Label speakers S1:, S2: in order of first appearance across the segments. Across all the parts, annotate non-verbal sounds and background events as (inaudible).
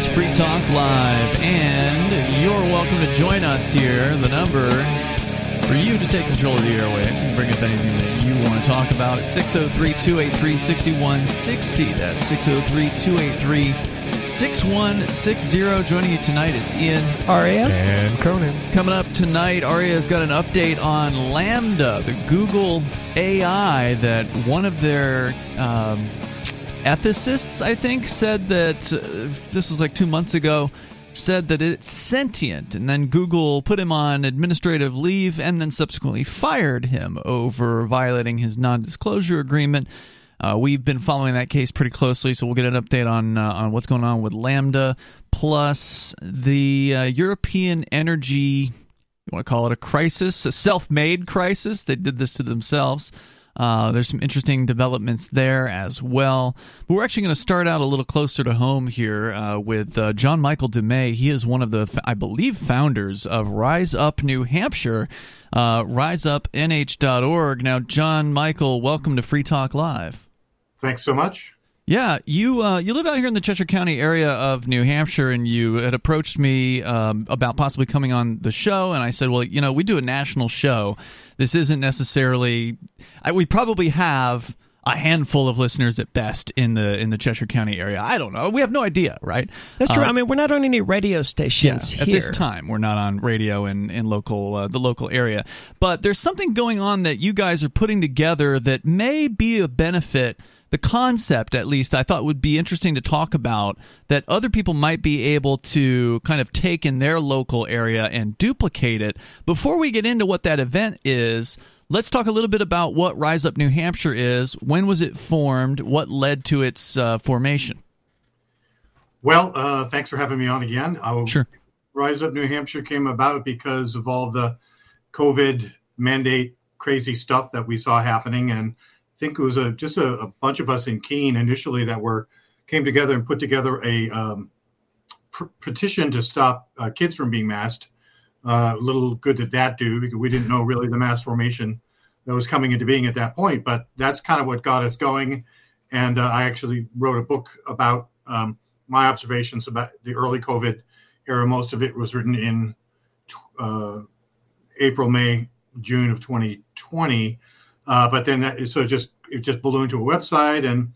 S1: is Free Talk Live, and you're welcome to join us here. The number for you to take control of the airwaves and bring up anything that you want to talk about at 603 283 6160. That's 603 283 6160. Joining you tonight, it's Ian.
S2: Aria.
S3: And Conan.
S1: Coming up tonight, Aria's got an update on LaMDA, the Google AI that one of their um, ethicists, I think, said that uh, this was like two months ago, said that it's sentient. And then Google put him on administrative leave and then subsequently fired him over violating his non disclosure agreement. Uh, we've been following that case pretty closely, so we'll get an update on uh, on what's going on with LaMDA. Plus, the uh, European energy, you want to call it a crisis, a self made crisis. They did this to themselves. Uh, there's some interesting developments there as well. But we're actually going to start out a little closer to home here uh, with uh, John Michael Dumais. He is one of the, I believe, founders of Rise Up New Hampshire, uh, riseupnh.org. Now, John Michael, welcome to Free Talk Live.
S4: Thanks so much.
S1: Yeah, you uh, you live out here in the Cheshire County area of New Hampshire, and you had approached me um, about possibly coming on the show, and I said, well, you know, we do a national show. This isn't necessarily. I, we probably have a handful of listeners at best in the in the Cheshire County area. I don't know. We have no idea, right?
S2: That's true. Uh, I mean, we're not on any radio stations
S1: yeah,
S2: here.
S1: at this time. We're not on radio in in local uh, the local area. But there's something going on that you guys are putting together that may be a benefit the concept at least i thought would be interesting to talk about that other people might be able to kind of take in their local area and duplicate it. Before we get into what that event is let's talk a little bit about what rise up new hampshire is. When was it formed? What led to its uh, formation?
S4: Well uh, thanks for having me on again.
S1: I'll, sure.
S4: Rise up new hampshire came about because of all the covid mandate crazy stuff that we saw happening and think it was a, just a, a, bunch of us in Keene initially that were came together and put together a um, pr- petition to stop uh, kids from being masked. Uh, little good did that do because we didn't know really the mass formation that was coming into being at that point. But that's kind of what got us going. And uh, I actually wrote a book about um, my observations about the early COVID era. Most of it was written in uh, April, May, June of 2020 uh, but then that, so it just it just ballooned to a website, and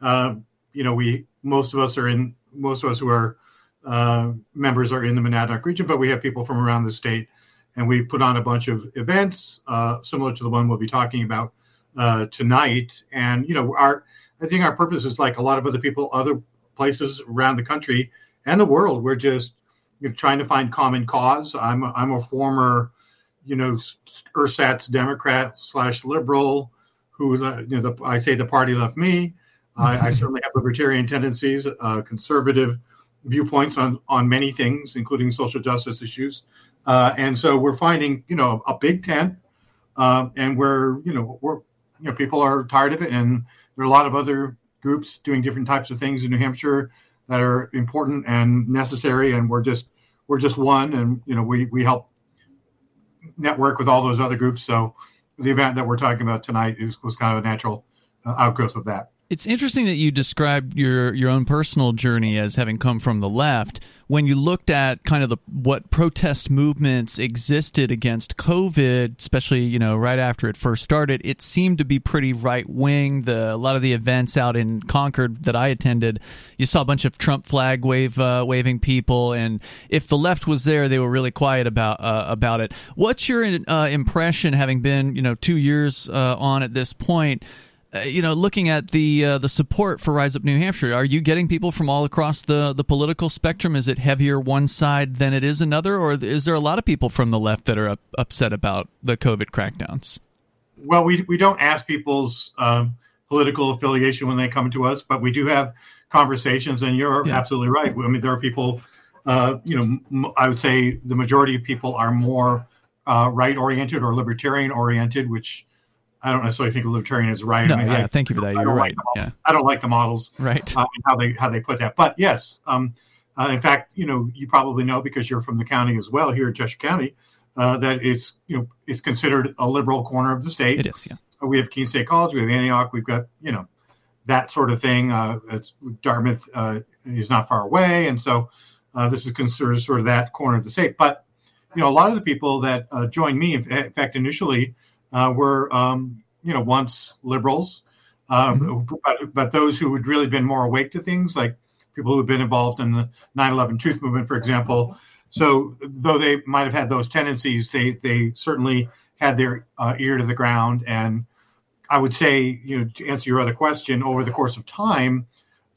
S4: uh, you know we most of us are in most of us who are uh, members are in the Monadnock region, but we have people from around the state, and we put on a bunch of events uh, similar to the one we'll be talking about uh, tonight. And you know our I think our purpose is like a lot of other people, other places around the country and the world. We're just you know, trying to find common cause. I'm a, I'm a former you know, ersatz Democrat slash liberal, who you know, the, I say the party left me. I, I, (laughs) certainly have libertarian tendencies, uh, conservative viewpoints on on many things, including social justice issues. Uh, and so we're finding, you know, a big tent, uh, and we're, you know, we're, you know, people are tired of it, and there are a lot of other groups doing different types of things in New Hampshire that are important and necessary, and we're just we're just one, and you know, we we help network with all those other groups. So the event that we're talking about tonight is, was kind of a natural uh, outgrowth of that.
S1: It's interesting that you described your your own personal journey as having come from the left. When you looked at kind of the what protest movements existed against COVID, especially you know right after it first started, it seemed to be pretty right wing. The a lot of the events out in Concord that I attended, you saw a bunch of Trump flag wave uh, waving people, and if the left was there, they were really quiet about uh, about it. What's your uh, impression, having been you know two years uh, on at this point? Uh, you know, looking at the uh, the support for Rise Up New Hampshire, are you getting people from all across the the political spectrum? Is it heavier one side than it is another, or is there a lot of people from the left that are up, upset about the COVID crackdowns?
S4: Well, we we don't ask people's um, political affiliation when they come to us, but we do have conversations, and you're yeah. absolutely right. I mean, there are people. Uh, you know, I would say the majority of people are more uh, right oriented or libertarian oriented, which I don't necessarily think a libertarian is right.
S1: No,
S4: I mean,
S1: yeah,
S4: I,
S1: thank you for that. You're right.
S4: Like
S1: yeah.
S4: I don't like the models,
S1: right?
S4: Uh, how they how they put that, but yes, um, uh, in fact, you know, you probably know because you're from the county as well here in Cheshire County uh, that it's you know it's considered a liberal corner of the state.
S1: It is, yeah.
S4: Uh, we have Keene State College, we have Antioch, we've got you know that sort of thing. Uh, it's Dartmouth uh, is not far away, and so uh, this is considered sort of that corner of the state. But you know, a lot of the people that uh, joined me, in fact, initially uh, were um, you know once liberals, um, mm-hmm. but, but, those who had really been more awake to things, like people who've been involved in the 9/11 Truth Movement, for example. So though they might have had those tendencies, they they certainly had their uh, ear to the ground. And I would say, you know, to answer your other question, over the course of time,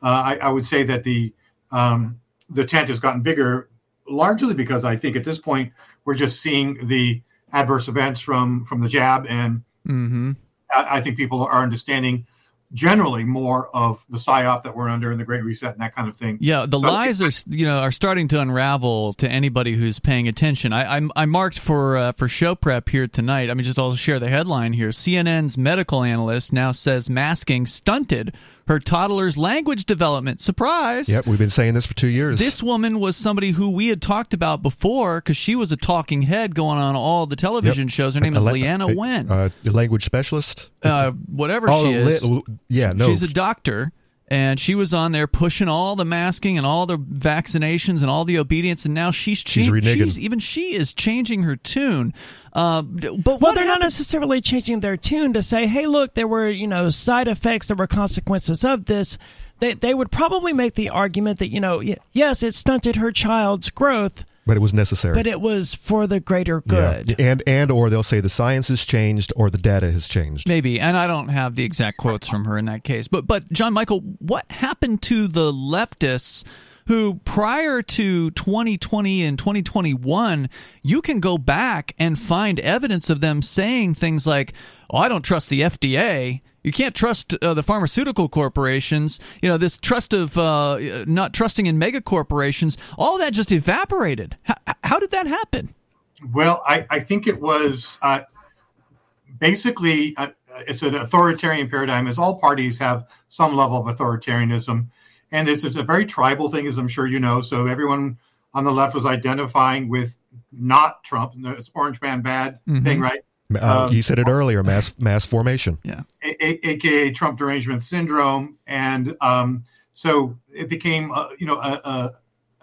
S4: uh, I, I, would say that the um, the tent has gotten bigger, largely because I think at this point we're just seeing the adverse events from from the jab, and mm-hmm. I, I think people are understanding generally more of the psyop that we're under in the Great Reset and that kind of thing.
S1: Yeah, the so, lies are you know are starting to unravel to anybody who's paying attention. I I, I marked for uh, for show prep here tonight. I mean, just I'll share the headline here. CNN's medical analyst now says masking stunted her toddler's language development. Surprise!
S3: Yep, we've been saying this for two years.
S1: This woman was somebody who we had talked about before because she was a talking head going on all the television yep. shows. Her name is Leana a, Wen.
S3: Uh, language specialist?
S1: Uh, whatever oh, she is. Li-
S3: yeah, no.
S1: She's a doctor and she was on there pushing all the masking and all the vaccinations and all the obedience. And now she's
S3: cha- she's, reneging. she's
S1: even she is changing her tune. Uh,
S2: but well they're not necessarily changing their tune to say hey look there were you know side effects there were consequences of this. They, they would probably make the argument that you know yes it stunted her child's growth
S3: but it was necessary.
S2: But it was for the greater good.
S3: Yeah. And and or they'll say the science has changed or the data has changed.
S1: Maybe. And I don't have the exact quotes from her in that case. But but John Michael, what happened to the leftists who prior to 2020 and 2021, you can go back and find evidence of them saying things like, "Oh, I don't trust the FDA." You can't trust uh, the pharmaceutical corporations. You know, this trust of uh, not trusting in mega corporations, all that just evaporated. How, how did that happen?
S4: Well, I, I think it was uh, basically uh, it's an authoritarian paradigm, as all parties have some level of authoritarianism. And it's, it's a very tribal thing, as I'm sure you know. So everyone on the left was identifying with not Trump, and this orange man bad mm-hmm. thing, right?
S3: Uh, um, you said it earlier, mass mass formation.
S1: Yeah,
S4: a- aka Trump derangement syndrome, and um, so it became uh, you know a, a,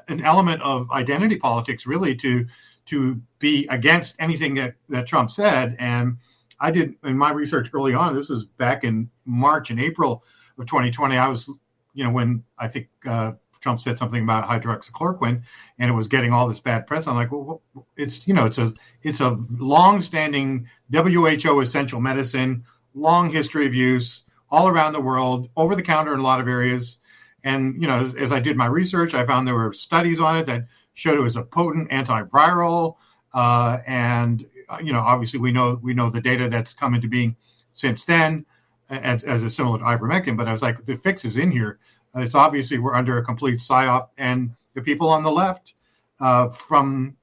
S4: an element of identity politics, really to to be against anything that that Trump said. And I did in my research early on. This was back in March and April of 2020. I was you know when I think. Uh, Trump said something about hydroxychloroquine, and it was getting all this bad press. I'm like, well, it's you know, it's a it's a long-standing WHO essential medicine, long history of use all around the world, over the counter in a lot of areas. And you know, as, as I did my research, I found there were studies on it that showed it was a potent antiviral. Uh, and uh, you know, obviously, we know we know the data that's come into being since then as, as a similar to ivermectin. But I was like, the fix is in here. It's obviously we're under a complete psyop, and the people on the left, uh, from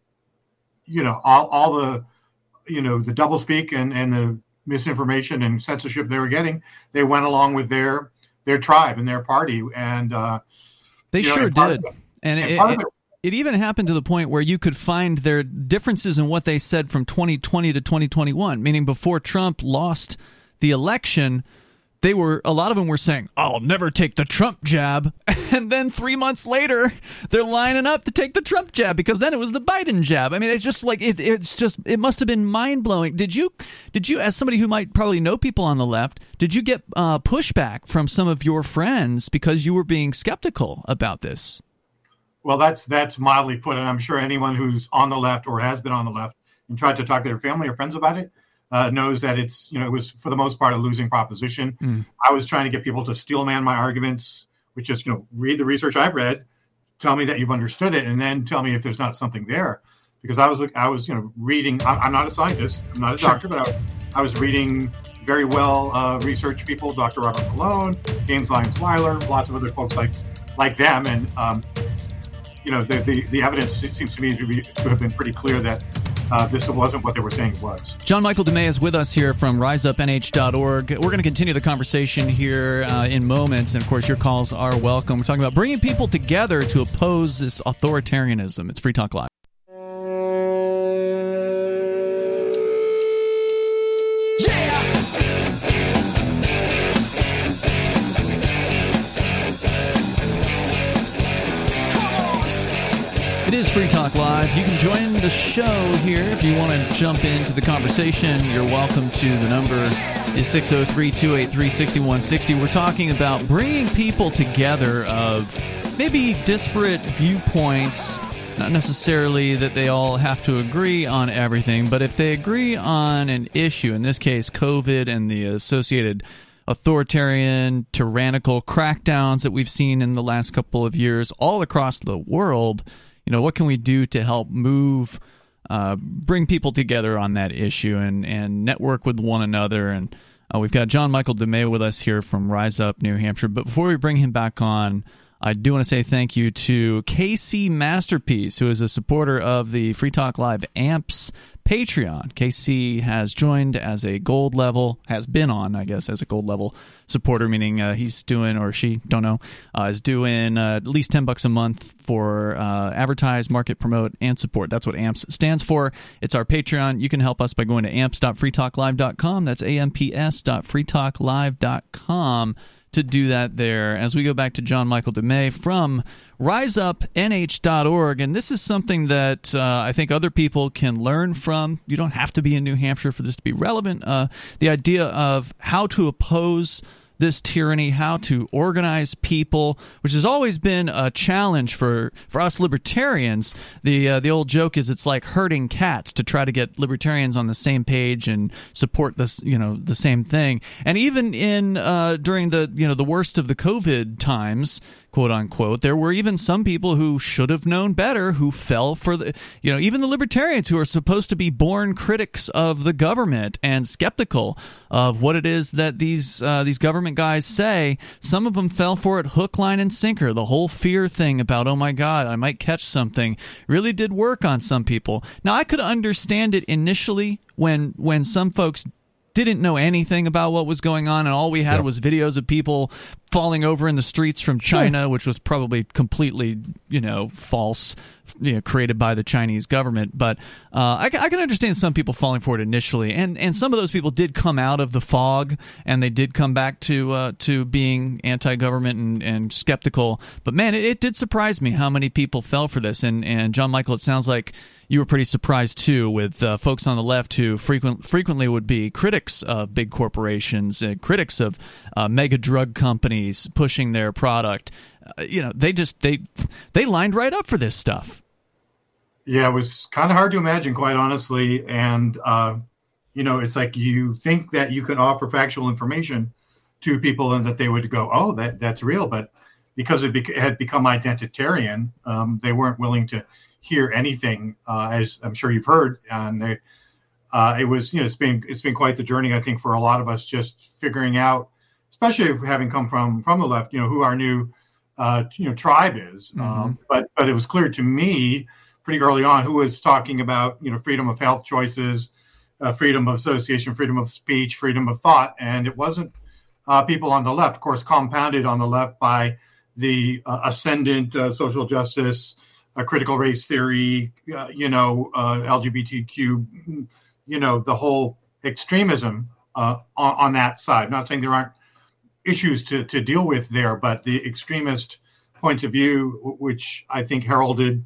S4: you know all, all the you know the doublespeak and and the misinformation and censorship they were getting, they went along with their their tribe and their party, and uh,
S1: they sure know, and did. and, and it, it, it even happened to the point where you could find their differences in what they said from 2020 to 2021, meaning before Trump lost the election they were a lot of them were saying, "I'll never take the Trump jab," (laughs) and then three months later, they're lining up to take the Trump jab because then it was the Biden jab. I mean, it's just like it, it's just it must have been mind blowing. Did you did you as somebody who might probably know people on the left, did you get uh, pushback from some of your friends because you were being skeptical about this?
S4: Well, that's that's mildly put, and I'm sure anyone who's on the left or has been on the left and tried to talk to their family or friends about it uh, knows that it's you know it was for the most part a losing proposition. Mm. I was trying to get people to steel man my arguments, which is you know read the research I've read, tell me that you've understood it, and then tell me if there's not something there. Because I was I was you know reading. I'm not a scientist. I'm not a doctor, but I was, I was reading very well uh, research people, Dr. Robert Malone, James Lyons Weiler, lots of other folks like like them, and um, you know the, the, the evidence seems to me to, be, to have been pretty clear that uh, this wasn't what they were saying it was.
S1: John Michael Dumais is with us here from riseupnh.org. We're going to continue the conversation here uh, in moments, and of course, your calls are welcome. We're talking about bringing people together to oppose this authoritarianism. It's Free Talk Live. Free Talk Live. You can join the show here if you want to jump into the conversation. You're welcome to. The number is 603 283 6160. We're talking about bringing people together of maybe disparate viewpoints. Not necessarily that they all have to agree on everything, but if they agree on an issue, in this case, COVID and the associated authoritarian, tyrannical crackdowns that we've seen in the last couple of years all across the world. You know, what can we do to help move, uh, bring people together on that issue and, and network with one another? And uh, we've got John Michael Dumais with us here from Rise Up New Hampshire. But before we bring him back on, I do want to say thank you to KC Masterpiece, who is a supporter of the Free Talk Live AMPS Patreon. KC has joined as a gold level, has been on, I guess, as a gold level supporter, meaning uh, he's doing, or she, don't know, uh, is doing uh, at least 10 bucks a month for uh, advertise, market, promote, and support. That's what AMPS stands for. It's our Patreon. You can help us by going to amps.freetalklive.com. That's amps.freetalklive.com to do that there as we go back to John Michael Dumais from riseupnh.org. And this is something that uh, I think other people can learn from. You don't have to be in New Hampshire for this to be relevant. Uh, the idea of how to oppose this tyranny, how to organize people, which has always been a challenge for, for us libertarians. The uh, the old joke is it's like herding cats to try to get libertarians on the same page and support this you know the same thing. And even in uh, during the you know the worst of the COVID times, quote unquote. There were even some people who should have known better who fell for the, you know, even the libertarians who are supposed to be born critics of the government and skeptical of what it is that these uh, these government guys say. Some of them fell for it hook, line, and sinker. The whole fear thing about oh my god, I might catch something really did work on some people. Now I could understand it initially when when some folks didn't know anything about what was going on, and all we had yep. was videos of people falling over in the streets from China, sure. which was probably completely, you know, false, you know, created by the Chinese government. But uh, I, I, can understand some people falling for it initially, and and some of those people did come out of the fog, and they did come back to uh, to being anti-government and, and skeptical. But man, it, it did surprise me how many people fell for this. And and John Michael, it sounds like you were pretty surprised too with uh, folks on the left who frequent, frequently would be critics of big corporations and critics of uh, mega drug companies pushing their product. Uh, you know, they just they they lined right up for this stuff.
S4: Yeah, it was kind of hard to imagine, quite honestly. And uh, you know, it's like you think that you can offer factual information to people and that they would go, "Oh, that that's real," but because it had become identitarian, um, they weren't willing to hear anything, uh, as I'm sure you've heard. And they, uh, it was, you know, it's been it's been quite the journey, I think, for a lot of us, just figuring out, especially if having come from from the left, you know, who our new, uh, you know, tribe is. Mm-hmm. Um, but but it was clear to me pretty early on who was talking about, you know, freedom of health choices, uh, freedom of association, freedom of speech, freedom of thought, and it wasn't uh, people on the left, of course, compounded on the left by the uh, ascendant uh, social justice uh, critical race theory, uh, you know, uh, LGBTQ, you know, the whole extremism uh, on, on, that side. I'm not saying there aren't issues to, to deal with there, but the extremist point of view, which I think heralded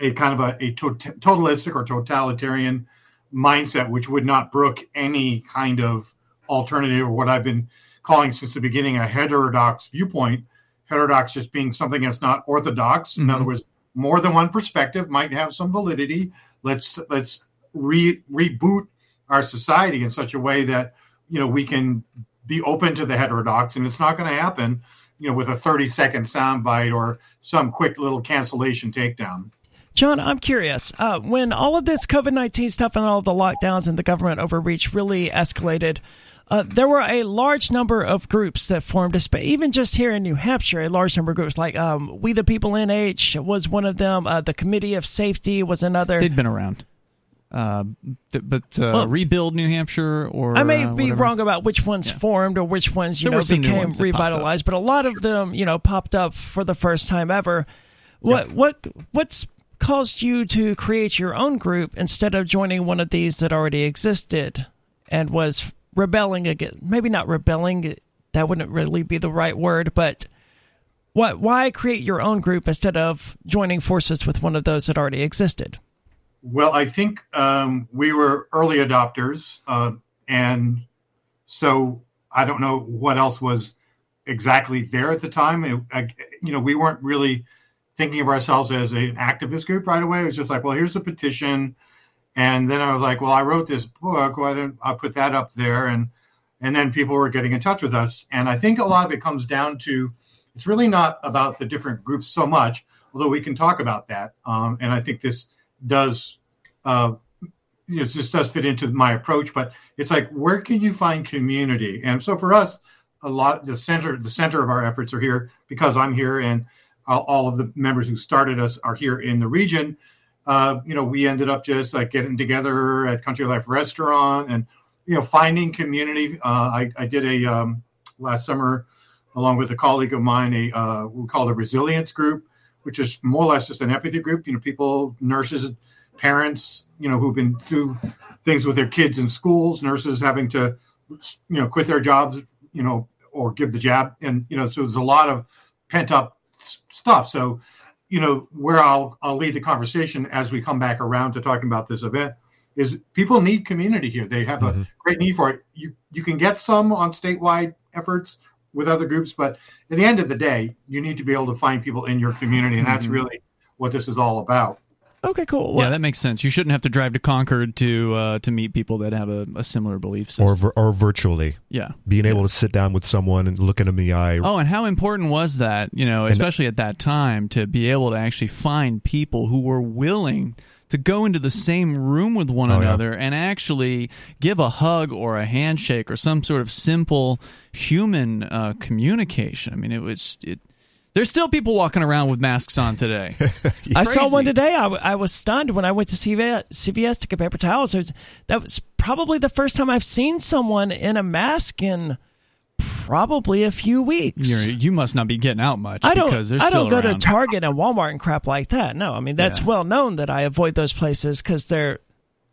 S4: a kind of a, a tot- totalistic or totalitarian mindset, which would not brook any kind of alternative or what I've been calling since the beginning a heterodox viewpoint. Heterodox just being something that's not orthodox. In mm-hmm. other words, more than one perspective might have some validity. Let's let's re, reboot our society in such a way that you know we can be open to the heterodox, and it's not going to happen, you know, with a thirty second soundbite or some quick little cancellation takedown.
S2: John, I'm curious. Uh, when all of this COVID 19 stuff and all of the lockdowns and the government overreach really escalated, uh, there were a large number of groups that formed a space, even just here in New Hampshire, a large number of groups like um, We the People NH was one of them. Uh, the Committee of Safety was another.
S1: They'd been around. Uh, but uh, well, rebuild New Hampshire, or
S2: I may
S1: uh,
S2: be wrong about which ones yeah. formed or which ones you there know became revitalized, but a lot of them you know popped up for the first time ever. What yep. what what's caused you to create your own group instead of joining one of these that already existed and was rebelling again. Maybe not rebelling. That wouldn't really be the right word, but Why, why create your own group instead of joining forces with one of those that already existed?
S4: Well, I think um, we were early adopters, uh, and so I don't know what else was exactly there at the time. It, I, you know, we weren't really thinking of ourselves as an activist group right away. It was just like, well, here's a petition, and then I was like, well, I wrote this book. Why didn't I put that up there? And and then people were getting in touch with us, and I think a lot of it comes down to it's really not about the different groups so much, although we can talk about that. Um, and I think this does. Uh, you know, this does fit into my approach, but it's like where can you find community? And so for us, a lot the center the center of our efforts are here because I'm here and all of the members who started us are here in the region. Uh, you know, we ended up just like getting together at Country Life Restaurant and you know finding community. Uh, I, I, did a um, last summer along with a colleague of mine a uh, we call it a resilience group, which is more or less just an empathy group. You know, people, nurses, parents, you know, who've been through things with their kids in schools, nurses having to you know quit their jobs, you know, or give the jab, and you know, so there's a lot of pent up stuff. So, you know, where I'll I'll lead the conversation as we come back around to talking about this event is people need community here. They have mm-hmm. a great need for it. You you can get some on statewide efforts with other groups, but at the end of the day, you need to be able to find people in your community, and that's mm-hmm. really what this is all about.
S2: Okay, cool.
S1: Well, yeah, that makes sense. You shouldn't have to drive to Concord to uh, to meet people that have a, a similar belief system,
S3: or or virtually.
S1: Yeah,
S3: being
S1: yeah.
S3: able to sit down with someone and look at them in the eye.
S1: Oh, and how important was that? You know, especially and, at that time, to be able to actually find people who were willing to go into the same room with one oh, another yeah. and actually give a hug or a handshake or some sort of simple human uh, communication. I mean, it was it there's still people walking around with masks on today. (laughs)
S2: I saw one today. I, w- I was stunned when I went to CVS, CVS to get paper towels. Was, that was probably the first time I've seen someone in a mask in probably a few weeks.
S1: You're, you must not be getting out much. I
S2: don't.
S1: I
S2: don't go
S1: around.
S2: to Target and Walmart and crap like that. No, I mean that's yeah. well known that I avoid those places because they're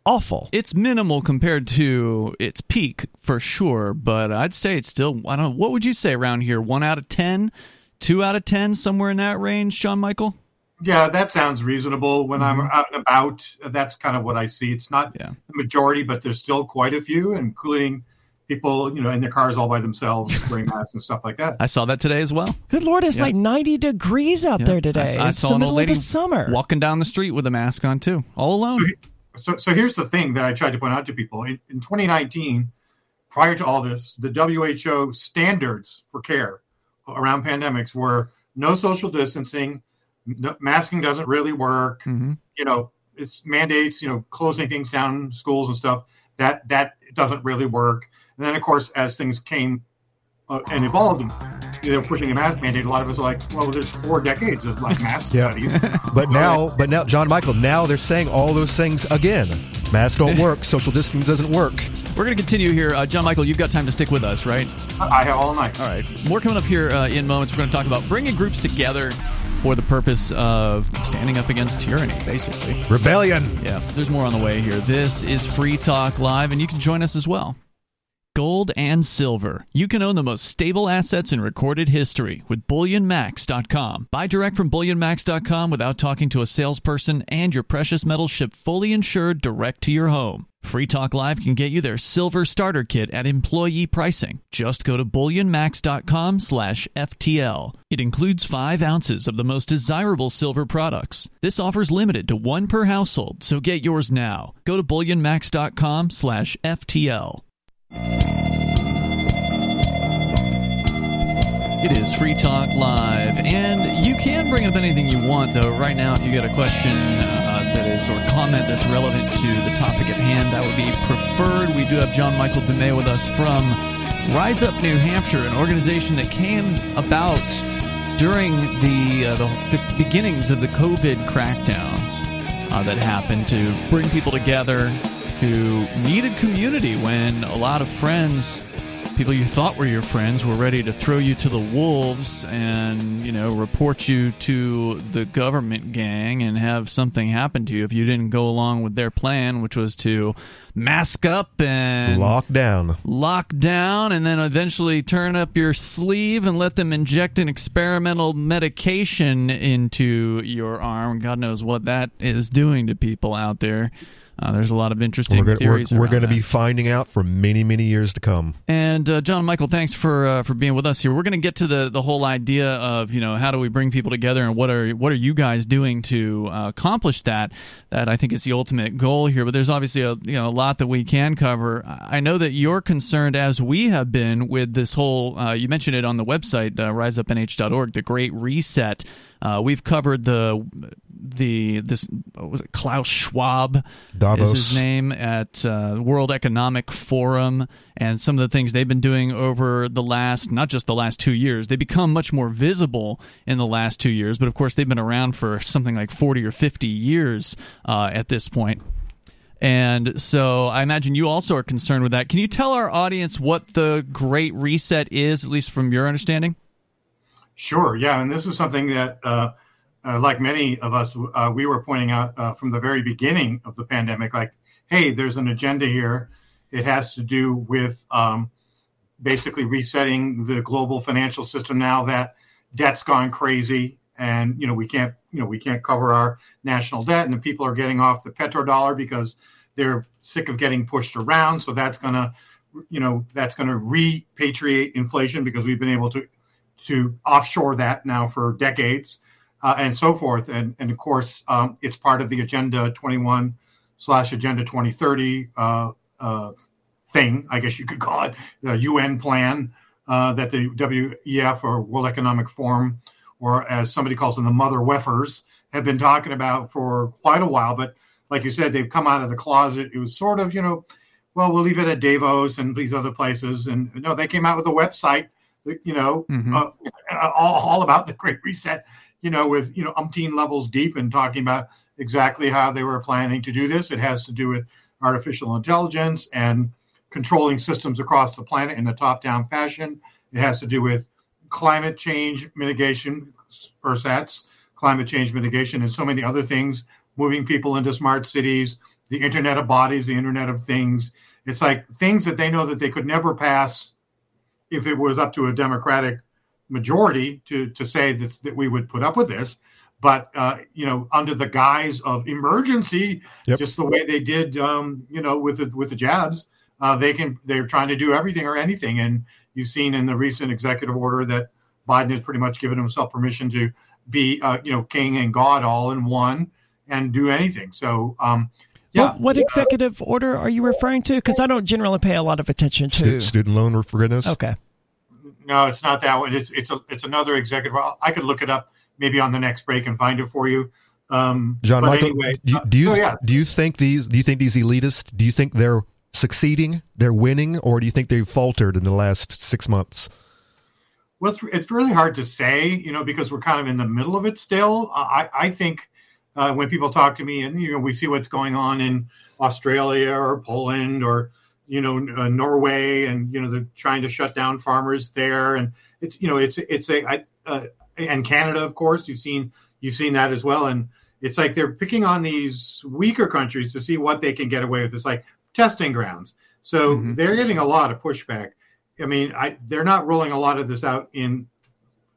S2: awful.
S1: It's minimal compared to its peak for sure, but I'd say it's still. I don't. What would you say around here? One out of ten two out of ten, somewhere in that range, Sean Michael?
S4: Yeah, that sounds reasonable. When mm-hmm. I'm out and about, that's kind of what I see. It's not yeah. the majority, but there's still quite a few, including people, you know, in their cars all by themselves, (laughs) wearing masks and stuff like that.
S1: I saw that today as well.
S2: Good lord, it's yeah. like 90 degrees out yeah. there today. I, I it's saw the middle lady of the summer.
S1: Walking down the street with a mask on too, all alone.
S4: So, so, so here's the thing that I tried to point out to people in, in 2019. Prior to all this, the WHO standards for care around pandemics were no social distancing, no, masking doesn't really work. Mm-hmm. You know, it's mandates. You know, closing things down, schools and stuff. That that doesn't really work. And then, of course, as things came uh, and evolved, they were pushing a mask mandate. A lot of us are like, well, there's four decades of like mask yeah. studies. (laughs)
S3: but now, but now, John Michael, now they're saying all those things again. Masks don't (laughs) work. Social distance doesn't work.
S1: We're going to continue here. Uh, John Michael, you've got time to stick with us, right?
S4: I have all night.
S1: All right. More coming up here uh, in moments. We're going to talk about bringing groups together for the purpose of standing up against tyranny, basically.
S3: Rebellion.
S1: Yeah, there's more on the way here. This is Free Talk Live, and you can join us as well gold and silver. You can own the most stable assets in recorded history with bullionmax.com. Buy direct from bullionmax.com without talking to a salesperson and your precious metals shipped fully insured direct to your home. Free Talk Live can get you their silver starter kit at employee pricing. Just go to bullionmax.com slash FTL. It includes five ounces of the most desirable silver products. This offer's limited to one per household, so get yours now. Go to bullionmax.com slash FTL. It is Free Talk Live, and you can bring up anything you want, though. Right now, if you got a question uh, that is or comment that's relevant to the topic at hand, that would be preferred. We do have John Michael Dumais with us from Rise Up New Hampshire, an organization that came about during the, uh, the, the, beginnings of the COVID crackdowns uh, that happened to bring people together who needed community when a lot of friends people you thought were your friends were ready to throw you to the wolves and you know report you to the government gang and have something happen to you if you didn't go along with their plan, which was to mask up and
S3: lock down,
S1: lock down, and then eventually turn up your sleeve and let them inject an experimental medication into your arm. God knows what that is doing to people out there. Uh, there's a lot of interesting
S3: we're,
S1: theories.
S3: We're, we're going
S1: to
S3: be finding out for many, many years to come.
S1: And uh, John Michael, thanks for uh, for being with us here. We're going to get to the the whole idea of you know how do we bring people together and what are what are you guys doing to uh, accomplish that? That I think is the ultimate goal here. But there's obviously a you know a lot that we can cover. I know that you're concerned as we have been with this whole. Uh, you mentioned it on the website uh, riseupnh.org, the Great Reset. Uh, we've covered the the this was it Klaus Schwab
S3: Davos.
S1: is his name at uh, World Economic Forum and some of the things they've been doing over the last not just the last two years they become much more visible in the last two years but of course they've been around for something like 40 or 50 years uh, at this point and so I imagine you also are concerned with that. Can you tell our audience what the Great Reset is, at least from your understanding?
S4: Sure. Yeah, and this is something that uh, uh, like many of us, uh, we were pointing out uh, from the very beginning of the pandemic, like, hey, there's an agenda here. It has to do with um, basically resetting the global financial system now that debt's gone crazy, and you know we can't, you know, we can't cover our national debt, and the people are getting off the petrodollar because they're sick of getting pushed around. So that's gonna, you know, that's gonna repatriate inflation because we've been able to to offshore that now for decades uh, and so forth. And, and of course, um, it's part of the Agenda 21 slash Agenda 2030 uh, uh, thing, I guess you could call it, the UN plan uh, that the WEF or World Economic Forum, or as somebody calls them, the mother weffers, have been talking about for quite a while. But like you said, they've come out of the closet. It was sort of, you know, well, we'll leave it at Davos and these other places. And no, they came out with a website, you know, mm-hmm. uh, all, all about the Great Reset you know, with you know umpteen levels deep and talking about exactly how they were planning to do this. It has to do with artificial intelligence and controlling systems across the planet in a top-down fashion. It has to do with climate change mitigation, ersatz, climate change mitigation, and so many other things. Moving people into smart cities, the Internet of Bodies, the Internet of Things. It's like things that they know that they could never pass if it was up to a democratic majority to to say that that we would put up with this. But uh, you know under the guise of emergency yep. just the way they did um, you know with the with the jabs uh, they can they're trying to do everything or anything. And you've seen in the recent executive order that biden has pretty much given himself permission to be uh, you know king and god all in one and do anything. So um, yeah.
S2: What, what executive order are you referring to? Because I don't generally pay a lot of attention to
S3: student loan forgiveness.
S2: Okay.
S4: No, it's not that one. It's it's a it's another executive. I could look it up maybe on the next break and find it for you. Um,
S3: John Michael, anyway, do you, do you, so, yeah. do you think these do you think these elitists do you think they're succeeding, they're winning, or do you think they've faltered in the last six months?
S4: Well, it's, it's really hard to say, you know, because we're kind of in the middle of it still. I, I think uh, when people talk to me and, you know, we see what's going on in Australia or Poland or you know uh, Norway, and you know they're trying to shut down farmers there, and it's you know it's it's a uh, and Canada, of course, you've seen you've seen that as well, and it's like they're picking on these weaker countries to see what they can get away with. It's like testing grounds, so mm-hmm. they're getting a lot of pushback. I mean, I, they're not rolling a lot of this out in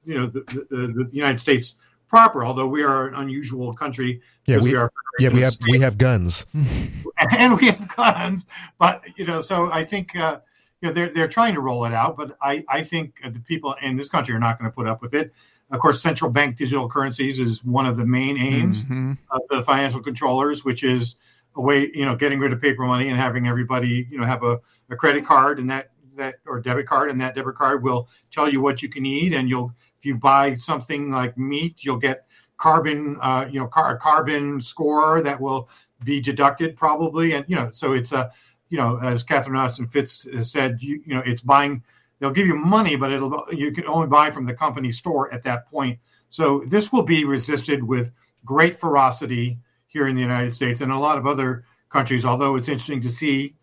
S4: you know the, the, the United States proper, although we are an unusual country.
S3: Yeah, we, we are. Yeah, we have we (laughs) have guns, (laughs)
S4: and we have guns. But you know, so I think uh, you know they're they're trying to roll it out, but I I think the people in this country are not going to put up with it. Of course, central bank digital currencies is one of the main aims mm-hmm. of the financial controllers, which is a way you know getting rid of paper money and having everybody you know have a, a credit card and that that or debit card and that debit card will tell you what you can eat and you'll if you buy something like meat, you'll get carbon, uh, you know, car- carbon score that will be deducted probably, and you know, so it's a, you know, as Catherine Austin Fitts has said, you, you know, it's buying. They'll give you money, but it'll you can only buy from the company store at that point. So this will be resisted with great ferocity here in the United States and a lot of other countries. Although it's interesting to see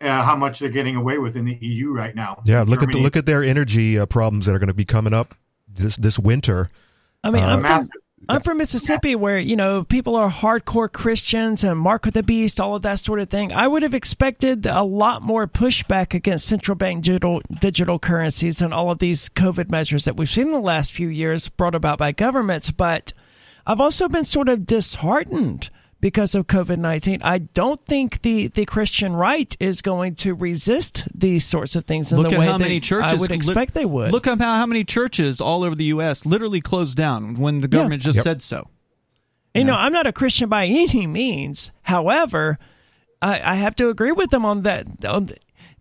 S4: uh, how much they're getting away with in the EU right now.
S3: Yeah, look Germany. at the, look at their energy uh, problems that are going to be coming up this this winter.
S2: I mean, uh, I'm, from, I'm from Mississippi, where you know people are hardcore Christians and Mark of the Beast, all of that sort of thing. I would have expected a lot more pushback against central bank digital digital currencies and all of these COVID measures that we've seen in the last few years brought about by governments. But I've also been sort of disheartened because of COVID 19. I don't think the, the Christian right is going to resist these sorts of things in
S1: look
S2: the way
S1: how many churches,
S2: I would expect
S1: li-
S2: they would.
S1: Look at how, how many churches all over the U.S. literally closed down when the government yeah. just yep. said so.
S2: You, know, I'm not a Christian by (laughs) any means. However, I, I have to agree with them on that. On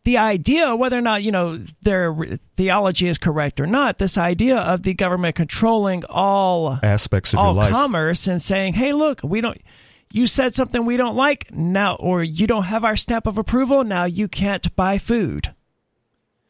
S2: the idea, whether or not you know their theology is correct or not, this idea of the government controlling all
S3: aspects of
S2: all
S3: your life,
S2: commerce, and saying, "Hey, look, we don't." You said something we don't like now, or you don't have our stamp of approval. Now you can't buy food.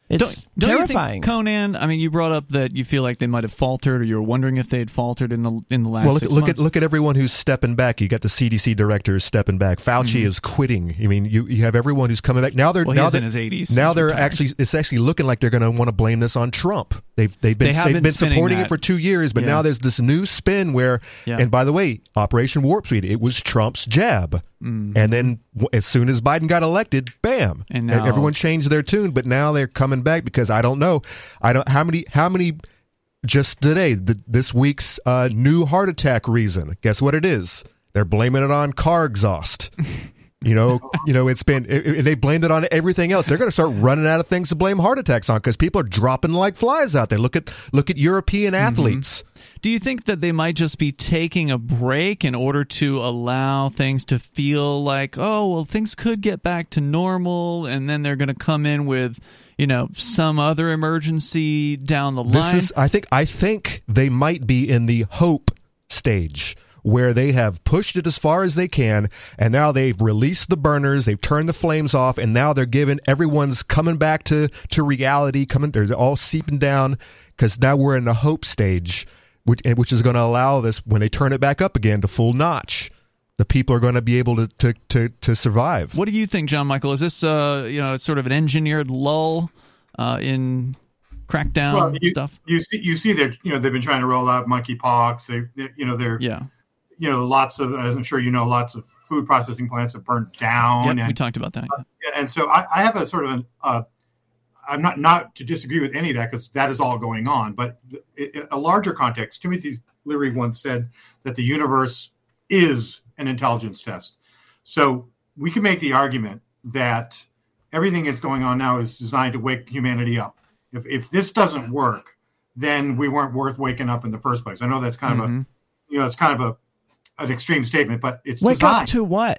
S2: It's don't, don't terrifying.
S1: Conan, I mean, you brought up that you feel like they might have faltered, or you were wondering if they had faltered in the in the last.
S3: Well, look,
S1: look
S3: at look at everyone who's stepping back. You got the CDC directors stepping back. Fauci mm-hmm. is quitting. I mean, you you have everyone who's coming back now. They're
S1: well,
S3: now
S1: they're in his eighties.
S3: Now they're retired. actually it's actually looking like they're going to want to blame this on Trump. They've they've been they have been, been supporting
S1: that.
S3: it for two years, but yeah. now there's this new spin where. Yeah. And by the way, Operation Warp Speed, it was Trump's jab. Mm-hmm. And then as soon as Biden got elected, bam,
S1: and now,
S3: everyone changed their tune. But now they're coming back because I don't know, I don't how many how many just today the, this week's uh, new heart attack reason. Guess what it is? They're blaming it on car exhaust. (laughs) You know, (laughs) you know, it's been it, they blamed it on everything else. They're going to start running out of things to blame heart attacks on because people are dropping like flies out there. Look at look at European mm-hmm. athletes. Mm-hmm.
S1: Do you think that they might just be taking a break in order to allow things to feel like, oh, well, things could get back to normal, and then they're going to come in with, you know, some other emergency down the line?
S3: This is, I think, I think they might be in the hope stage where they have pushed it as far as they can and now they've released the burners they've turned the flames off and now they're giving everyone's coming back to to reality coming they're all seeping down because now we're in the hope stage which, which is going to allow this when they turn it back up again to full notch the people are going to be able to, to, to, to survive.
S1: What do you think, John Michael? Is this uh, you know sort of an engineered lull uh, in crackdown well,
S4: you,
S1: stuff?
S4: You see, you see that you know they've been trying to roll out monkeypox. They, they you know they're
S1: yeah
S4: you know, lots of, as I'm sure you know, lots of food processing plants have burned down.
S1: Yep,
S4: and,
S1: we talked about that.
S4: Uh, and so I, I, have a sort of an, uh, I'm not not to disagree with any of that because that is all going on. But in a larger context, Timothy Leary once said that the universe is an intelligence test. So we can make the argument that everything that's going on now is designed to wake humanity up. If if this doesn't work, then we weren't worth waking up in the first place. I know that's kind mm-hmm. of a mm-hmm. you know it's kind of a an extreme statement, but it's
S2: wake
S4: designed.
S2: up to what?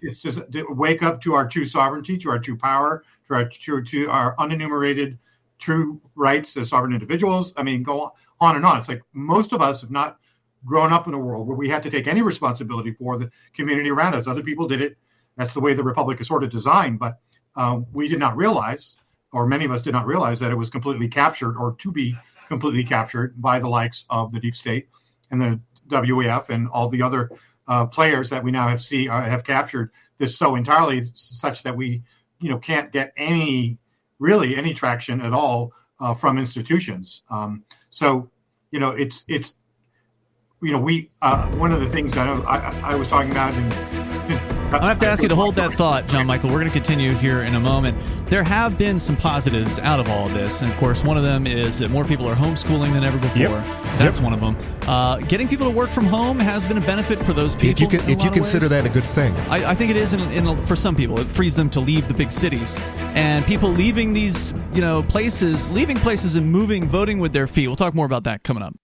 S4: It's, just to wake up to our true sovereignty, to our true power, to our true to our unenumerated true rights as sovereign individuals. I mean, go on and on. It's like most of us have not grown up in a world where we had to take any responsibility for the community around us. Other people did it. That's the way the republic is sort of designed. But uh, we did not realize, or many of us did not realize, that it was completely captured or to be completely captured by the likes of the deep state and the WEF and all the other uh, players that we now have see uh, have captured this so entirely such that we you know can't get any really any traction at all uh, from institutions. Um, so you know it's it's you know we uh, one of the things that I, I was talking about in
S1: I have to ask you to hold that thought, John Michael. We're going to continue here in a moment. There have been some positives out of all of this. And of course, one of them is that more people are homeschooling than ever before. Yep. That's yep. one of them. Uh, getting people to work from home has been a benefit for those people.
S3: If you, can, if you consider that a good thing,
S1: I, I think it is in, in, for some people. It frees them to leave the big cities. And people leaving these you know places, leaving places and moving, voting with their feet. We'll talk more about that coming up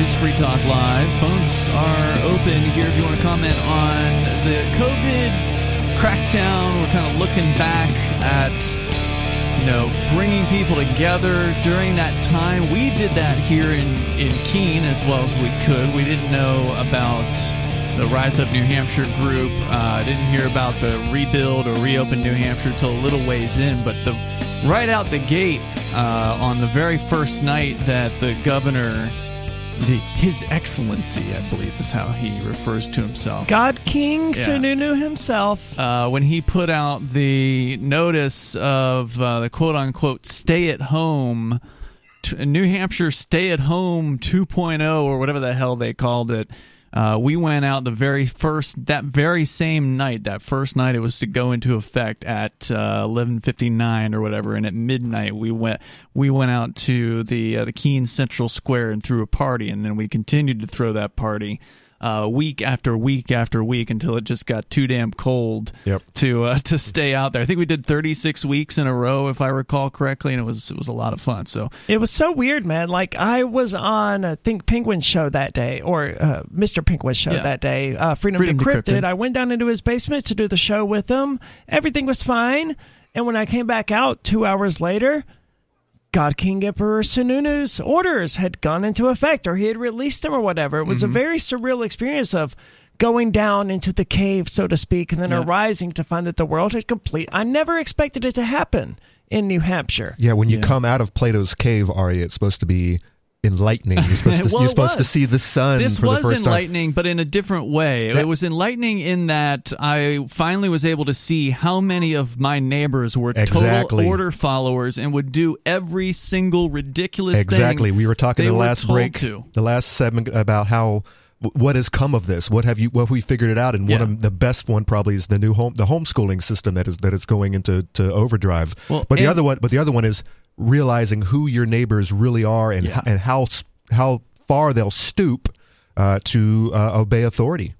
S1: is Free Talk Live. Phones are open here if you want to comment on the COVID crackdown. We're kind of looking back at, you know, bringing people together during that time. We did that here in, in Keene as well as we could. We didn't know about the Rise Up New Hampshire group. Uh, didn't hear about the rebuild or reopen New Hampshire until a little ways in, but the right out the gate uh, on the very first night that the governor the His Excellency, I believe is how he refers to himself.
S2: God King
S1: Yeah.
S2: Sununu himself.
S1: uh, when he put out the notice of uh, the quote unquote stay at home, t- New Hampshire stay at home 2.0 or whatever the hell they called it. Uh, we went out the very first that very same night. That first night, it was to go into effect at uh, 11:59 or whatever, and at midnight we went we went out to the uh, the Keene Central Square and threw a party, and then we continued to throw that party uh, week after week after week until it just got too damn cold
S3: Yep.
S1: to uh, (laughs) to stay out there. I think we did 36 weeks in a row, if I recall correctly, and it was it was a lot of fun. So
S2: It was so weird, man. Like I was on I think Penguin's show that day, or uh, Mr. Penguin's show
S1: Yeah.
S2: that day. Uh, Freedom,
S1: Freedom
S2: Decrypted.
S1: Decrypted.
S2: I went down into his basement to do the show with him. Everything was fine, and when I came back out two hours later. God King Emperor Sununu's orders had gone into effect, or he had released them, or whatever. It was
S1: Mm-hmm.
S2: a very surreal experience of going down into the cave, so to speak, and then
S1: Yeah.
S2: arising to find that the world had complete. I never expected it to happen in New Hampshire.
S3: Yeah, when you
S1: Yeah.
S3: come out of Plato's cave, Ari, it's supposed to be enlightening. You're supposed to, (laughs)
S1: Well,
S3: you're supposed to see the sun
S1: this
S3: for
S1: was
S3: the first time.
S1: enlightening, but in a different way.
S3: That-
S1: it was enlightening in that I finally was able to see how many of my neighbors were
S3: Exactly.
S1: total order followers and would do every single ridiculous thing.
S3: Exactly. We were talking the last break,
S1: to.
S3: the last segment about how what has come of this. What have you? What have we figured it out? And one of the best one probably is the new home, the homeschooling system that is that is going into to overdrive.
S1: Well,
S3: but the other one, but the other one is realizing who your neighbors really are and
S1: Yeah.
S3: and how how far they'll stoop uh, to uh, obey authority.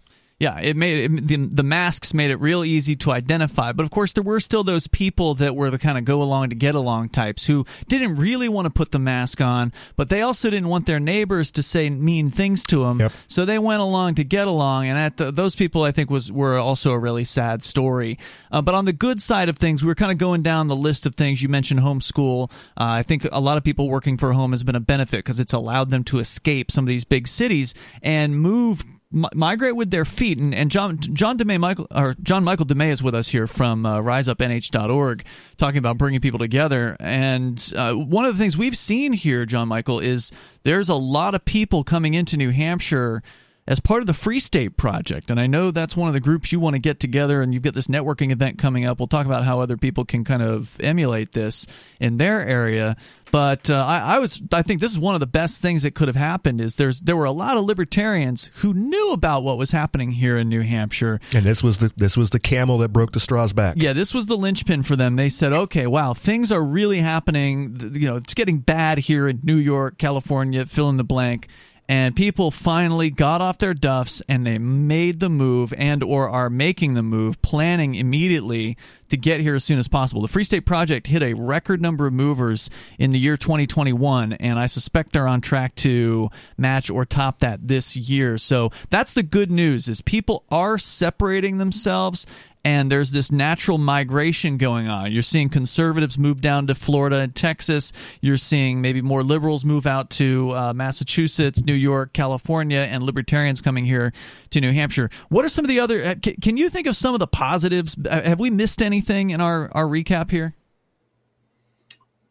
S1: Yeah, it made it, the the masks made it real easy to identify, but of course there were still those people that were the kind of go along to get along types who didn't really want to put the mask on, but they also didn't want their neighbors to say mean things to them.
S3: Yep.
S1: So they went along to get along, and at the, those people I think was were also a really sad story. Uh, but on the good side of things, we were kind of going down the list of things you mentioned. Homeschool. Uh, I think a lot of people working for home has been a benefit because it's allowed them to escape some of these big cities and move mi- migrate with their feet. And, and John John Dumais Michael or John Michael Dumais is with us here from uh, RiseUpNH.org, talking about bringing people together. And uh, one of the things we've seen here, John Michael, is there's a lot of people coming into New Hampshire as part of the Free State Project. And I know that's one of the groups you want to get together, and you've got this networking event coming up. We'll talk about how other people can kind of emulate this in their area. But uh, I, I was, I think this is one of the best things that could have happened. Is there's there were a lot of libertarians who knew about what was happening here in New Hampshire,
S3: And this was the this was the camel that broke the straw's back.
S1: yeah, this was the linchpin for them. They said, okay, wow, things are really happening. You know, it's getting bad here in New York, California, fill in the blank. And people finally got off their duffs and they made the move and or are making the move, planning immediately to get here as soon as possible. The Free State Project hit a record number of movers in the year 2021, and I suspect they're on track to match or top that this year. So that's the good news: is people are separating themselves and there's this natural migration going on. You're seeing conservatives move down to Florida and Texas. You're seeing maybe more liberals move out to uh, Massachusetts, New York, California, and libertarians coming here to New Hampshire. What are some of the other? uh, Can, you think of some of the positives? Uh, Have we missed anything in our our recap here?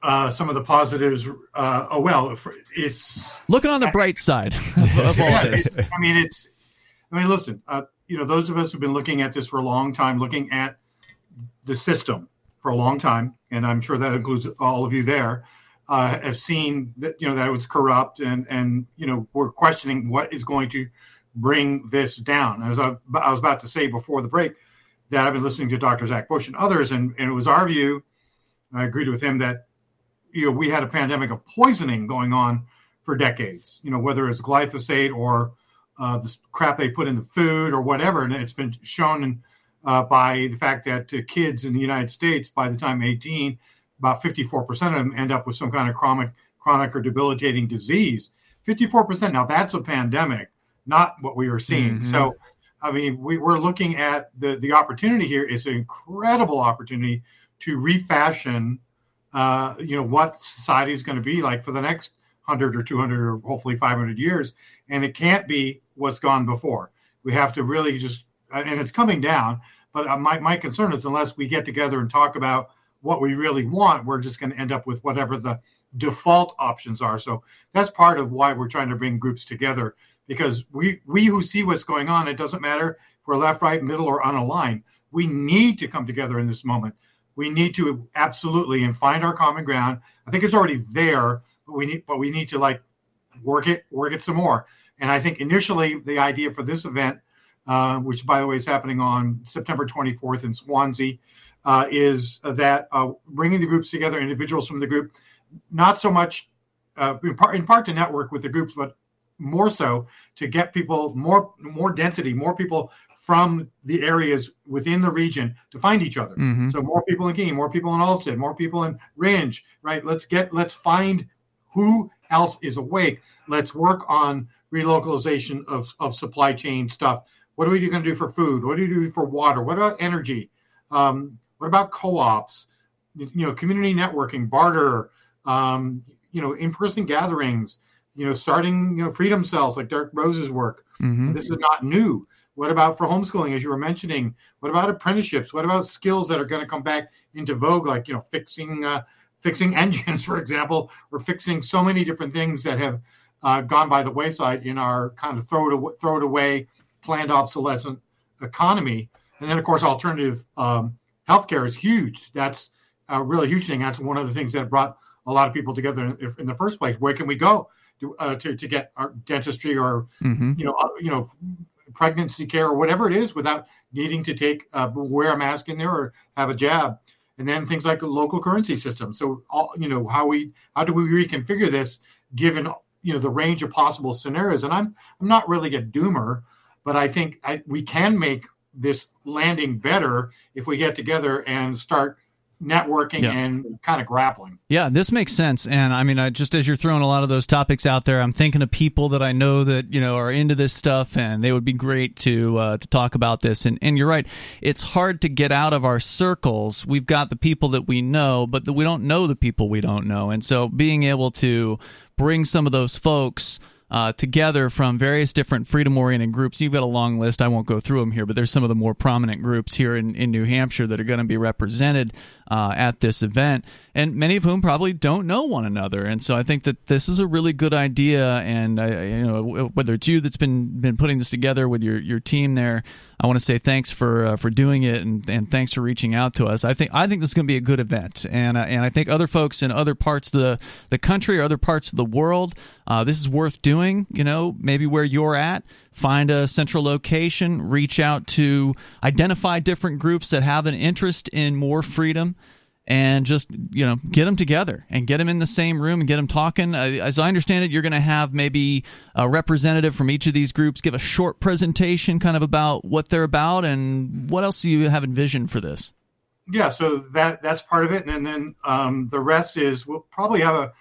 S4: Uh, some of the positives. Uh, oh well, it's
S1: Looking on the bright side (laughs) of, of all
S4: yeah,
S1: this.
S4: I mean, it's. I mean, listen. You know, those of us who've been looking at this for a long time, looking at the system for a long time, and I'm sure that includes all of you there, uh, have seen that you know that it was corrupt, and and you know we're questioning what is going to bring this down. As I, I was about to say before the break, that I've been listening to Dr. Zach Bush and others, and, and it was our view. I agreed with him that you know we had a pandemic of poisoning going on for decades. You know whether it's glyphosate or uh, the crap they put in the food or whatever, and it's been shown in, uh, by the fact that uh, kids in the United States, by the time 18, about 54% of them end up with some kind of chronic, chronic or debilitating disease. 54%. Now that's a pandemic, not what we are seeing.
S1: Mhm.
S4: So, I mean, we, we're looking at the the opportunity here is an incredible opportunity to refashion, uh, you know, what society is going to be like for the next 100 or 200 or hopefully 500 years. And it can't be what's gone before. We have to really just, and it's coming down. But uh, my, my concern is unless we get together and talk about what we really want, we're just going to end up with whatever the default options are. So that's part of why we're trying to bring groups together because we we who see what's going on, it doesn't matter if we're left, right, middle, or line. We need to come together in this moment. We need to absolutely and find our common ground. I think it's already there, but we need but we need to like work it, work it some more. And I think initially the idea for this event, uh, which by the way is happening on September 24th in Swanzey, uh, is that uh, bringing the groups together, individuals from the group, not so much uh, in part, in part to network with the groups, but more so to get people more more density, more people from the areas within the region to find each other. Mm-hmm. So more people in Keene, more people in Alstead, more people in Rindge, right? Let's get let's find who else is awake. Let's work on relocalization of, of supply chain stuff. What are we going to do for food? What do you do for water? What about energy? Um, what about co-ops? You know, community networking, barter, um, you know, in-person gatherings, you know, starting, you know, freedom cells like Derrick Broze's work. Mm-hmm. This is not new. What about for homeschooling, as you were mentioning? What about apprenticeships? What about skills that are going to come back into vogue, like you know, fixing uh, fixing (laughs) engines, for example, or fixing so many different things that have uh, gone by the wayside in our kind of throw it away, throw it away planned obsolescent economy. And then, of course, alternative um, healthcare is huge. That's a really huge thing. That's one of the things that brought a lot of people together in, in the first place. Where can we go to uh, to, to, get our dentistry or mm-hmm. you know uh, you know pregnancy care or whatever it is without needing to take uh, wear a mask in there or have a jab? And then things like local currency system. So all you know how we how do we reconfigure this given you know the range of possible scenarios? And I'm I'm not really a doomer, but I think I, we can make this landing better if we get together and start networking yeah. and kind of grappling.
S1: Yeah, this makes sense. And I mean, I, just as you're throwing a lot of those topics out there, I'm thinking of people that I know that you know are into this stuff, and they would be great to uh, to talk about this. And and you're right, it's hard to get out of our circles. We've got the people that we know, but the, we don't know the people we don't know, and so being able to bring some of those folks uh, together from various different freedom oriented groups. You've got a long list. I won't go through them here, but there's some of the more prominent groups here in, in New Hampshire that are going to be represented uh, at this event, and many of whom probably don't know one another. And so I think that this is a really good idea. And you know, whether it's you that's been been putting this together with your your team there, I want to say thanks for uh, for doing it and, and thanks for reaching out to us. I think I think this is going to be a good event, and uh, and I think other folks in other parts of the the country or other parts of the world, uh, this is worth doing. You know, maybe where you're at, find a central location, reach out to identify different groups that have an interest in more freedom and just you know get them together and get them in the same room and get them talking. As I understand it, you're going to have maybe a representative from each of these groups give a short presentation, kind of about what they're about and what else do you have envisioned for this.
S4: Yeah, so that that's part of it, and then um, the rest is we'll probably have a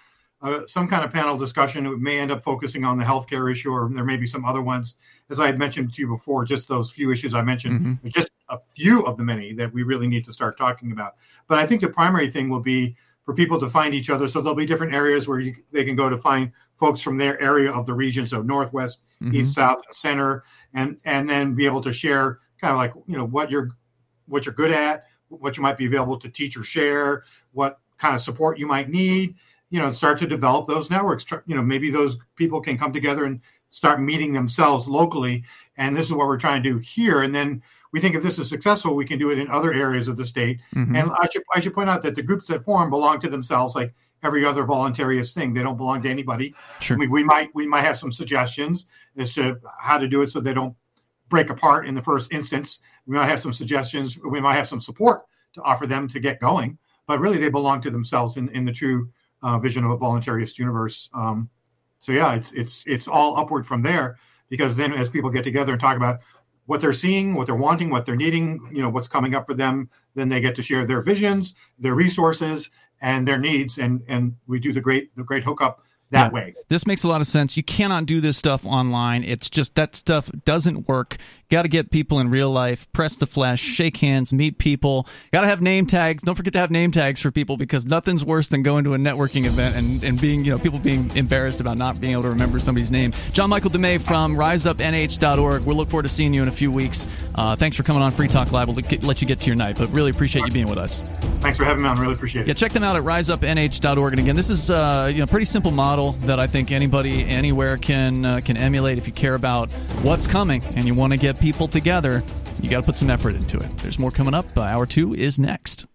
S4: uh, some kind of panel discussion. It may end up focusing on the healthcare issue, or there may be some other ones. As I had mentioned to you before, just those few issues I mentioned, mm-hmm. just a few of the many that we really need to start talking about. But I think the primary thing will be for people to find each other. So there'll be different areas where you, they can go to find folks from their area of the region, so northwest, mm-hmm. east, south, center, and and then be able to share kind of like you know what you're what you're good at, what you might be available to teach or share, what kind of support you might need you know start to develop those networks. You know maybe those people can come together and start meeting themselves locally and this is what we're trying to do here. And then we think if this is successful we can do it in other areas of the state. Mm-hmm. and i should i should point out that the groups that form belong to themselves like every other voluntarist thing. They don't belong to anybody. Sure. I mean, we might we might have some suggestions as to how to do it so they don't break apart in the first instance. We might have some suggestions we might have some support to offer them to get going but really they belong to themselves in, in the true uh, vision of a voluntarist universe. Um, so yeah, it's it's it's all upward from there because then as people get together and talk about what they're seeing, what they're wanting, what they're needing, you know, what's coming up for them, then they get to share their visions, their resources, and their needs, and and we do the great the great hookup that
S1: Yeah.
S4: way.
S1: This makes a lot of sense. You cannot do this stuff online. It's just that stuff doesn't work. Got to get people in real life, press the flesh, shake hands, meet people. Got to have name tags. Don't forget to have name tags for people because nothing's worse than going to a networking event and, and being, you know, people being embarrassed about not being able to remember somebody's name. John Michael Dumais from riseupnh.org. We'll look forward to seeing you in a few weeks. Uh, thanks for coming on Free Talk Live. We'll get, let you get to your night, but really appreciate you being with us.
S4: Thanks for having me on. Really appreciate it.
S1: Yeah, check them out at riseupnh.org. And again, this is uh, you know pretty simple model that I think anybody anywhere can uh, can emulate if you care about what's coming and you want to get people together. You got to put some effort into it. There's more coming up. Uh, hour two is next.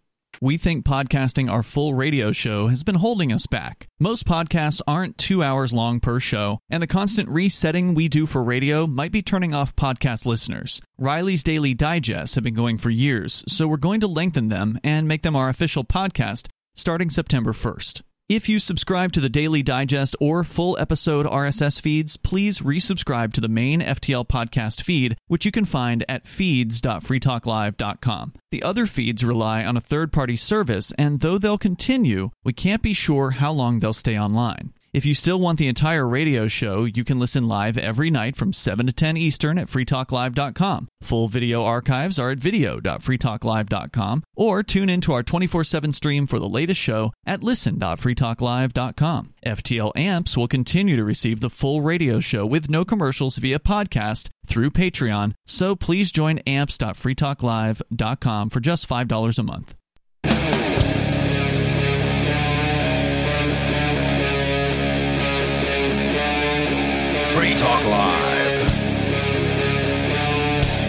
S1: We think podcasting our full radio show has been holding us back. Most podcasts aren't two hours long per show, and the constant resetting we do for radio might be turning off podcast listeners. Riley's Daily Digests have been going for years, so we're going to lengthen them and make them our official podcast starting September 1st. If you subscribe to the Daily Digest or full episode RSS feeds, please resubscribe to the main FTL podcast feed, which you can find at feeds.freetalklive.com. The other feeds rely on a third party service, and though they'll continue, we can't be sure how long they'll stay online. If you still want the entire radio show, you can listen live every night from 7 to 10 Eastern at freetalklive.com. Full video archives are at video.freetalklive.com or tune into our 24/7 stream for the latest show at listen.freetalklive.com. FTL Amps will continue to receive the full radio show with no commercials via podcast through Patreon, so please join amps.freetalklive.com for just $5 a month.
S5: Free Talk Live.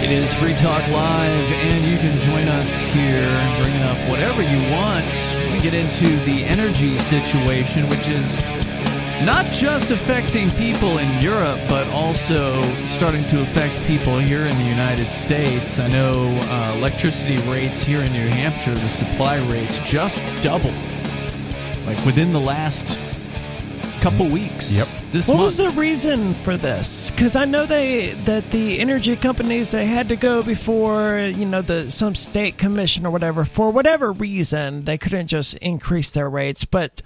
S1: It is Free Talk Live, and you can join us here, bringing up whatever you want. We get into the energy situation, which is not just affecting people in Europe, but also starting to affect people here in the United States. I know uh, electricity rates here in New Hampshire, the supply rates just doubled, like within the last couple weeks.
S3: Yep.
S1: This
S2: What
S1: month.
S2: was the reason for this? Because I know they that the energy companies they had to go before you know the some state commission or whatever for whatever reason they couldn't just increase their rates, but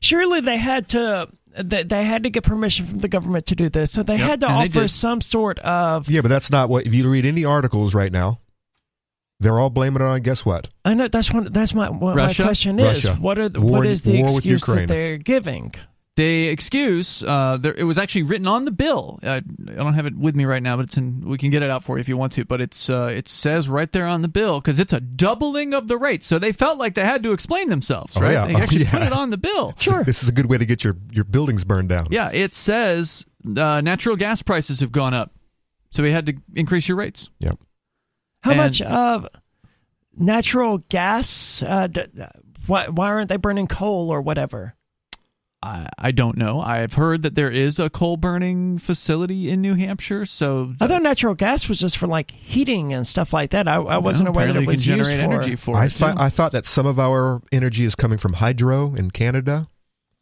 S2: surely they had to they, they had to get permission from the government to do this, so they
S1: Yep,
S2: had to
S1: and
S2: offer some sort of.
S3: Yeah, but that's not what. If you read any articles right now, they're all blaming it on. Guess what?
S2: I know that's one. That's my what
S1: Russia?
S2: my question is.
S3: Russia.
S2: What are the,
S3: War-
S2: what is the excuse that they're giving?
S1: They excuse uh, there, it was actually written on the bill uh, i don't have it with me right now but it's in we can get it out for you if you want to but it's uh, it says right there on the bill because it's a doubling of the rate so they felt like they had to explain themselves
S3: Oh,
S1: right
S3: yeah.
S1: they actually
S3: Oh,
S1: put it on the bill
S2: Sure.
S3: This is a good way to get your your buildings burned down.
S1: yeah it says uh, natural gas prices have gone up so we had to increase your rates
S3: Yep.
S2: How
S1: And-
S2: much of natural gas? Uh, d- why why aren't they burning coal or whatever?
S1: I, I don't know i've heard that there is a coal burning facility in new hampshire so
S2: I thought natural gas was just for like heating and stuff like that. I, I wasn't
S1: Well,
S2: aware that it was
S1: can
S2: used
S1: generate
S2: for.
S1: energy for
S3: I
S1: it
S3: thought. I thought that some of our energy is coming from hydro in Canada.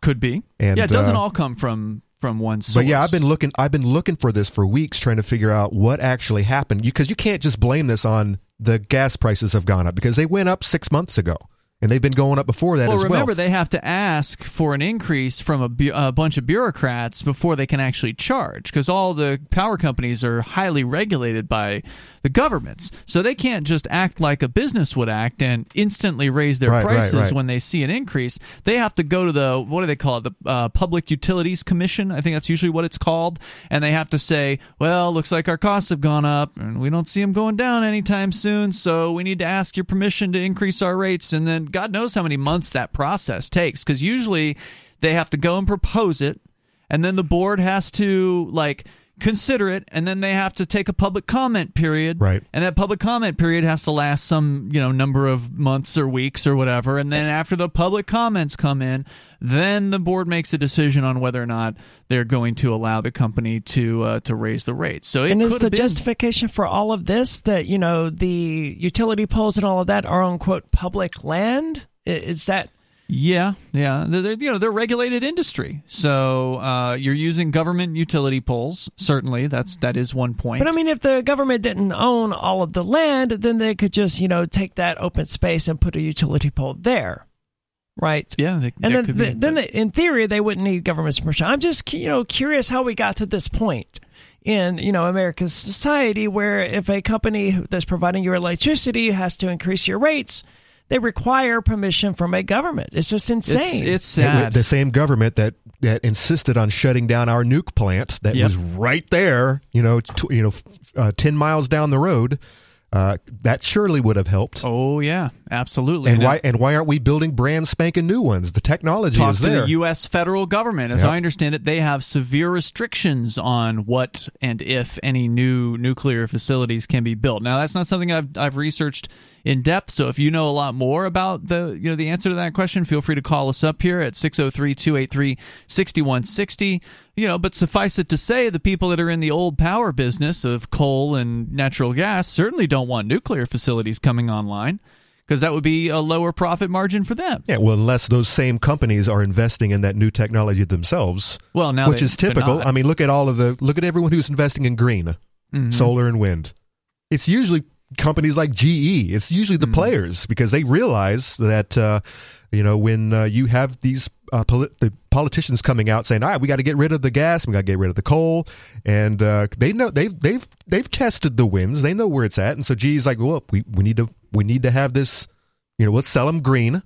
S1: could be
S3: And,
S1: yeah it doesn't
S3: uh,
S1: all come from from one source
S3: But yeah, I've been looking. I've been looking for this for weeks, trying to figure out what actually happened. Because you, can't just blame this on the gas prices have gone up because they went up six months ago, and they've been going up before that
S1: well,
S3: as
S1: remember
S3: well.
S1: Remember, they have to ask for an increase from a, bu- a bunch of bureaucrats before they can actually charge, because all the power companies are highly regulated by the governments, so they can't just act like a business would act and instantly raise their
S3: Right, right,
S1: prices
S3: right.
S1: when they see an increase. They have to go to the what do they call it, the uh, Public Utilities Commission? I think that's usually what it's called, and they have to say, well, looks like our costs have gone up, and we don't see them going down anytime soon, so we need to ask your permission to increase our rates, and then God knows how many months that process takes, because usually they have to go and propose it, and then the board has to like consider it and then they have to take a public comment period
S3: Right.
S1: and that public comment period has to last some you know number of months or weeks or whatever and then after the public comments come in then the board makes a decision on whether or not they're going to allow the company to uh, to raise the rates so it
S2: And is the
S1: been
S2: justification for all of this that you know the utility poles and all of that are on quote public land? Is that
S1: Yeah, yeah. They're, you know, they're regulated industry, so uh, you're using government utility poles. Certainly, that's that is one point.
S2: But I mean, if the government didn't own all of the land, then they could just, you know, take that open space and put a utility pole there. right?
S1: Yeah, they,
S2: and then,
S1: could
S2: the,
S1: be,
S2: then they, in theory, they wouldn't need government's permission. I'm just you know curious how we got to this point in you know America's society where if a company that's providing your electricity has to increase your rates, they require permission from a government. It's just insane.
S1: it's
S3: And
S1: sad.
S3: The same government that that insisted on shutting down our nuke plant that
S1: Yep.
S3: was right there, you know, t- you know, f- uh, ten miles down the road. Uh, that surely would have helped.
S1: oh yeah, absolutely.
S3: and
S1: Now-
S3: why and why aren't we building brand spanking new ones? The technology
S1: talk
S3: is
S1: to
S3: there.
S1: the U.S. federal government. As
S3: Yep.
S1: I understand it, they have severe restrictions on what and if any new nuclear facilities can be built. Now, that's not something I've I've researched in depth. So, if you know a lot more about the you know the answer to that question, feel free to call us up here at 603-283-6160. You know, but suffice it to say, the people that are in the old power business of coal and natural gas certainly don't want nuclear facilities coming online because that would be a lower profit margin for them.
S3: yeah, well, unless those same companies are investing in that new technology themselves,
S1: Well, now
S3: which is typical. I mean, look at all of the look at everyone who's investing in green,
S1: Mm-hmm.
S3: solar, and wind. It's usually companies like GE. It's usually the players because they realize that uh, you know when uh, you have these uh, polit- the politicians coming out saying, "All right, we got to get rid of the gas, we got to get rid of the coal," and uh, they know they've they've they've tested the winds, they know where it's at, and so GE's like, "Well, we, we need to we need to have this, you know, let's sell them green."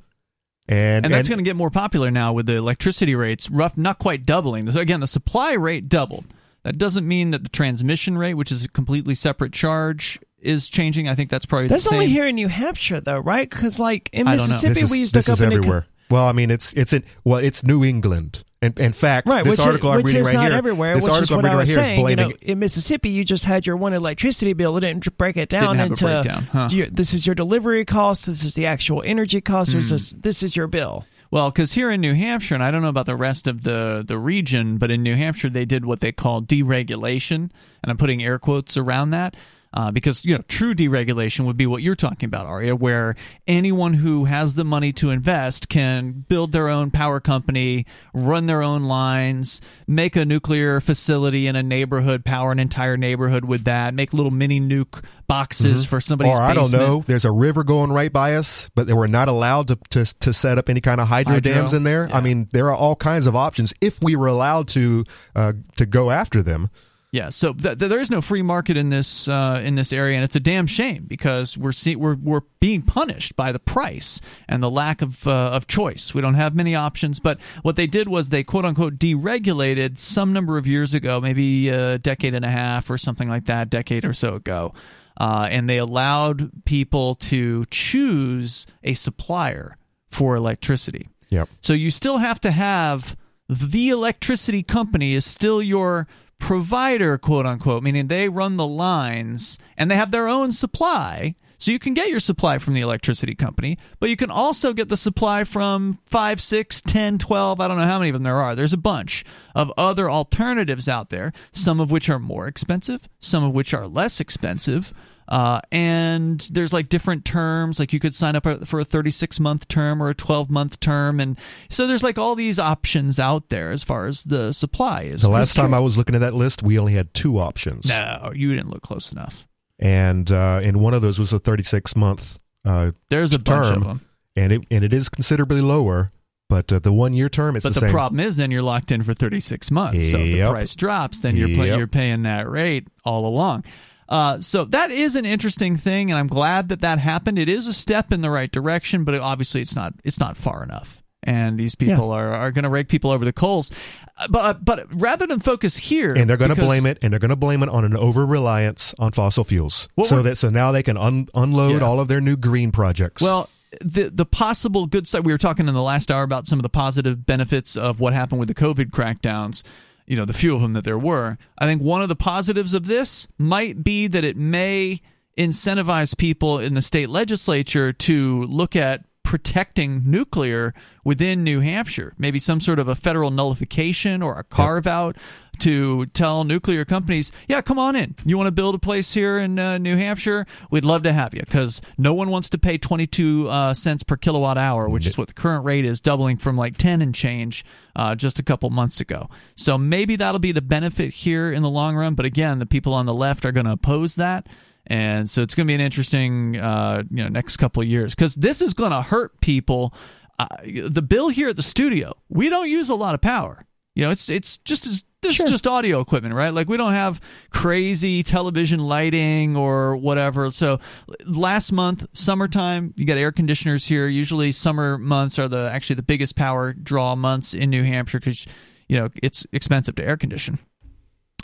S3: And,
S1: and that's going to get more popular now with the electricity rates rough not quite doubling again the supply rate doubled that doesn't mean that the transmission rate which is a completely separate charge is changing i think that's probably
S2: That's
S1: the same
S2: only here in New Hampshire, though, right? Because like in
S1: I don't know.
S2: Mississippi,
S3: this is,
S2: we used to
S3: this
S2: look
S3: is
S2: up in
S3: everywhere. Well, I mean, it's it's in well, it's New England, and in fact,
S2: Right,
S3: this article
S2: is,
S3: I'm
S2: which
S3: reading
S2: is
S3: right
S2: not
S3: here,
S2: everywhere.
S3: this
S2: Which is
S3: article
S2: what
S3: I'm reading right
S2: was
S3: here is
S2: saying. You
S3: blaming
S2: know, in Mississippi, you just had your one electricity bill. It didn't break it down
S1: have a
S2: into
S1: breakdown, huh.
S2: do you- this is your delivery cost. This is the actual energy cost.
S3: Hmm.
S2: This is this is your bill.
S1: Well, because here in New Hampshire, and I don't know about the rest of the, the region, but in New Hampshire, they did what they call deregulation, and I'm putting air quotes around that. Uh, because you know, true deregulation would be what you're talking about, Aria, where anyone who has the money to invest can build their own power company, run their own lines, make a nuclear facility in a neighborhood, power an entire neighborhood with that, make little mini nuke boxes for somebody's
S3: Mm-hmm. or I don't know. There's a river going right by us, but they were not allowed to to, to set up any kind of hydro,
S1: Hydro,
S3: dams in there.
S1: yeah.
S3: I mean, there are all kinds of options if we were allowed to uh, to go after them.
S1: Yeah, so th- th- there is no free market in this uh, in this area, and it's a damn shame because we're see- we're we're being punished by the price and the lack of uh, of choice. We don't have many options. But what they did was they quote unquote deregulated some number of years ago, maybe a decade and a half or something like that, decade or so ago, uh, and they allowed people to choose a supplier for electricity.
S3: Yep.
S1: So you still have to have the electricity company is still your provider, quote unquote, meaning they run the lines and they have their own supply. So you can get your supply from the electricity company, but you can also get the supply from 5, 6, 10, 12, I don't know how many of them there are. There's a bunch of other alternatives out there, some of which are more expensive, some of which are less expensive. Uh, and there's like different terms. Like you could sign up for a 36 month term or a 12 month term. And so there's like all these options out there as far as the supply is
S3: The last time I was looking at that list, we only had two options,
S1: no you didn't look close enough.
S3: And uh, and one of those was a 36 month uh,
S1: there's a bunch
S3: term,
S1: of them.
S3: And it and it is considerably lower. But uh, the one year term, it's
S1: but
S3: the,
S1: the problem is then you're locked in for 36 months. So if the price drops then you're pay- you're paying that rate all along uh, so that is an interesting thing and i'm glad that that happened it is a step in the right direction but obviously it's not it's not far enough and these people are, are going to rake people over the coals Uh, but but rather than focus here
S3: and they're going to blame it, and they're going to blame it on an over reliance on fossil fuels, so that so now they can un- unload
S1: Yeah.
S3: all of their new green projects.
S1: Well, the the possible good side. We were talking in the last hour about some of the positive benefits of what happened with the COVID crackdowns. You know, the few of them that there were. I think one of the positives of this might be that it may incentivize people in the state legislature to look at protecting nuclear within New Hampshire. Maybe some sort of a federal nullification or a carve out to tell nuclear companies, yeah, come on in. You want to build a place here in uh, New Hampshire? We'd love to have you because no one wants to pay 22 uh, cents per kilowatt hour, which is what the current rate is, doubling from like 10 and change uh, just a couple months ago. So maybe that'll be the benefit here in the long run. But again, the people on the left are going to oppose that. And so it's going to be an interesting, uh, you know, next couple of years because this is going to hurt people uh, the bill here at the studio, we don't use a lot of power. You know, it's it's just as this
S2: Sure.
S1: is just audio equipment, right? Like we don't have crazy television lighting or whatever. So last month, summertime, you got air conditioners here. Usually, summer months are the actually the biggest power draw months in New Hampshire because you know it's expensive to air condition.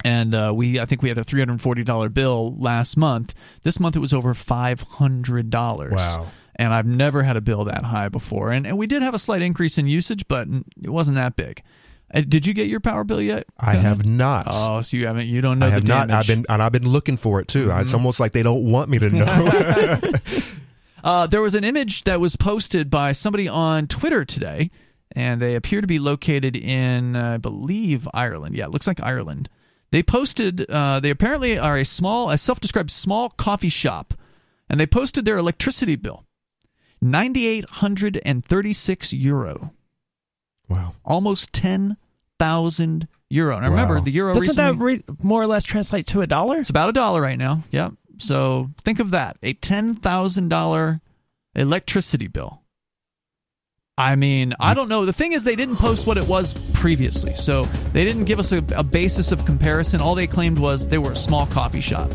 S1: And uh, we, I think we had a three hundred forty dollar bill last month. This month it was over five hundred dollars.
S3: Wow.
S1: And I've never had a bill that high before. And and we did have a slight increase in usage, but it wasn't that big. Uh, did you get your power bill yet?
S3: I have not.
S1: Oh, so you haven't? You don't know
S3: I
S1: the
S3: have not. I've been and I've been looking for it too. It's almost like they don't want me to (laughs) know. (laughs)
S1: Uh, there was an image that was posted by somebody on Twitter today, and they appear to be located in, uh, I believe, Ireland. Yeah, it looks like Ireland. They posted. Uh, they apparently are a small, a self-described small coffee shop, and they posted their electricity bill, ninety-eight hundred and thirty-six euro,
S3: wow.
S1: almost ten thousand euro. And remember,
S3: Wow.
S1: the euro
S2: Doesn't that re- more or less translate to a dollar?
S1: It's about a dollar right now. Yep. So think of that a $10,000 electricity bill. I mean, I mm. don't know. The thing is, they didn't post what it was previously. So they didn't give us a, a basis of comparison. All they claimed was they were a small coffee shop.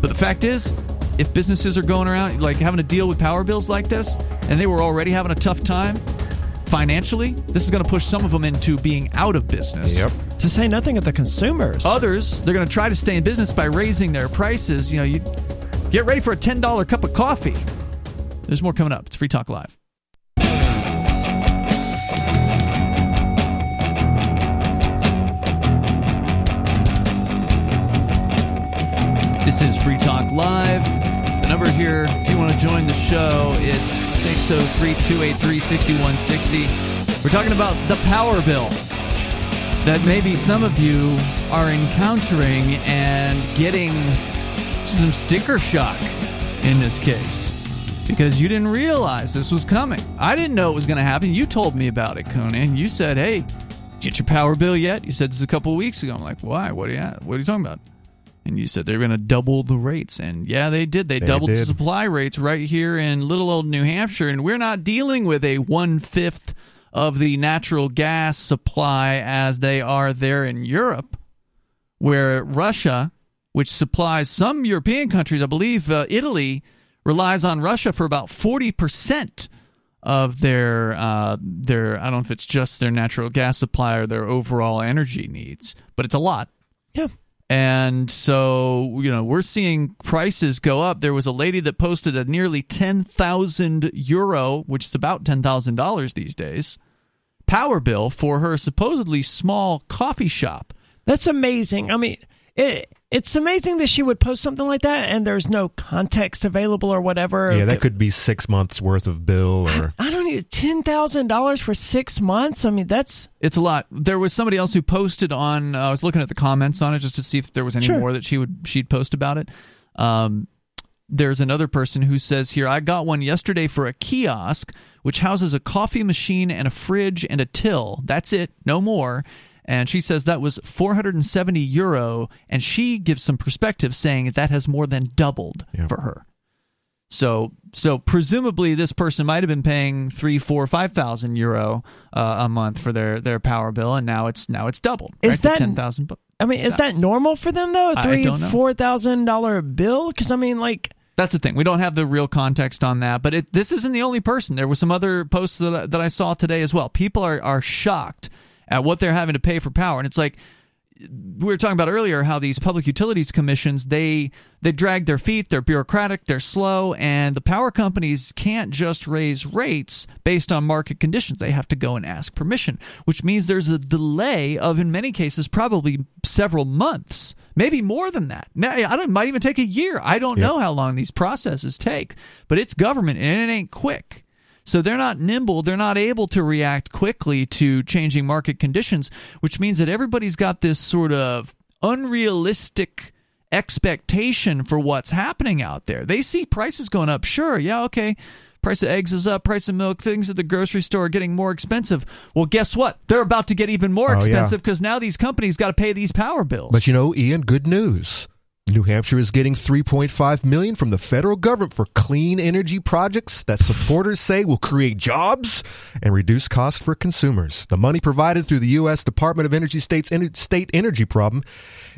S1: But the fact is, if businesses are going around, like having to deal with power bills like this, and they were already having a tough time financially, this is going to push some of them into being out of business.
S3: Yep.
S2: To say nothing of the consumers.
S1: Others, they're going to try to stay in business by raising their prices. You know, you get ready for a ten dollar cup of coffee. There's more coming up. It's Free Talk Live. This is Free Talk Live. The number here, if you want to join the show, it's 603 283 6160. We're talking about the power bill that maybe some of you are encountering and getting some sticker shock in this case because you didn't realize this was coming. I didn't know it was going to happen. You told me about it, Conan. You said, "Hey, get your power bill yet?" You said this a couple weeks ago. I'm like, "Why? What are you? What are you talking about?" And you said they're going to double the rates, and yeah, they did. They,
S3: They
S1: doubled the supply rates right here in little old New Hampshire, and we're not dealing with a one fifth of the natural gas supply as they are there in Europe, where Russia, which supplies some European countries, I believe uh, Italy relies on Russia for about forty percent of their uh, their. I don't know if it's just their natural gas supply or their overall energy needs, but it's a lot.
S2: Yeah.
S1: And so, you know, we're seeing prices go up. There was a lady that posted a nearly 10,000 euro, which is about $10,000 these days, power bill for her supposedly small coffee shop.
S2: That's amazing. I mean, it, it's amazing that she would post something like that and there's no context available or whatever.
S3: Yeah, that could be six months worth of bill or
S2: I don't need ten thousand dollars for six months. I mean, that's
S1: It's a lot. There was somebody else who posted on. Uh, I was looking at the comments on it just to see if there was any
S2: Sure.
S1: more that she would she'd post about it. Um, there's another person who says here, I got one yesterday for a kiosk which houses a coffee machine and a fridge and a till. That's it, no more. And she says that was 470 euro, and she gives some perspective, saying that has more than doubled
S3: Yeah.
S1: for her. So, so presumably this person might have been paying three, four, five thousand euro uh, a month for their their power bill, and now it's now it's doubled.
S2: Is
S1: right, to
S2: that-
S1: ten thousand? bu-
S2: I mean, is that normal for them though? A
S1: I
S2: three, four thousand dollar bill? Because I mean, like,
S1: That's the thing. We don't have the real context on that, but it, this isn't the only person. There were some other posts that I, that I saw today as well. People are are shocked at what they're having to pay for power, and it's like we were talking about earlier how these public utilities commissions they they drag their feet they're bureaucratic they're slow and the power companies can't just raise rates based on market conditions. They have to go and ask permission which means there's a delay of in many cases probably several months maybe more than that. May- i don't it might even take a year. I don't
S3: Yep.
S1: know how long these processes take but it's government and it ain't quick so they're not nimble, they're not able to react quickly to changing market conditions, which means that everybody's got this sort of unrealistic expectation for what's happening out there. They see prices going up, sure, yeah, okay. Price of eggs is up, price of milk, things at the grocery store are getting more expensive. Well, guess what? They're about to get even more
S3: Oh,
S1: expensive because now these companies got to pay these power bills.
S3: But you know, Ian, good news. New Hampshire is getting 3.5 million from the federal government for clean energy projects that supporters say will create jobs and reduce costs for consumers. The money provided through the US Department of Energy State's state energy problem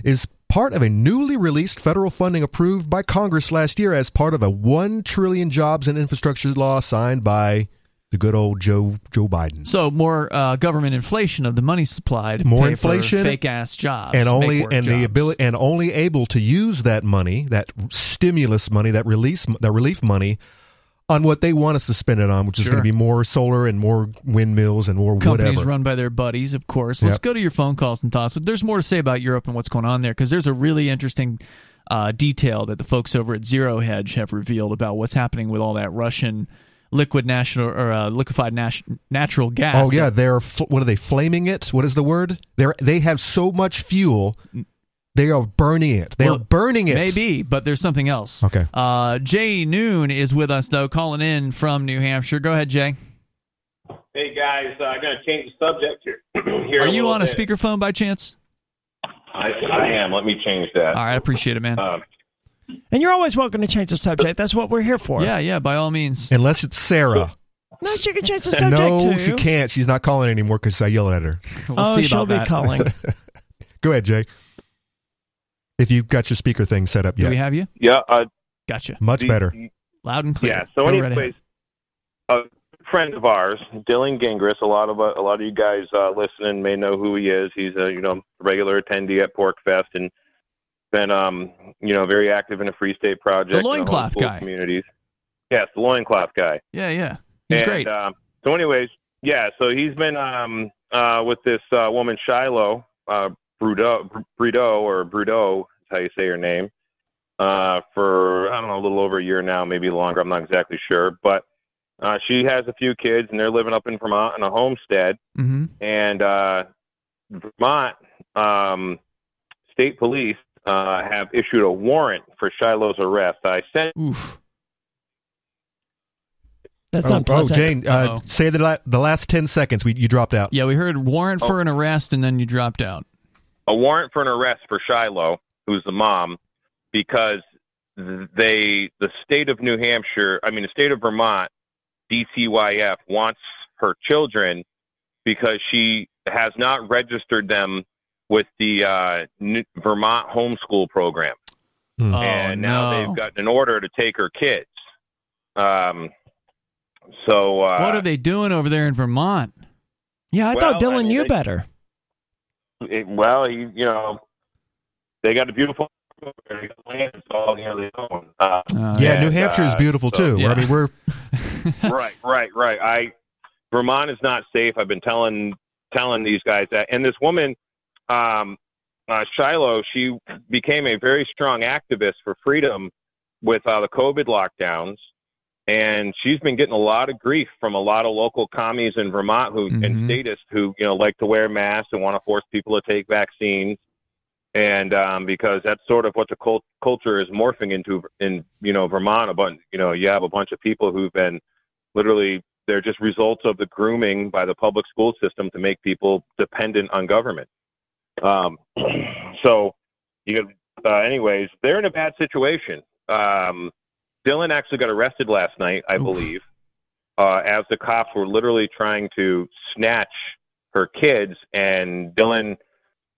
S3: is part of a newly released federal funding approved by Congress last year as part of a 1 trillion jobs and infrastructure law signed by the good old Joe Joe Biden.
S1: So more uh, government inflation of the money supply to
S3: more inflation,
S1: fake ass jobs,
S3: and only and
S1: jobs.
S3: the ability and only able to use that money, that stimulus money, that release that relief money. On what they want us to spend it on, which is
S1: Sure.
S3: going to be more solar and more windmills and more
S1: companies
S3: whatever.
S1: run by their buddies, of course. Let's
S3: Yep.
S1: go to your phone calls and thoughts. There's more to say about Europe and what's going on there because there's a really interesting uh, detail that the folks over at Zero Hedge have revealed about what's happening with all that Russian liquid national or uh, liquefied nat- natural gas.
S3: Oh yeah, they're fl- what are they flaming it? What is the word? They they have so much fuel, they are burning it. They're burning it.
S1: Maybe, but there's something else.
S3: Okay.
S1: Uh, Jay Noon is with us though, calling in from New Hampshire. Go ahead, Jay.
S6: Hey guys, uh, I'm going to change the subject here. (clears throat) here
S1: Are you
S6: little
S1: on a speakerphone by chance?
S6: I, I am. Let me change that.
S1: All right, I appreciate it, man.
S6: Um,
S2: And you're always welcome to change the subject. That's what we're here for.
S1: yeah, yeah, by all means.
S3: Unless it's Sarah.
S2: No, she can change the subject
S3: no,
S2: too.
S3: she can't. She's not calling anymore because I yelled at her. (laughs)
S1: We'll
S2: oh,
S1: see
S2: she'll
S1: about
S2: be
S1: that.
S2: calling. (laughs)
S3: Go ahead, Jay. If you've got your speaker thing set up
S1: Do
S3: yet,
S1: we have you?
S6: yeah. Uh,
S1: Gotcha.
S3: much
S6: the-
S3: better.
S1: Loud and clear.
S6: Yeah. So,
S1: Go
S6: anyways,
S1: ahead.
S6: a friend of ours, Dylan Gingras. A lot of uh, a lot of you guys uh, listening may know who he is. He's a you know regular attendee at PorcFest and been um you know very active in a Free State Project,
S1: The loincloth guy.
S6: communities. Yes, the loincloth guy.
S1: Yeah, yeah. He's
S6: and,
S1: great.
S6: Um, so, anyways, yeah. So he's been um, uh, with this uh, woman Shiloh uh, Brudeau, Brudeau or Brudeau, is how you say her name, uh, for I don't know a little over a year now, maybe longer. I'm not exactly sure, but uh, she has a few kids, and they're living up in Vermont in a homestead.
S1: hmm
S6: And uh, Vermont um, state police uh, have issued a warrant for Shiloh's arrest. I sent
S1: Oof.
S2: That's
S3: oh, oh. Jane, uh, say the la- the last ten seconds. We you dropped out.
S1: Yeah, we heard warrant
S6: Oh.
S1: for an arrest, and then you dropped out.
S6: a warrant for an arrest for Shiloh, who's the mom, because they, the state of New Hampshire, I mean, the state of Vermont, DCYF wants her children because she has not registered them with the uh, New- Vermont homeschool program,
S3: Hmm.
S1: Oh,
S6: and now
S1: no.
S6: they've gotten an order to take her kids. Um, so uh,
S1: what are they doing over there in Vermont?
S2: yeah, I thought
S6: Well, I
S2: Dylan
S6: mean,
S2: knew
S6: they-
S2: better.
S6: it, well, you, you know, they got a beautiful land. It's all you know they own. Uh,
S1: Uh,
S3: yeah,
S6: and,
S3: New Hampshire is
S6: uh,
S3: beautiful
S6: so-
S3: too.
S1: Yeah.
S3: I mean, we're (laughs)
S6: right, right, right. I Vermont is not safe. I've been telling telling these guys that. And this woman, um, uh, Shiloh, she became a very strong activist for freedom with uh, the COVID lockdowns, and she's been getting a lot of grief from a lot of local commies in Vermont who
S1: Mhm.
S6: and statists who you know like to wear masks and want to force people to take vaccines. And um, because that's sort of what the cult- culture is morphing into in you know Vermont, a bunch you know you have a bunch of people who've been literally they're just results of the grooming by the public school system to make people dependent on government. Um, (clears throat) so, you uh, anyways, they're in a bad situation. Um, Dylan actually got arrested last night, I
S1: Oof.
S6: believe, uh, as the cops were literally trying to snatch her kids, and Dylan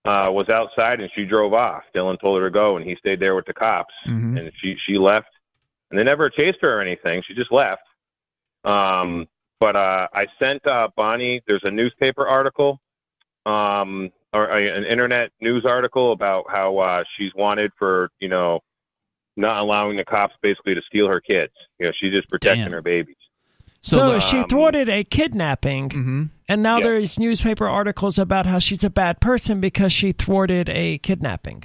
S6: uh, was outside and she drove off. Dylan told her to go, and he stayed there with the cops
S1: Mhm.
S6: and she she left and they never chased her or anything she just left um but uh i sent uh bonnie there's a newspaper article um or uh, an internet news article about how uh she's wanted for you know not allowing the cops basically to steal her kids you know she's just protecting
S1: Damn.
S6: her babies
S2: So,
S6: um,
S2: she thwarted a kidnapping,
S1: hmm
S2: and now
S6: Yeah.
S2: there's newspaper articles about how she's a bad person because she thwarted a kidnapping.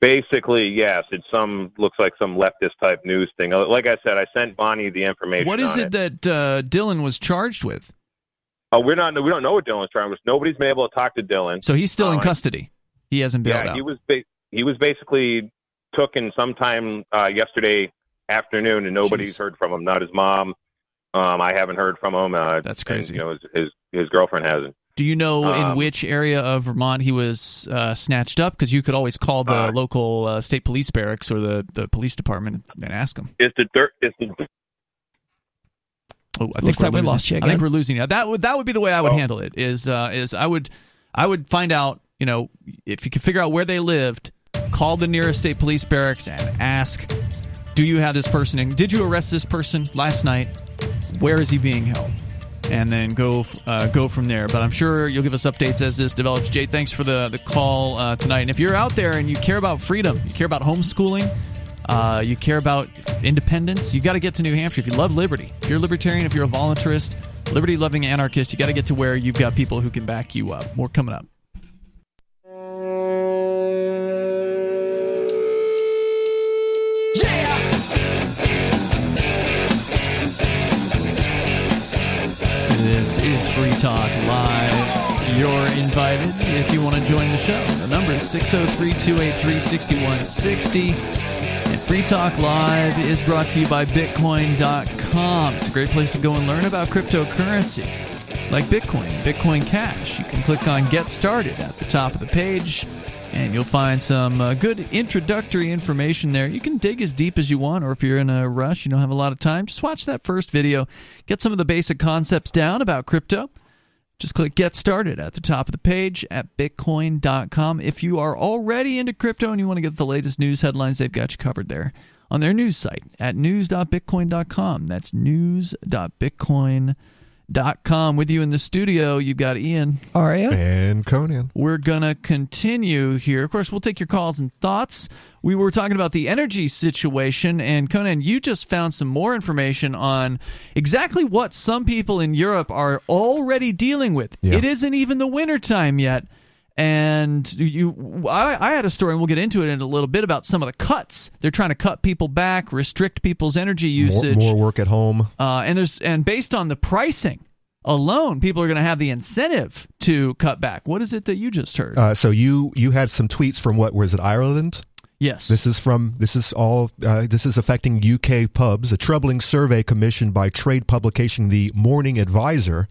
S6: basically yes it's some looks like some leftist type news thing like i said i sent bonnie the information
S1: What is
S6: on
S1: it that uh, Dylan was charged with?
S6: Oh we're not we don't know what dylan's trying with nobody's been able to talk to dylan
S1: So he's still in
S6: Oh,
S1: custody. He hasn't bailed
S6: yeah,
S1: out.
S6: he was ba- he was basically taken sometime uh, yesterday afternoon, and nobody's
S1: Jeez.
S6: heard from him. Not his mom. Um, I haven't heard from him. Uh,
S1: That's
S6: and,
S1: crazy.
S6: you know, his, his his girlfriend hasn't.
S1: Do you know in
S6: Um,
S1: which area of Vermont he was uh, snatched up? Because you could always call the
S6: Uh,
S1: local uh, state police barracks or the, the police department and ask them.
S6: It's the dirt. It's the
S1: Oh, I think
S2: Looks
S1: we're
S2: like we
S1: losing.
S2: lost you
S1: I think we're losing you. That would that would be the way I would
S6: Oh.
S1: handle it. Is uh, is I would I would find out. You know, if you could figure out where they lived, call the nearest state police barracks and ask, "Do you have this person? And did you arrest this person last night? Where is he being held?" And then go uh, go from there. But I'm sure you'll give us updates as this develops. Jay, thanks for the the call uh, tonight. And if you're out there and you care about freedom, you care about homeschooling, uh, you care about independence, you got to get to New Hampshire. If you love liberty, if you're a libertarian, if you're a voluntarist, liberty loving anarchist, you got to get to where you've got people who can back you up. More coming up. This is Free Talk Live. You're invited if you want to join the show. The number is 603 283 6160. And Free Talk Live is brought to you by Bitcoin.com. It's a great place to go and learn about cryptocurrency like Bitcoin, Bitcoin Cash. You can click on Get Started at the top of the page, and you'll find some uh, good introductory information there. You can dig as deep as you want, or if you're in a rush, you don't have a lot of time, just watch that first video, get some of the basic concepts down about crypto. Just click Get Started at the top of the page at Bitcoin.com. If you are already into crypto and you want to get the latest news headlines, they've got you covered there on their news site at news.bitcoin.com. That's news.bitcoin.com. .Com with you in the studio, you've got Ian.
S2: Aria?
S3: And Conan.
S1: We're going to continue here. Of course, we'll take your calls and thoughts. We were talking about the energy situation, and Conan, you just found some more information on exactly what some people in Europe are already dealing with.
S3: Yeah.
S1: It isn't even the wintertime yet. And you, I, I had a story, and we'll get into it in a little bit about some of the cuts. They're trying to cut people back, restrict people's energy
S3: More,
S1: usage.
S3: more work at home.
S1: Uh, and there's and based on the pricing alone, people are going to have the incentive to cut back. What is it that you just heard?
S3: Uh, so you you had some tweets from what was it Ireland?
S1: yes,
S3: This is from this is all uh, this is affecting UK pubs. A troubling survey commissioned by trade publication The Morning Advisor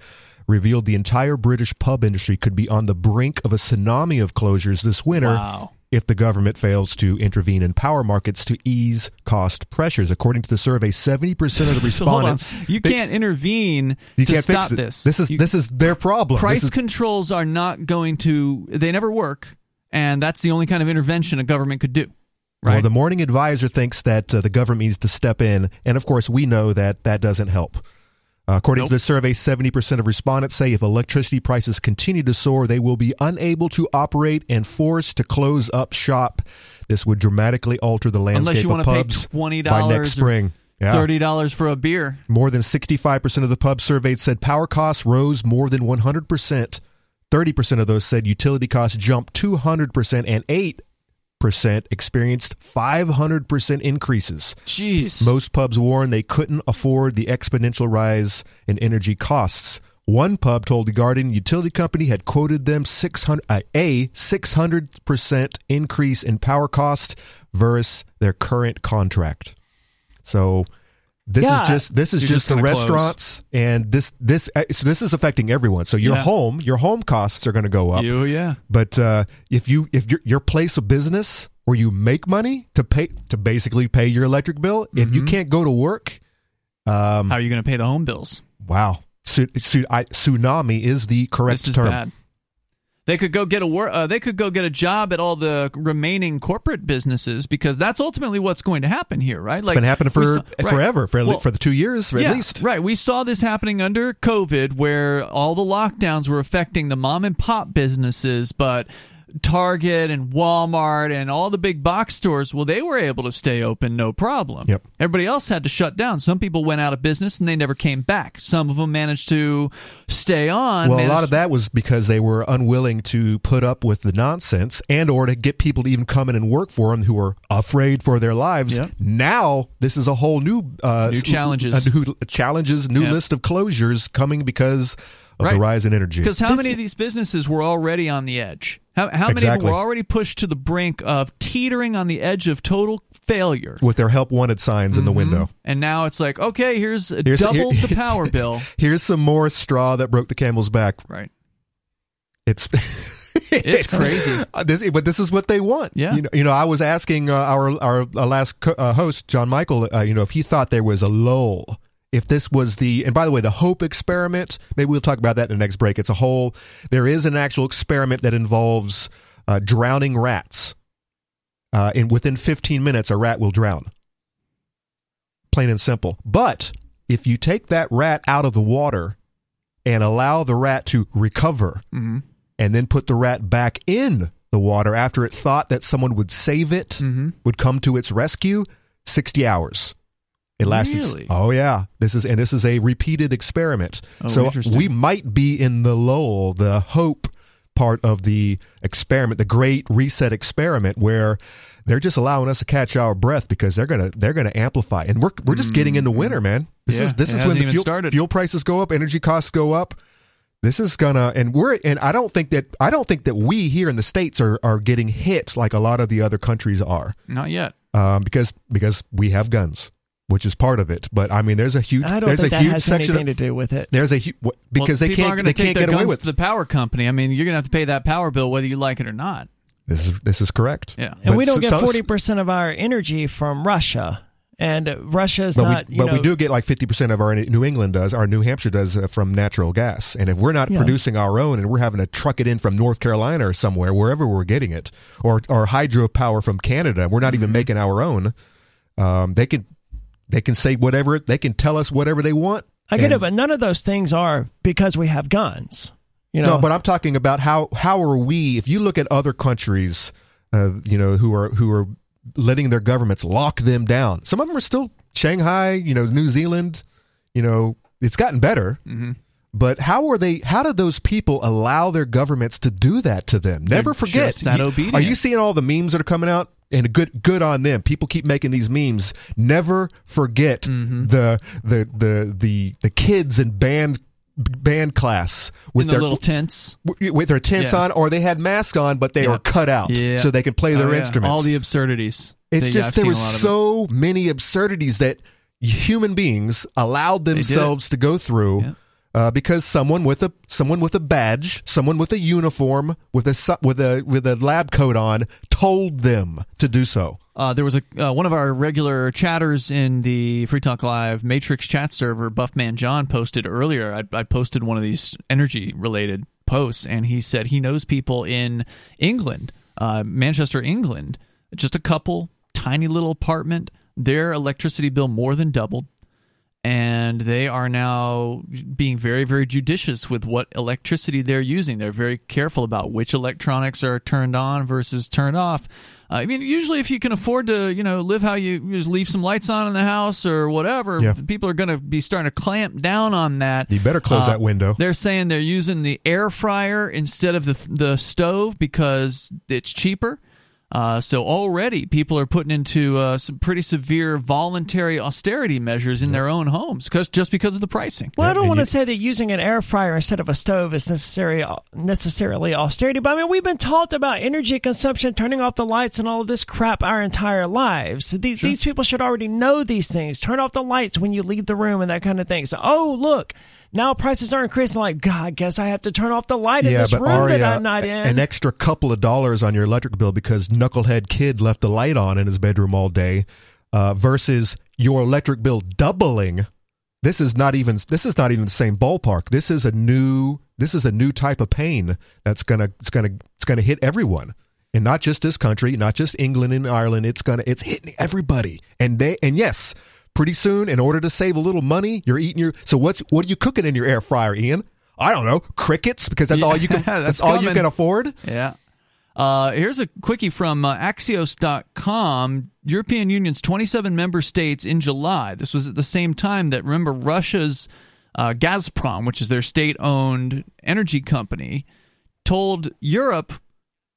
S3: revealed the entire British pub industry could be on the brink of a tsunami of closures this winter
S1: Wow.
S3: if the government fails to intervene in power markets to ease cost pressures. According to the survey, 70% of the
S1: So (laughs)
S3: respondents
S1: You
S3: they-
S1: can't intervene
S3: you
S1: to
S3: can't
S1: stop
S3: fix
S1: this.
S3: This is
S1: You-
S3: this is their problem.
S1: price
S3: is-
S1: controls are not going to. They never work, and that's the only kind of intervention a government could do. Right.
S3: Well, the Morning Advisor thinks that uh, the government needs to step in, and of course, we know that that doesn't help. Uh, according
S1: Nope.
S3: to the survey, 70% of respondents say if electricity prices continue to soar, they will be unable to operate and forced to close up shop. This would dramatically alter the
S1: Unless
S3: landscape
S1: you
S3: of
S1: want to pay
S3: pubs
S1: twenty
S3: by next spring. Yeah.
S1: thirty dollars for a beer.
S3: More than 65% of the pubs surveyed said power costs rose more than 100%. 30% of those said utility costs jumped 200%, and 8% experienced 500% increases.
S1: Jeez.
S3: Most pubs warned they couldn't afford the exponential rise in energy costs. One pub told the Guardian utility company had quoted them 600 uh, a 600% increase in power cost versus their current contract. So this
S2: Yeah.
S3: is just this is
S1: You're
S3: just,
S1: just
S3: the
S1: gonna close.
S3: restaurants and this this uh, so this is affecting everyone. So your
S1: Yeah.
S3: home your home costs are going to go up.
S1: You, yeah.
S3: But uh, if you if your your place of business where you make money to pay to basically pay your electric bill, if
S1: Mm-hmm.
S3: you can't go to work, um,
S1: How are you going to pay the home bills?
S3: wow, Su- su- I, tsunami is the correct
S1: this is
S3: term.
S1: bad. They could go get a work. Uh, they could go get a job at all the remaining corporate businesses because that's ultimately what's going to happen here, right?
S3: It's been happening for
S1: saw- right.
S3: forever, for,
S1: Well,
S3: for the two years at
S1: yeah,
S3: least.
S1: Right. We saw this happening under COVID where all the lockdowns were affecting the mom and pop businesses, but Target and Walmart and all the big box stores, well, they were able to stay open no problem.
S3: Yep.
S1: Everybody else had to shut down. Some people went out of business and they never came back. Some of them managed to stay on.
S3: Well, a lot of that was because they were unwilling to put up with the nonsense and or to get people to even come in and work for them who were afraid for their lives.
S1: Yep.
S3: Now, this is a whole new uh,
S1: New challenges.
S3: a new challenges, new
S1: Yep.
S3: list of closures coming because of
S1: Right.
S3: the rise in energy.
S1: Because how
S2: This-
S1: many of these businesses were already on the edge? How, how many
S3: Exactly.
S1: them were already pushed to the brink of teetering on the edge of total failure?
S3: With their help wanted signs in the window.
S1: And now it's like, okay, here's,
S3: Here's-
S1: double
S3: here-
S1: the power bill. (laughs)
S3: Here's some more straw that broke the camel's back.
S1: Right.
S3: It's (laughs)
S1: It's crazy.
S3: Uh, this, but this is what they want.
S1: Yeah.
S3: You know, you know I was asking uh, our our uh, last co- uh, host, John Michael, uh, you know, if he thought there was a lull. If this was the, and by the way, the Hope experiment, maybe we'll talk about that in the next break. It's a whole, there is an actual experiment that involves uh, drowning rats. Uh, and within 15 minutes, a rat will drown. Plain and simple. But if you take that rat out of the water and allow the rat to recover,
S1: Mm-hmm.
S3: and then put the rat back in the water after it thought that someone would save it,
S1: Mm-hmm.
S3: would come to its rescue, 60 hours. It lasted.
S1: Really?
S3: Oh yeah, this is and this is a repeated experiment.
S1: Oh,
S3: so we might be in the lull, the hope part of the experiment, the great reset experiment where they're just allowing us to catch our breath because they're gonna they're gonna amplify, and we're we're just getting into winter, man. This
S1: Mm-hmm. Yeah,
S3: is this is when the fuel,
S1: started.
S3: fuel prices go up, energy costs go up. This is gonna, and we're, and I don't think that I don't think that we here in the states are are getting hit like a lot of the other countries are,
S1: Not yet.
S3: um, because because we have guns, which is part of it. But I mean, there's a huge
S2: I don't
S3: there's
S2: think
S3: a
S2: that
S3: huge
S2: has
S3: section.
S2: anything
S3: Of,
S2: to do with it.
S3: there's a hu- because
S1: Well,
S3: they can't they
S1: take
S3: can't get away with
S1: to the power company. I mean, you're gonna have to pay that power bill whether you like it or not.
S3: this is this is correct.
S1: Yeah.
S2: and
S3: But
S2: we don't
S3: so-
S2: get forty percent of our energy from Russia, and uh, Russia is not.
S3: we,
S2: you
S3: but
S2: know,
S3: we do get like 50% of our New England does, our New Hampshire does uh, from natural gas. And if we're not
S2: Yeah.
S3: producing our own and we're having to truck it in from North Carolina or somewhere, wherever we're getting it, or, or hydropower from Canada, we're not
S2: Mm-hmm.
S3: even making our own, um, they can they can say whatever, they can tell us whatever they want.
S2: I get
S3: And-
S2: it, but none of those things are because we have guns. You know,
S3: No, but I'm talking about how how are we? If you look at other countries, uh, you know, who are who are letting their governments lock them down. Some of them are still Shanghai, you know, New Zealand. You know, it's gotten better.
S1: Mm-hmm.
S3: But how are they? How did those people allow their governments to do that to them? Never forget.
S1: just that
S3: You-
S1: obedient.
S3: Are you seeing all the memes that are coming out? And good, good on them. People keep making these memes. Never forget
S1: Mm-hmm.
S3: the, the the the the kids in band band class with
S1: In the
S3: their
S1: little tents.
S3: with their tents
S1: Yeah.
S3: on, or they had masks on, but they
S1: Yeah.
S3: were cut out
S1: Yeah.
S3: so they could play their
S1: Oh,
S3: instruments.
S1: All the absurdities.
S3: it's just there was
S1: it.
S3: so many absurdities that human beings allowed themselves to go through. Uh, because someone with a someone with a badge, someone with a uniform, with a with a with a lab coat on, told them to do so.
S1: Uh, there was a uh, one of our regular chatters in the Free Talk Live Matrix chat server, Buffman John, posted earlier. I, I posted one of these energy related posts, and he said he knows people in England, uh, Manchester, England, just a couple, tiny little apartment. Their electricity bill more than doubled and they are now being very very judicious with what electricity they're using they're very careful about which electronics are turned on versus turned off uh, i mean usually if you can afford to you know live how you, you just leave some lights on in the house or whatever
S3: Yeah.
S1: people are going to be starting to clamp down on that
S3: You better close
S1: Uh,
S3: that window.
S1: they're saying they're using the air fryer instead of the the stove because it's cheaper. Uh, so already people are putting into uh, some pretty severe voluntary austerity measures in their own homes because just because of the pricing.
S2: Well, I don't
S3: and
S2: want to say that using an air fryer instead of a stove is necessary necessarily austerity, but I mean we've been taught about energy consumption, turning off the lights, and all of this crap our entire lives. These, these people should already know these things. Turn off the lights when you leave the room and that kind of thing. So, oh look, now prices are increasing. Like, God, I guess I have to turn off the light in this room
S3: Aria,
S2: that I'm not in.
S3: an extra couple of dollars on your electric bill because knucklehead kid left the light on in his bedroom all day, uh, versus your electric bill doubling. This is not even this is not even the same ballpark. This is a new this is a new type of pain that's gonna it's gonna it's gonna hit everyone. And not just this country, not just England and Ireland. It's gonna it's hitting everybody. And they and yes, pretty soon, in order to save a little money, you're eating your so what's what are you cooking in your air fryer, Ian? I don't know, crickets because that's
S1: Yeah,
S3: all you can (laughs)
S1: that's
S3: that's, all you can afford.
S1: Yeah. Uh, here's a quickie from uh, Axios.com. European Union's 27 member states in July. This was at the same time that, remember, Russia's uh, Gazprom, which is their state owned energy company, told Europe,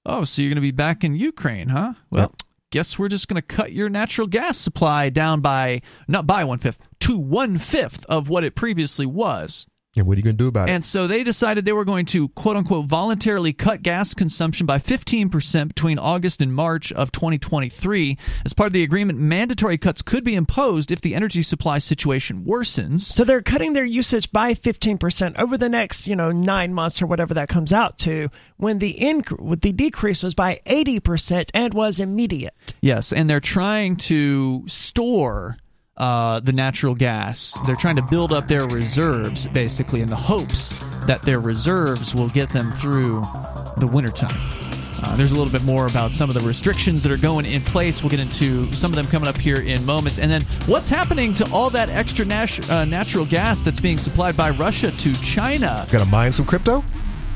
S1: oh, so you're going to be back in Ukraine, huh? Well,
S3: Yep.
S1: Guess we're just going to cut your natural gas supply down by, not by one fifth, to one fifth of what it previously was.
S3: And what are you going to do about it?
S1: And so they decided they were going to, quote unquote, voluntarily cut gas consumption by 15% between August and March of 2023. As part of the agreement, mandatory cuts could be imposed if the energy supply situation worsens.
S2: So they're cutting their usage by 15% over the next, you know, nine months or whatever that comes out to, when the, inc- with the decrease was by 80% and was immediate.
S1: Yes, and they're trying to store uh, the natural gas. They're trying to build up their reserves, basically, in the hopes that their reserves will get them through the wintertime. Uh, there's a little bit more about some of the restrictions that are going in place. We'll get into some of them coming up here in moments. And then what's happening to all that extra nat- uh, natural gas that's being supplied by Russia to China?
S3: Got to mine some crypto?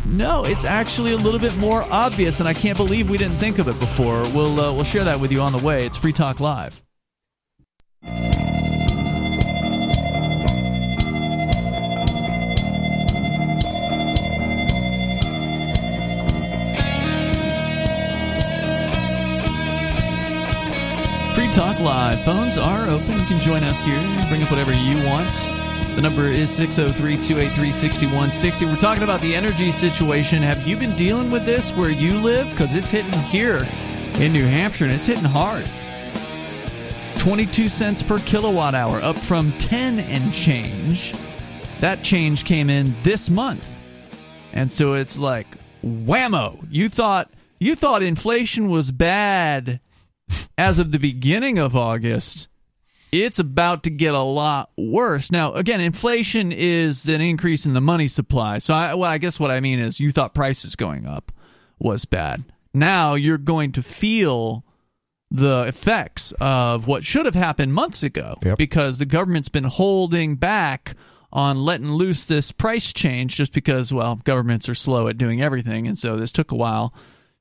S1: No, it's actually a little bit more obvious, and I can't believe we didn't think of it before. We'll uh, we'll share that with you on the way. It's Free Talk Live. Free Talk Live. Phones are open. You can join us here. Bring up whatever you want. The number is 603 283 6160. We're talking about the energy situation. Have you been dealing with this where you live? Because it's hitting here in New Hampshire and it's hitting hard. 22 cents per kilowatt hour, up from 10 and change. That change came in this month. And so it's like whammo. You thought you thought inflation was bad as of the beginning of August. It's about to get a lot worse. Now, again, inflation is an increase in the money supply. So, I, well, I guess what I mean is you thought prices going up was bad. Now you're going to feel the effects of what should have happened months ago
S3: Yep.
S1: because the government's been holding back on letting loose this price change just because well governments are slow at doing everything and so this took a while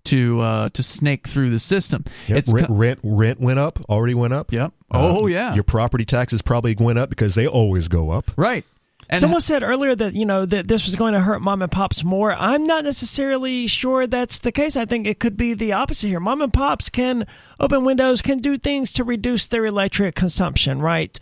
S1: to uh, to snake through the system
S3: Yep,
S1: it's
S3: rent,
S1: co-
S3: rent rent went up, already went up.
S1: Yep.
S3: Uh,
S1: Oh, yeah.
S3: Your property taxes probably went up because they always go up.
S1: right and
S2: Someone said earlier that you know that this was going to hurt mom and pops more. I'm not necessarily sure that's the case. I think it could be the opposite here. Mom and pops can open windows, can do things to reduce their electric consumption, right?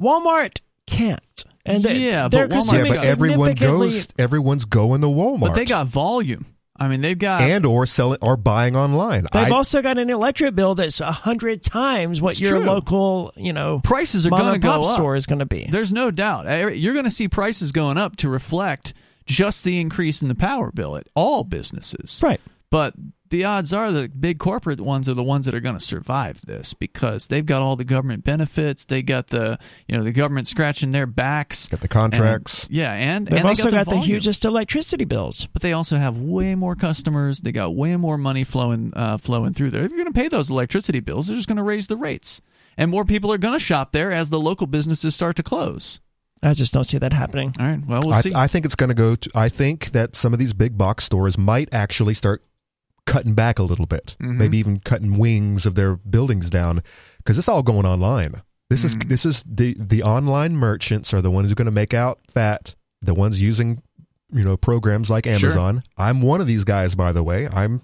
S2: Walmart can't, and they-
S1: Yeah,
S2: they're
S1: but Walmart-
S3: Yeah, but everyone goes. Everyone's going to Walmart.
S1: but they got volume i mean they've got
S3: and or selling or buying online.
S2: They've
S3: I-
S2: also got an electric bill that's a hundred times what your
S1: true.
S2: local, you know,
S1: prices are going to go up
S2: store is going to be.
S1: There's no doubt. Eh, You're going to see prices going up to reflect just the increase in the power bill at all businesses.
S2: Right.
S1: But the odds are the big corporate ones are the ones that are going to survive this because they've got all the government benefits. They got the you know the government scratching their backs.
S3: Got the contracts.
S1: And- yeah, and
S2: They've
S1: and
S2: also
S1: they got,
S2: got the
S1: volume.
S2: hugest electricity bills.
S1: But they also have way more customers. They got way more money flowing uh, flowing through there. If you're going to pay those electricity bills, they're just going to raise the rates, and more people are going to shop there as the local businesses start to close.
S2: I just don't see that happening.
S1: All right. Well, we'll
S3: I,
S1: see.
S3: I think it's going to go. to I think that some of these big box stores might actually start cutting back a little bit,
S1: Mhm.
S3: maybe even cutting wings of their buildings down, because it's all going online. This is
S1: Mm.
S3: this is the the online merchants are the ones who are going to make out fat. The ones using you know programs like
S1: Sure.
S3: Amazon. I'm one of these guys, by the way. I'm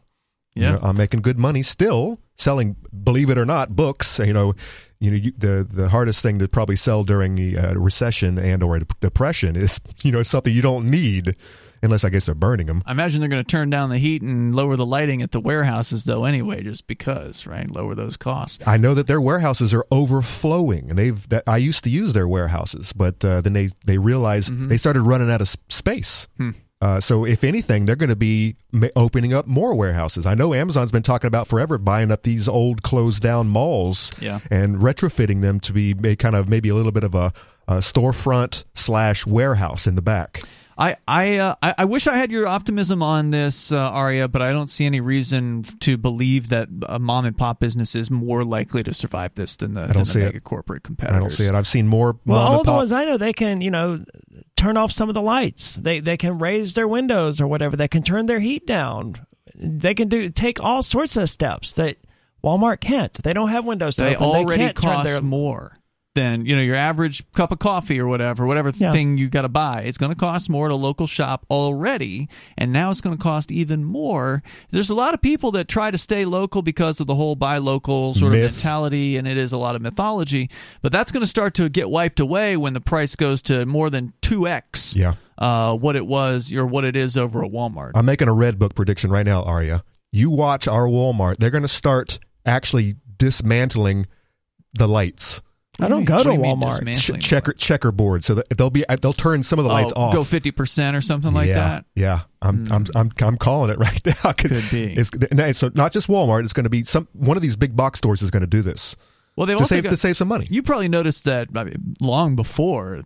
S3: you
S1: Yeah.
S3: know, I'm making good money still selling, believe it or not, books. You know, you know, you, the the hardest thing to probably sell during the uh, recession and or a depression is (laughs) you know something you don't need, unless I guess they're burning them.
S1: I imagine they're going to turn down the heat and lower the lighting at the warehouses, though, anyway, just because, right? Lower those costs.
S3: I know that their warehouses are overflowing, and they've. That, I used to use their warehouses, but uh, then they they realized they started running out of space.
S1: Hmm.
S3: Uh, so if anything, they're going to be ma- opening up more warehouses. I know Amazon's been talking about forever buying up these old closed down malls
S1: Yeah.
S3: and retrofitting them to be kind of maybe a little bit of a, a storefront slash warehouse in the back.
S1: I I, uh, I I wish I had your optimism on this, uh, Aria, but I don't see any reason to believe that a mom and pop business is more likely to survive this than the,
S3: don't
S1: than
S3: see
S1: the
S3: it.
S1: mega corporate competitors.
S3: I don't see it. I've seen more
S2: Well,
S3: mom
S2: all
S3: and
S2: the
S3: pop.
S2: ones I know, they can, you know, turn off some of the lights. They they can raise their windows or whatever. They can turn their heat down. They can do take all sorts of steps that Walmart can't. They don't have windows to
S1: They
S2: open.
S1: already
S2: they can't turn
S1: cost
S2: their
S1: more. Than you know your average cup of coffee or whatever, whatever
S2: Yeah.
S1: thing you got to buy. It's going to cost more at a local shop already, and now it's going to cost even more. There's a lot of people that try to stay local because of the whole buy local sort
S3: Myth.
S1: of mentality, and it is a lot of mythology. But that's going to start to get wiped away when the price goes to more than two x.
S3: Yeah.
S1: Uh, what it was or what it is over at Walmart.
S3: I'm making a red book prediction right now, Aria. You watch our Walmart; they're going to start actually dismantling the lights,
S2: I don't go
S1: What
S2: to
S1: do
S2: Walmart.
S1: dismantling
S3: Ch- checker checkerboard. So they'll be they'll turn some of the lights
S1: Oh,
S3: off.
S1: Go fifty percent or something like
S3: yeah,
S1: that.
S3: Yeah, I'm I'm I'm I'm calling it (laughs) right now.
S1: Could be.
S3: It's, so not just Walmart. It's going to be some one of these big box stores is going to do this
S1: Well, they've
S3: to save
S1: got,
S3: to save some money.
S1: You probably noticed that I mean, long before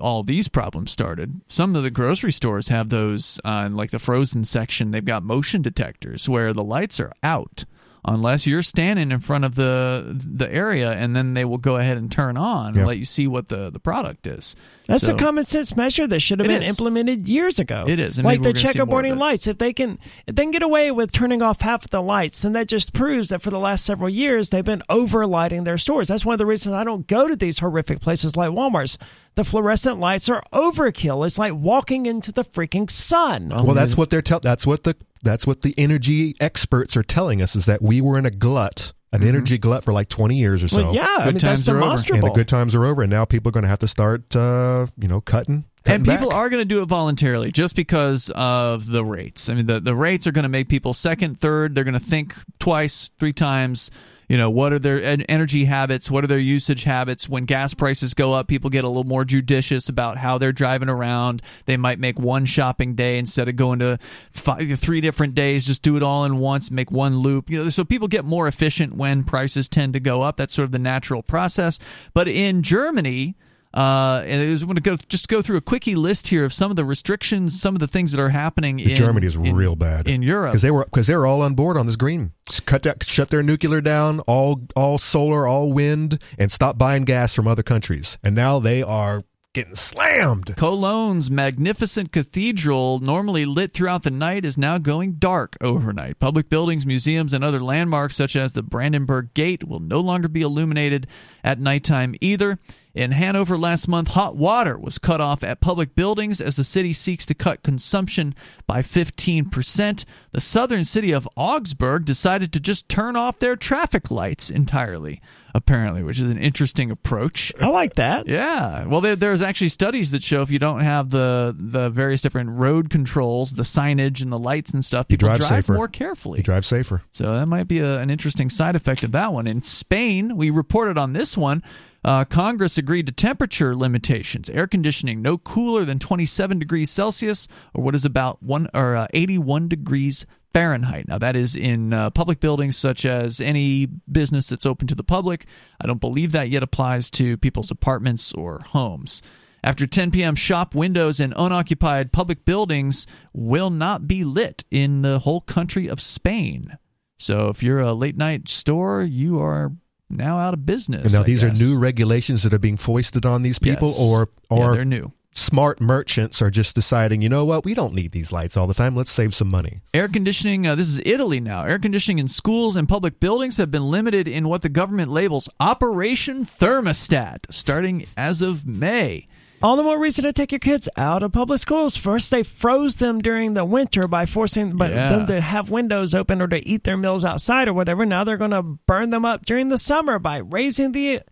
S1: all these problems started. Some of the grocery stores have those uh, in like the frozen section. They've got motion detectors where the lights are out unless you're standing in front of the the area, and then they will go ahead and turn on
S3: Yeah.
S1: and let you see what the the product is.
S2: That's
S1: So-
S2: a common sense measure that should have been
S1: is.
S2: implemented years ago.
S1: It is, and
S2: like
S1: maybe
S2: the
S1: we're gonna see more of
S2: checkerboarding lights. If they can, if they can get away with turning off half of the lights, then that just proves that for the last several years they've been overlighting their stores. That's one of the reasons I don't go to these horrific places like Walmart's. The fluorescent lights are overkill. It's like walking into the freaking sun.
S3: well, that's what they're tell. That's what the that's what the energy experts are telling us is that we were in a glut, an energy glut for like 20 years or so.
S2: well, yeah, I
S1: Good
S2: mean,
S1: times
S2: that's
S1: are over. And the
S3: the good times are over, and now people are going to have to start, uh, you know, cutting. cutting
S1: and people
S3: back.
S1: are going to do it voluntarily just because of the rates. I mean, the, the rates are going to make people second, third. They're going to think twice, three times. You know, what are their energy habits? What are their usage habits? When gas prices go up, people get a little more judicious about how they're driving around. They might make one shopping day instead of going to five, three different days. Just do it all in once, make one loop. You know, so people get more efficient when prices tend to go up. That's sort of the natural process. But in Germany, uh, and I just want to go just go through a quickie list here of some of the restrictions, some of the things that are happening in
S3: Germany is
S1: in-
S3: real bad
S1: in Europe.
S3: because they were because they were all on board on this green. Cut that, shut their nuclear down, all all solar, all wind, and stop buying gas from other countries. And now they are getting slammed.
S1: Cologne's magnificent cathedral, normally lit throughout the night, is now going dark overnight. Public buildings, museums, and other landmarks such as the Brandenburg Gate will no longer be illuminated at nighttime either. In Hanover last month, hot water was cut off at public buildings as the city seeks to cut consumption by 15%. The southern city of Augsburg decided to just turn off their traffic lights entirely, apparently, which is an interesting approach.
S2: I like that. (laughs)
S1: Yeah. Well, there, there's actually studies that show if you don't have the the various different road controls, the signage and the lights and stuff,
S3: You
S1: people
S3: drive safer.
S1: more carefully.
S3: You drive safer.
S1: So that might be a, an interesting side effect of that one. In Spain, we reported on this one. Uh, Congress agreed to temperature limitations. Air conditioning no cooler than 27 degrees Celsius, or what is about one or uh, 81 degrees Fahrenheit. Now that is in uh, public buildings such as any business that's open to the public. I don't believe that yet applies to people's apartments or homes. After 10 p.m., shop windows in unoccupied public buildings will not be lit in the whole country of Spain. So if you're a late night store, you are now out of business.
S3: And now
S1: I
S3: these
S1: guess.
S3: are new regulations that are being foisted on these people,
S1: Yes.
S3: or
S1: Yeah,
S3: or
S1: they're new.
S3: smart merchants are just deciding, you know what, we don't need these lights all the time. Let's save some money.
S1: Air conditioning, uh, this is Italy now. Air conditioning in schools and public buildings have been limited in what the government labels Operation Thermostat, starting as of May.
S2: All the more reason to take your kids out of public schools. First, they froze them during the winter by forcing but
S1: Yeah.
S2: them to have windows open or to eat their meals outside or whatever. Now they're going to burn them up during the summer by raising the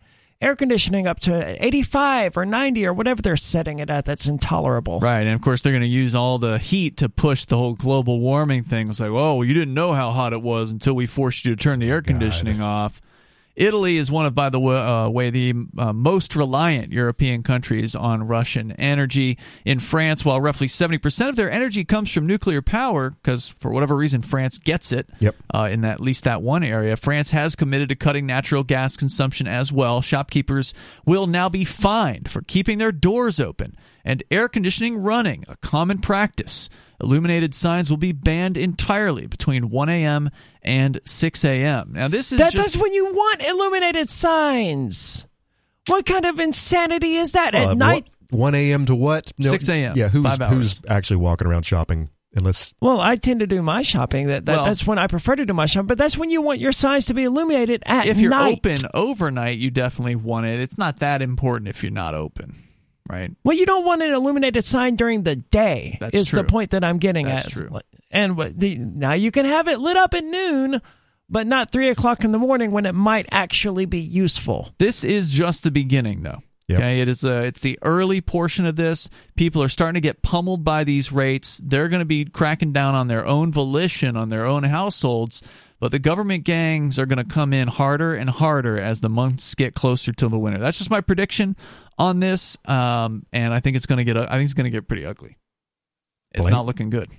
S2: air conditioning up to 85 or 90 or whatever they're setting it at. That's intolerable.
S1: Right, and of course they're going to use all the heat to push the whole global warming thing. It's like, oh, you didn't know how hot it was until we forced you to turn the air oh, conditioning off. Italy is one of, by the way, uh, way the uh, most reliant European countries on Russian energy. In France, while roughly 70% of their energy comes from nuclear power, because for whatever reason France gets it
S3: Yep.
S1: uh, in that, at least that one area, France has committed to cutting natural gas consumption as well. Shopkeepers will now be fined for keeping their doors open and air conditioning running, a common practice. Illuminated signs will be banned entirely between 1 a.m. and 6 a.m. Now, this is
S2: That,
S1: just
S2: that's when you want illuminated signs. What kind of insanity is that
S3: Well,
S2: at uh, night?
S3: what- 1 a.m. to what?
S1: 6 a.m.,
S3: Yeah, who's
S1: five hours.
S3: who's actually walking around shopping unless
S2: Well, I tend to do my shopping. That, that
S1: Well-
S2: that's when I prefer to do my shopping. But that's when you want your signs to be illuminated at
S1: if you're
S2: night.
S1: open overnight, you definitely want it. It's not that important if you're not open, right?
S2: Well, you don't want an illuminated sign during the day.
S1: That's
S2: is the point that I'm getting
S1: That's
S2: at.
S1: true.
S2: And the, now you can have it lit up at noon, but not three o'clock in the morning when it might actually be useful.
S1: This is just the beginning, though.
S3: Yep.
S1: Okay, it is a, it's the early portion of this. People are starting to get pummeled by these rates. They're going to be cracking down on their own volition, on their own households. But the government gangs are going to come in harder and harder as the months get closer to the winter. That's just my prediction on this, um, and I think it's going to get. I think it's going to get pretty ugly. It's
S3: Blame-
S1: not looking good.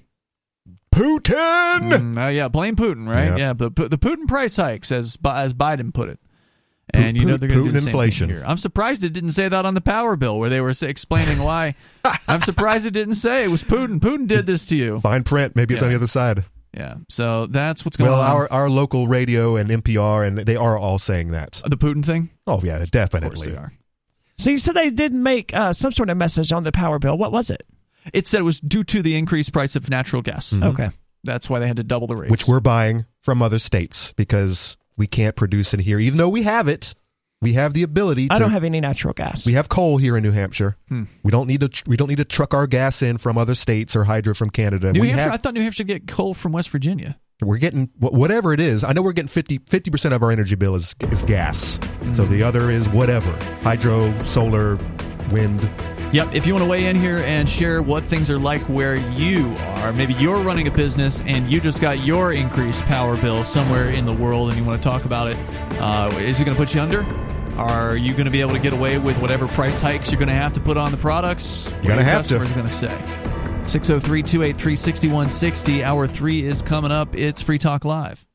S3: Putin.
S1: Mm, uh, yeah, blame Putin, right?
S3: Yep.
S1: Yeah, the the Putin price hikes, as as Biden put it. And you know they're going to do the same
S3: inflation.
S1: thing here. I'm surprised it didn't say that on the power bill where they were explaining why. (laughs) I'm surprised it didn't say it was Putin. Putin did this to you.
S3: Fine print. Maybe it's
S1: Yeah.
S3: on the other side.
S1: Yeah. So that's what's going
S3: Well,
S1: on.
S3: our our local radio and NPR and they are all saying that.
S1: the Putin thing.
S3: Oh yeah,
S1: Of course
S3: definitely.
S1: they are.
S2: So you said they didn't make uh, some sort of message on the power bill. What was it?
S1: It said it was due to the increased price of natural gas.
S2: Okay.
S1: That's why they had to double the rates.
S3: Mm-hmm. Which we're buying from other states because we can't produce it here, even though we have it. We have the ability to.
S2: I don't have any natural gas.
S3: we have coal here in New Hampshire.
S1: Hmm.
S3: We don't need to. We don't need to truck our gas in from other states or hydro from Canada.
S1: New
S3: we
S1: Hampshire. I thought New Hampshire get coal from West Virginia.
S3: We're getting whatever it is. I know we're getting 50 percent of our energy bill is is gas. So the other is whatever hydro, solar, wind.
S1: Yep. If you want to weigh in here and share what things are like where you are, maybe you're running a business and you just got your increased power bill somewhere in the world and you want to talk about it, uh, is it going to put you under? Are you going to be able to get away with whatever price hikes you're going to have to put on the products?
S3: You're gonna have to.
S1: customers going to say? 603 283 6160. Hour three is coming up. It's Free Talk Live.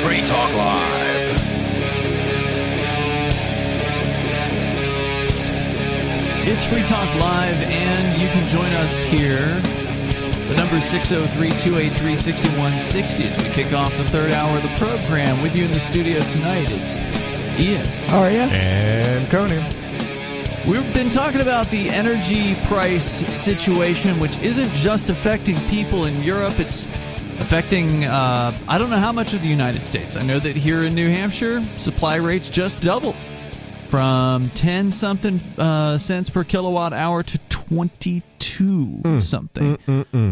S5: Free Talk Live.
S1: It's Free Talk Live, and you can join us here. The number is 603 283 6160 as we kick off the third hour of the program. With you in the studio tonight, it's Ian.
S2: How are you?
S3: And Conan.
S1: We've been talking about the energy price situation, which isn't just affecting people in Europe, it's affecting, uh, I don't know how much of the United States. I know that here in New Hampshire, supply rates just doubled from 10 something uh, cents per kilowatt hour to 22 something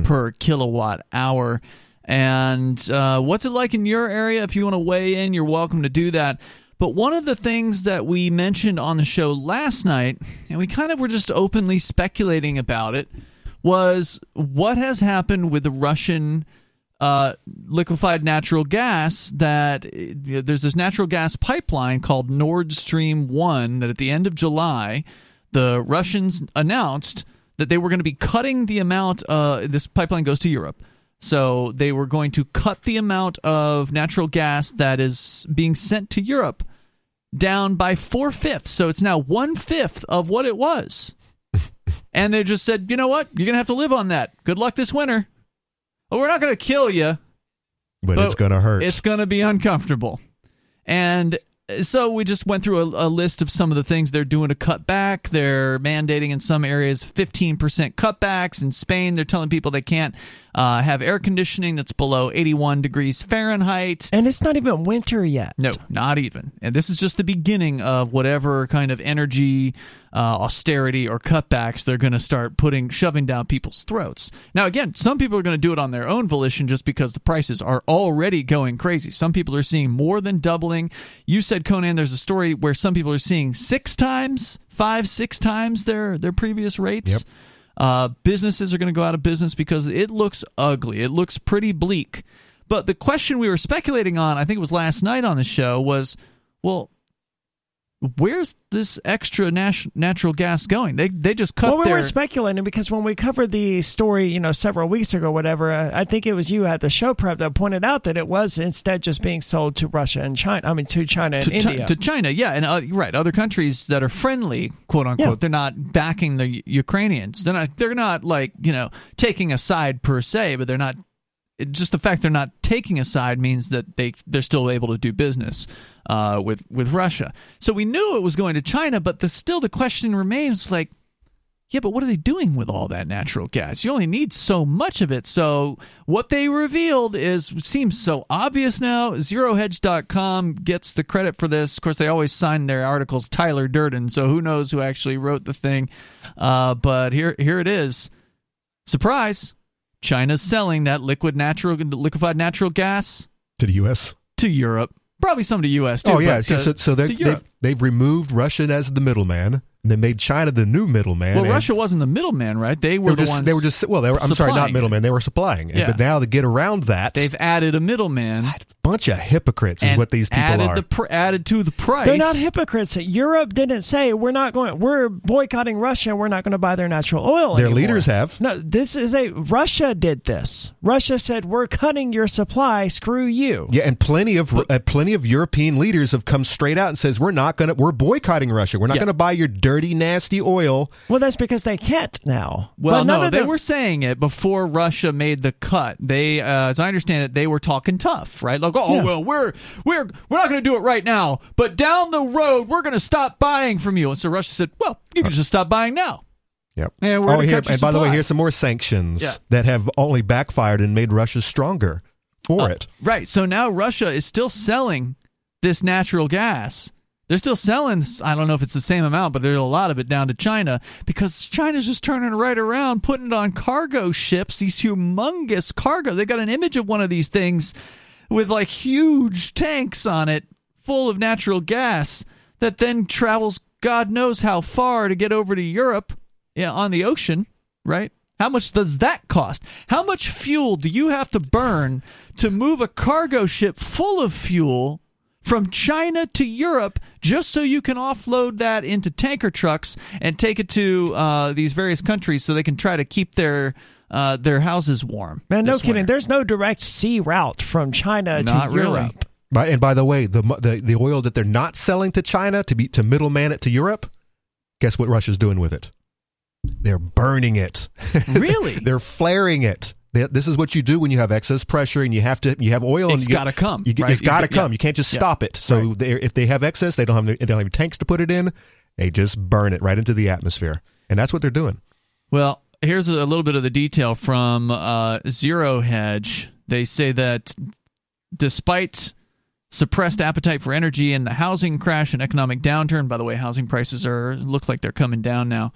S1: per kilowatt hour. And uh, what's it like in your area? If you want to weigh in, you're welcome to do that. But one of the things that we mentioned on the show last night, and we kind of were just openly speculating about it, was what has happened with the Russian uh, liquefied natural gas that there's this natural gas pipeline called Nord Stream 1 that at the end of July the Russians announced that they were going to be cutting the amount uh, this pipeline goes to Europe. So they were going to cut the amount of natural gas that is being sent to Europe down by four fifths. So it's now one fifth of what it was. (laughs) and they just said, you know what? You're going to have to live on that. Good luck this winter. Well, we're not going to kill you.
S3: But,
S1: But
S3: it's gonna hurt.
S1: It's going to be uncomfortable. And so we just went through a, a list of some of the things they're doing to cut back. They're mandating in some areas 15% cutbacks. In Spain, they're telling people they can't uh, have air conditioning that's below 81 degrees Fahrenheit.
S2: And it's not even winter yet.
S1: No, not even. And this is just the beginning of whatever kind of energy uh, austerity or cutbacks they're going to start putting, shoving down people's throats. Now, again, some people are going to do it on their own volition just because the prices are already going crazy. Some people are seeing more than doubling. You said, Conan, there's a story where some people are seeing six times, five, six times their their previous rates.
S3: Yep.
S1: Uh, businesses are going to go out of business because it looks ugly. It looks pretty bleak. But the question we were speculating on, I think it was last night on the show, was well, where's this extra nat- natural gas going? They they just cut
S2: Well, we
S1: their
S2: were speculating because when we covered the story, you know, several weeks ago, whatever, uh, I think it was you at the show prep that pointed out that it was instead just being sold to Russia and China. I mean, to China and
S1: to,
S2: India.
S1: to China, yeah, and uh, right, other countries that are friendly, quote unquote,
S2: Yeah.
S1: they're not backing the Ukrainians. They're not. They're not like you know taking a side per se, but they're not it, just the fact they're not taking a side means that they they're still able to do business uh, with with Russia. So we knew it was going to China, but the, still the question remains like, yeah, but what are they doing with all that natural gas? You only need so much of it. So what they revealed is seems so obvious now. ZeroHedge.com gets the credit for this. Of course, they always sign their articles Tyler Durden, so who knows who actually wrote the thing? Uh, but here here it is. Surprise! China's selling that liquid natural liquefied natural gas
S3: to the U.S.
S1: to Europe. Probably some to U.S. too.
S3: Oh yeah,
S1: to, uh,
S3: so, so they've, they've removed Russia as the middleman and they made China the new middleman.
S1: Well, Russia wasn't the middleman, right? They were,
S3: they were
S1: the
S3: just,
S1: ones.
S3: They were just well. They were. I'm sorry, not middleman. They were supplying.
S1: Yeah.
S3: But now to get around that,
S1: they've added a middleman.
S3: Bunch of hypocrites is what these people
S1: added
S3: are.
S1: The pr- added to the price.
S2: They're not hypocrites. Europe didn't say we're not going. We're boycotting Russia. We're not going to buy their natural oil.
S3: Their
S2: anymore.
S3: leaders have.
S2: No, this is a Russia did this. Russia said we're cutting your supply. Screw you.
S3: Yeah, and plenty of uh, plenty of European leaders have come straight out and says we're not going to. We're boycotting Russia. We're not
S1: Yeah.
S3: going to buy your dirty, nasty oil.
S2: Well, that's because they can't now.
S1: Well,
S2: But none
S1: no,
S2: of
S1: they
S2: them-
S1: were saying it before Russia made the cut. They, uh, as I understand it, they were talking tough, right? Like, oh
S2: Yeah.
S1: well, we're we're we're not going to do it right now, but down the road we're going to stop buying from you. And so Russia said, well, you can just stop buying now.
S3: Yep.
S1: And we're
S3: oh, here, and by the way, here's some more sanctions
S1: Yeah.
S3: that have only backfired and made Russia stronger for
S1: Uh,
S3: it.
S1: Right. So now Russia is still selling this natural gas. They're still selling, I don't know if it's the same amount, but there's a lot of it down to China because China's just turning right around, putting it on cargo ships, these humongous cargo. They got an image of one of these things with like huge tanks on it full of natural gas that then travels God knows how far to get over to Europe yeah, on the ocean, right? How much does that cost? How much fuel do you have to burn to move a cargo ship full of fuel from China to Europe just so you can offload that into tanker trucks and take it to uh, these various countries so they can try to keep their uh, their houses warm?
S2: Man, no kidding.
S1: winter?
S2: There's no direct sea route from China
S1: Not
S2: to
S1: really.
S2: Europe.
S3: By, and by the way, the, the the oil that they're not selling to China to be to middleman it to Europe, guess what Russia's doing with it? They're burning it. (laughs)
S1: Really?
S3: they're flaring it. They- This is what you do when you have excess pressure and you have to you have oil. and
S1: It's
S3: you,
S1: gotta come,
S3: You, get-
S1: right?
S3: It's got to
S1: You- yeah.
S3: come. You can't just
S1: Yeah.
S3: stop it. So
S1: Right.
S3: they, if they have excess, they don't have they don't have tanks to put it in. They just burn it right into the atmosphere, and that's what they're doing.
S1: Well, here's a little bit of the detail from uh, Zero Hedge. They say that despite suppressed appetite for energy and the housing crash and economic downturn, by the way, housing prices are look like they're coming down now.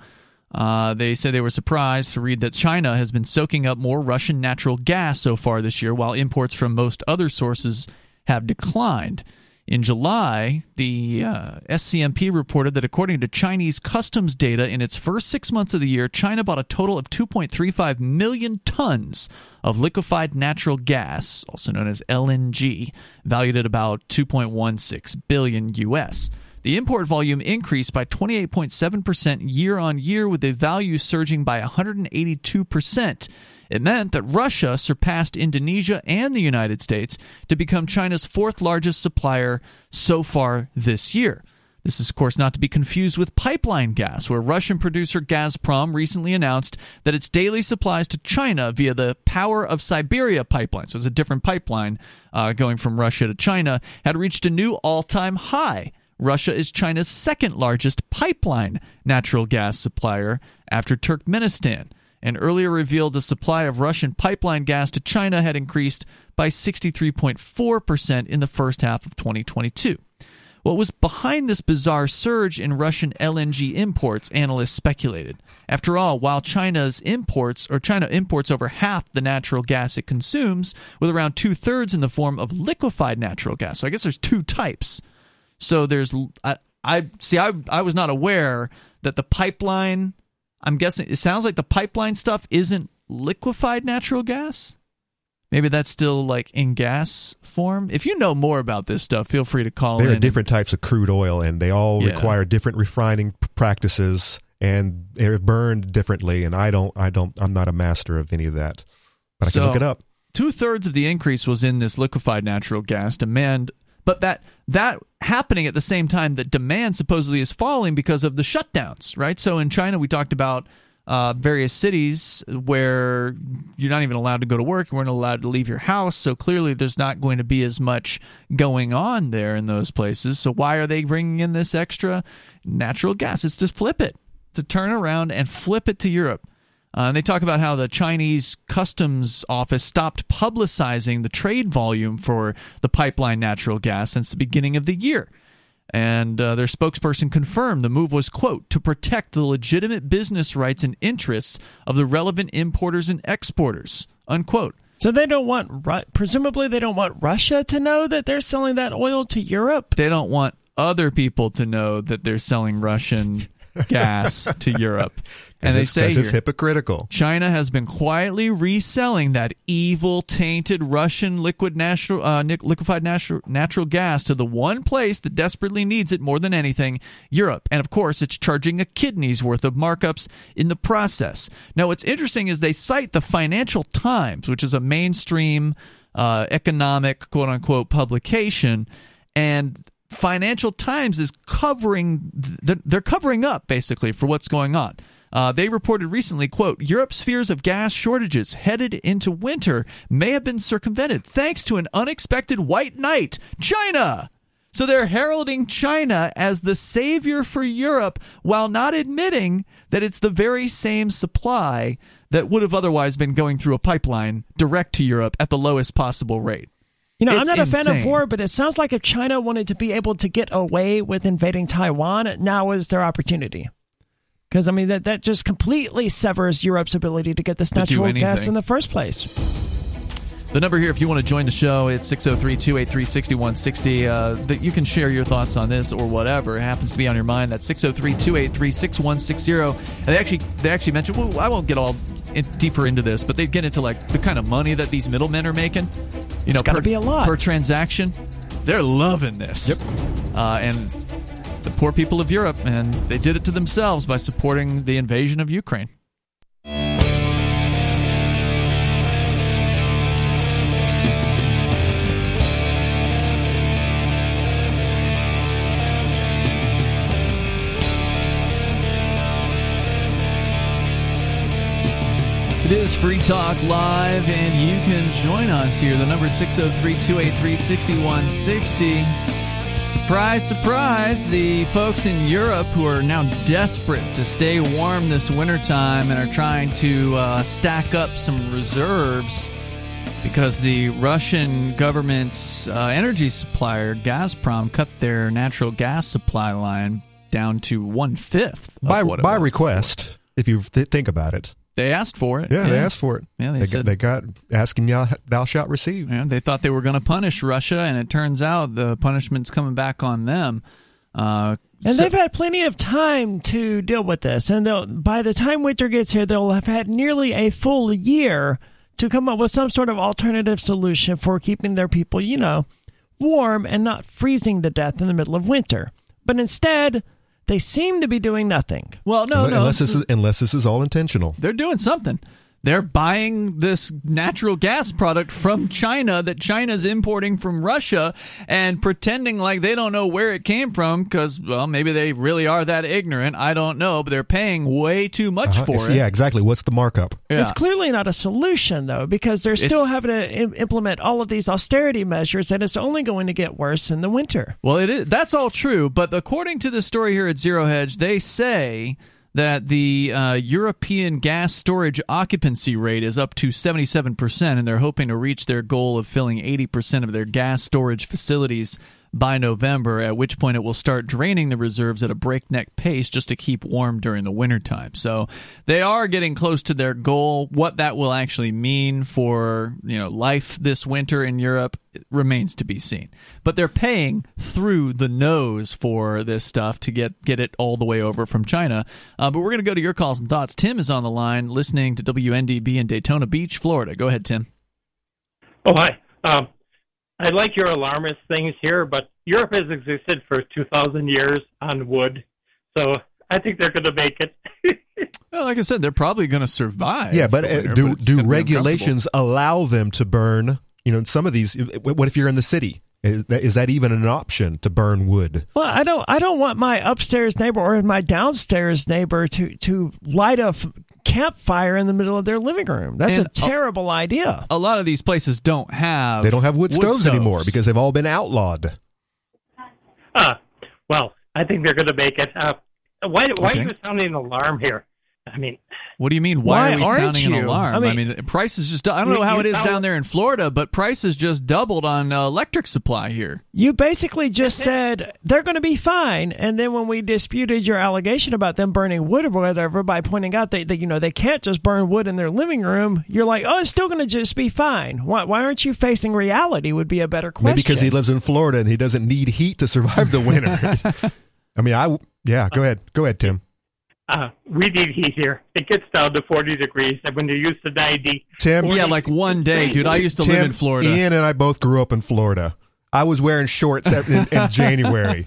S1: Uh, they say they were surprised to read that China has been soaking up more Russian natural gas so far this year, while imports from most other sources have declined. In July, the uh, SCMP reported that according to Chinese customs data, in its first six months of the year, China bought a total of 2.35 million tons of liquefied natural gas, also known as LNG, valued at about 2.16 billion US. The import volume increased by 28.7% year on year, with the value surging by 182%. It meant that Russia surpassed Indonesia and the United States to become China's fourth largest supplier so far this year. This is, of course, not to be confused with pipeline gas, where Russian producer Gazprom recently announced that its daily supplies to China via the Power of Siberia pipeline, so it's a different pipeline uh, going from Russia to China, had reached a new all time high. Russia is China's second largest pipeline natural gas supplier after Turkmenistan, and earlier revealed the supply of Russian pipeline gas to China had increased by 63.4% in the first half of 2022. What was behind this bizarre surge in Russian LNG imports, analysts speculated. After all, while China's imports, or China imports over half the natural gas it consumes, with around two thirds in the form of liquefied natural gas. So I guess there's two types. So there's, I, I see, I, I was not aware that the pipeline, I'm guessing, it sounds like the pipeline stuff isn't liquefied natural gas. Maybe that's still like in gas form. If you know more about this stuff, feel free to call
S3: There
S1: in.
S3: are different types of crude oil, and they all
S1: Yeah.
S3: require different refining practices, and they're burned differently. And I don't, I don't, I'm not a master of any of that, but I
S1: So-
S3: can look it up.
S1: two thirds of the increase was in this liquefied natural gas demand, but that that happening at the same time that demand supposedly is falling because of the shutdowns, right? So in China, we talked about uh, various cities where you're not even allowed to go to work, you weren't allowed to leave your house. So clearly, there's not going to be as much going on there in those places. So why are they bringing in this extra natural gas? It's to flip it, to turn around and flip it to Europe. Uh, and they talk about how the Chinese customs office stopped publicizing the trade volume for the pipeline natural gas since the beginning of the year. And uh, their spokesperson confirmed the move was, quote, to protect the legitimate business rights and interests of the relevant importers and exporters, unquote.
S2: So they don't want, presumably, they don't want Russia to know that they're selling that oil to Europe.
S1: They don't want other people to know that they're selling Russian gas to Europe. (laughs)
S3: And
S1: they say
S3: it's hypocritical.
S1: China has been quietly reselling that evil, tainted Russian liquid natural, uh, liquefied natural, natural gas to the one place that desperately needs it more than anything, Europe. And of course, it's charging a kidney's worth of markups in the process. Now, what's interesting is they cite the Financial Times, which is a mainstream uh, economic, quote unquote, publication. And Financial Times is covering, they're covering up basically for what's going on. Uh, they reported recently, quote, Europe's fears of gas shortages headed into winter may have been circumvented thanks to an unexpected white knight, China. So they're heralding China as the savior for Europe while not admitting that it's the very same supply that would have otherwise been going through a pipeline direct to Europe at the lowest possible rate.
S2: You know,
S1: It's
S2: I'm not a fan of war, but it sounds like if China wanted to be able to get away with invading Taiwan, now is their opportunity. Because I mean that that just completely severs Europe's ability to get this natural gas in the first place.
S1: The number here, if you want to join the show, it's 603 283 6160. Uh, That you can share your thoughts on this or whatever it happens to be on your mind. That's 603 283 6160. And they actually, they actually mentioned, well, I won't get all in, deeper into this, but they get into like the kind of money that these middlemen are making. You know, per,
S2: be a lot.
S1: per transaction. They're loving this.
S3: Yep.
S1: Uh, and the poor people of Europe, and they did it to themselves by supporting the invasion of Ukraine. It is Free Talk Live, and you can join us here. The number is 603 283 6160. Surprise, surprise, the folks in Europe who are now desperate to stay warm this wintertime and are trying to uh, stack up some reserves because the Russian government's uh, energy supplier, Gazprom, cut their natural gas supply line down to one fifth
S3: by by request, if you th- think about it.
S1: They asked for it.
S3: Yeah, they asked for it.
S1: Yeah, they
S3: they,
S1: said-
S3: got, they got asking thou, thou shalt receive.
S1: Yeah, they thought they were going to punish Russia, and it turns out the punishment's coming back on them. Uh,
S2: And
S1: so-
S2: they've had plenty of time to deal with this. And they'll, by the time winter gets here, they'll have had nearly a full year to come up with some sort of alternative solution for keeping their people, you know, warm and not freezing to death in the middle of winter. But instead, they seem to be doing nothing.
S1: well, no, no,
S3: unless this is unless this is all intentional.
S1: they're doing something. They're buying this natural gas product from China that China's importing from Russia and pretending like they don't know where it came from because, well, maybe they really are that ignorant. I don't know, but they're paying way too much
S3: Uh-huh.
S1: for
S3: It's-
S1: it.
S3: Yeah, exactly. What's the markup?
S1: Yeah.
S2: It's clearly not a solution, though, because they're still
S1: It's-
S2: having to im- implement all of these austerity measures, and it's only going to get worse in the winter.
S1: Well, it is. That's all true, but according to the story here at Zero Hedge, they say that the uh, European gas storage occupancy rate is up to 77%, and they're hoping to reach their goal of filling 80% of their gas storage facilities by November, at which point it will start draining the reserves at a breakneck pace just to keep warm during the wintertime. So they are getting close to their goal. What that will actually mean for you know life this winter in Europe remains to be seen. But they're paying through the nose for this stuff to get get it all the way over from China. Uh, but we're going to go to your calls and thoughts. Tim is on the line, listening to WNDB in Daytona Beach, Florida. Go ahead, Tim.
S7: Oh, hi. Um, I like your alarmist things here, but Europe has existed for 2,000 years on wood, so I think they're going to make it. (laughs)
S1: Well, like I said, they're probably going to survive.
S3: Yeah, but uh,
S1: winter,
S3: do
S1: it's
S3: do regulations allow them to burn? You know, some of these. What if you're in the city? Is that, is that even an option to burn wood?
S2: Well, I don't. I don't want my upstairs neighbor or my downstairs neighbor to to light a f- campfire in the middle of their living room. That's
S1: And,
S2: a terrible idea.
S1: A lot of these places don't have.
S3: They don't have wood, stoves, anymore because they've all been outlawed.
S7: Uh, well, I think they're going to make it. Uh, why why
S1: Okay.
S7: are you sounding an alarm here? I mean,
S1: What do you mean? Why,
S2: Why
S1: are we
S2: aren't
S1: sounding an
S2: you?
S1: alarm?
S2: I
S1: I
S2: mean-
S1: mean, prices just. I don't know how it is
S7: sound-
S1: down there in Florida, but prices just doubled on uh, electric supply here.
S2: You basically just said they're going to be fine, and then when we disputed your allegation about them burning wood or whatever by pointing out that, that you know they can't just burn wood in their living room, you're like, oh, it's still going to just be fine. Why, why aren't you facing reality? Would be a better question.
S3: Maybe because he lives in Florida and he doesn't need heat to survive the (laughs) winter. (laughs) I mean, I yeah. Go ahead, go ahead, Tim.
S7: Uh, we need heat here. It gets down to 40 degrees, and when you're used to 90,
S3: Tim,
S1: Yeah, like one day, dude. I used to
S3: Tim,
S1: live in Florida.
S3: Ian and I both grew up in Florida. I was wearing shorts in, in (laughs) January.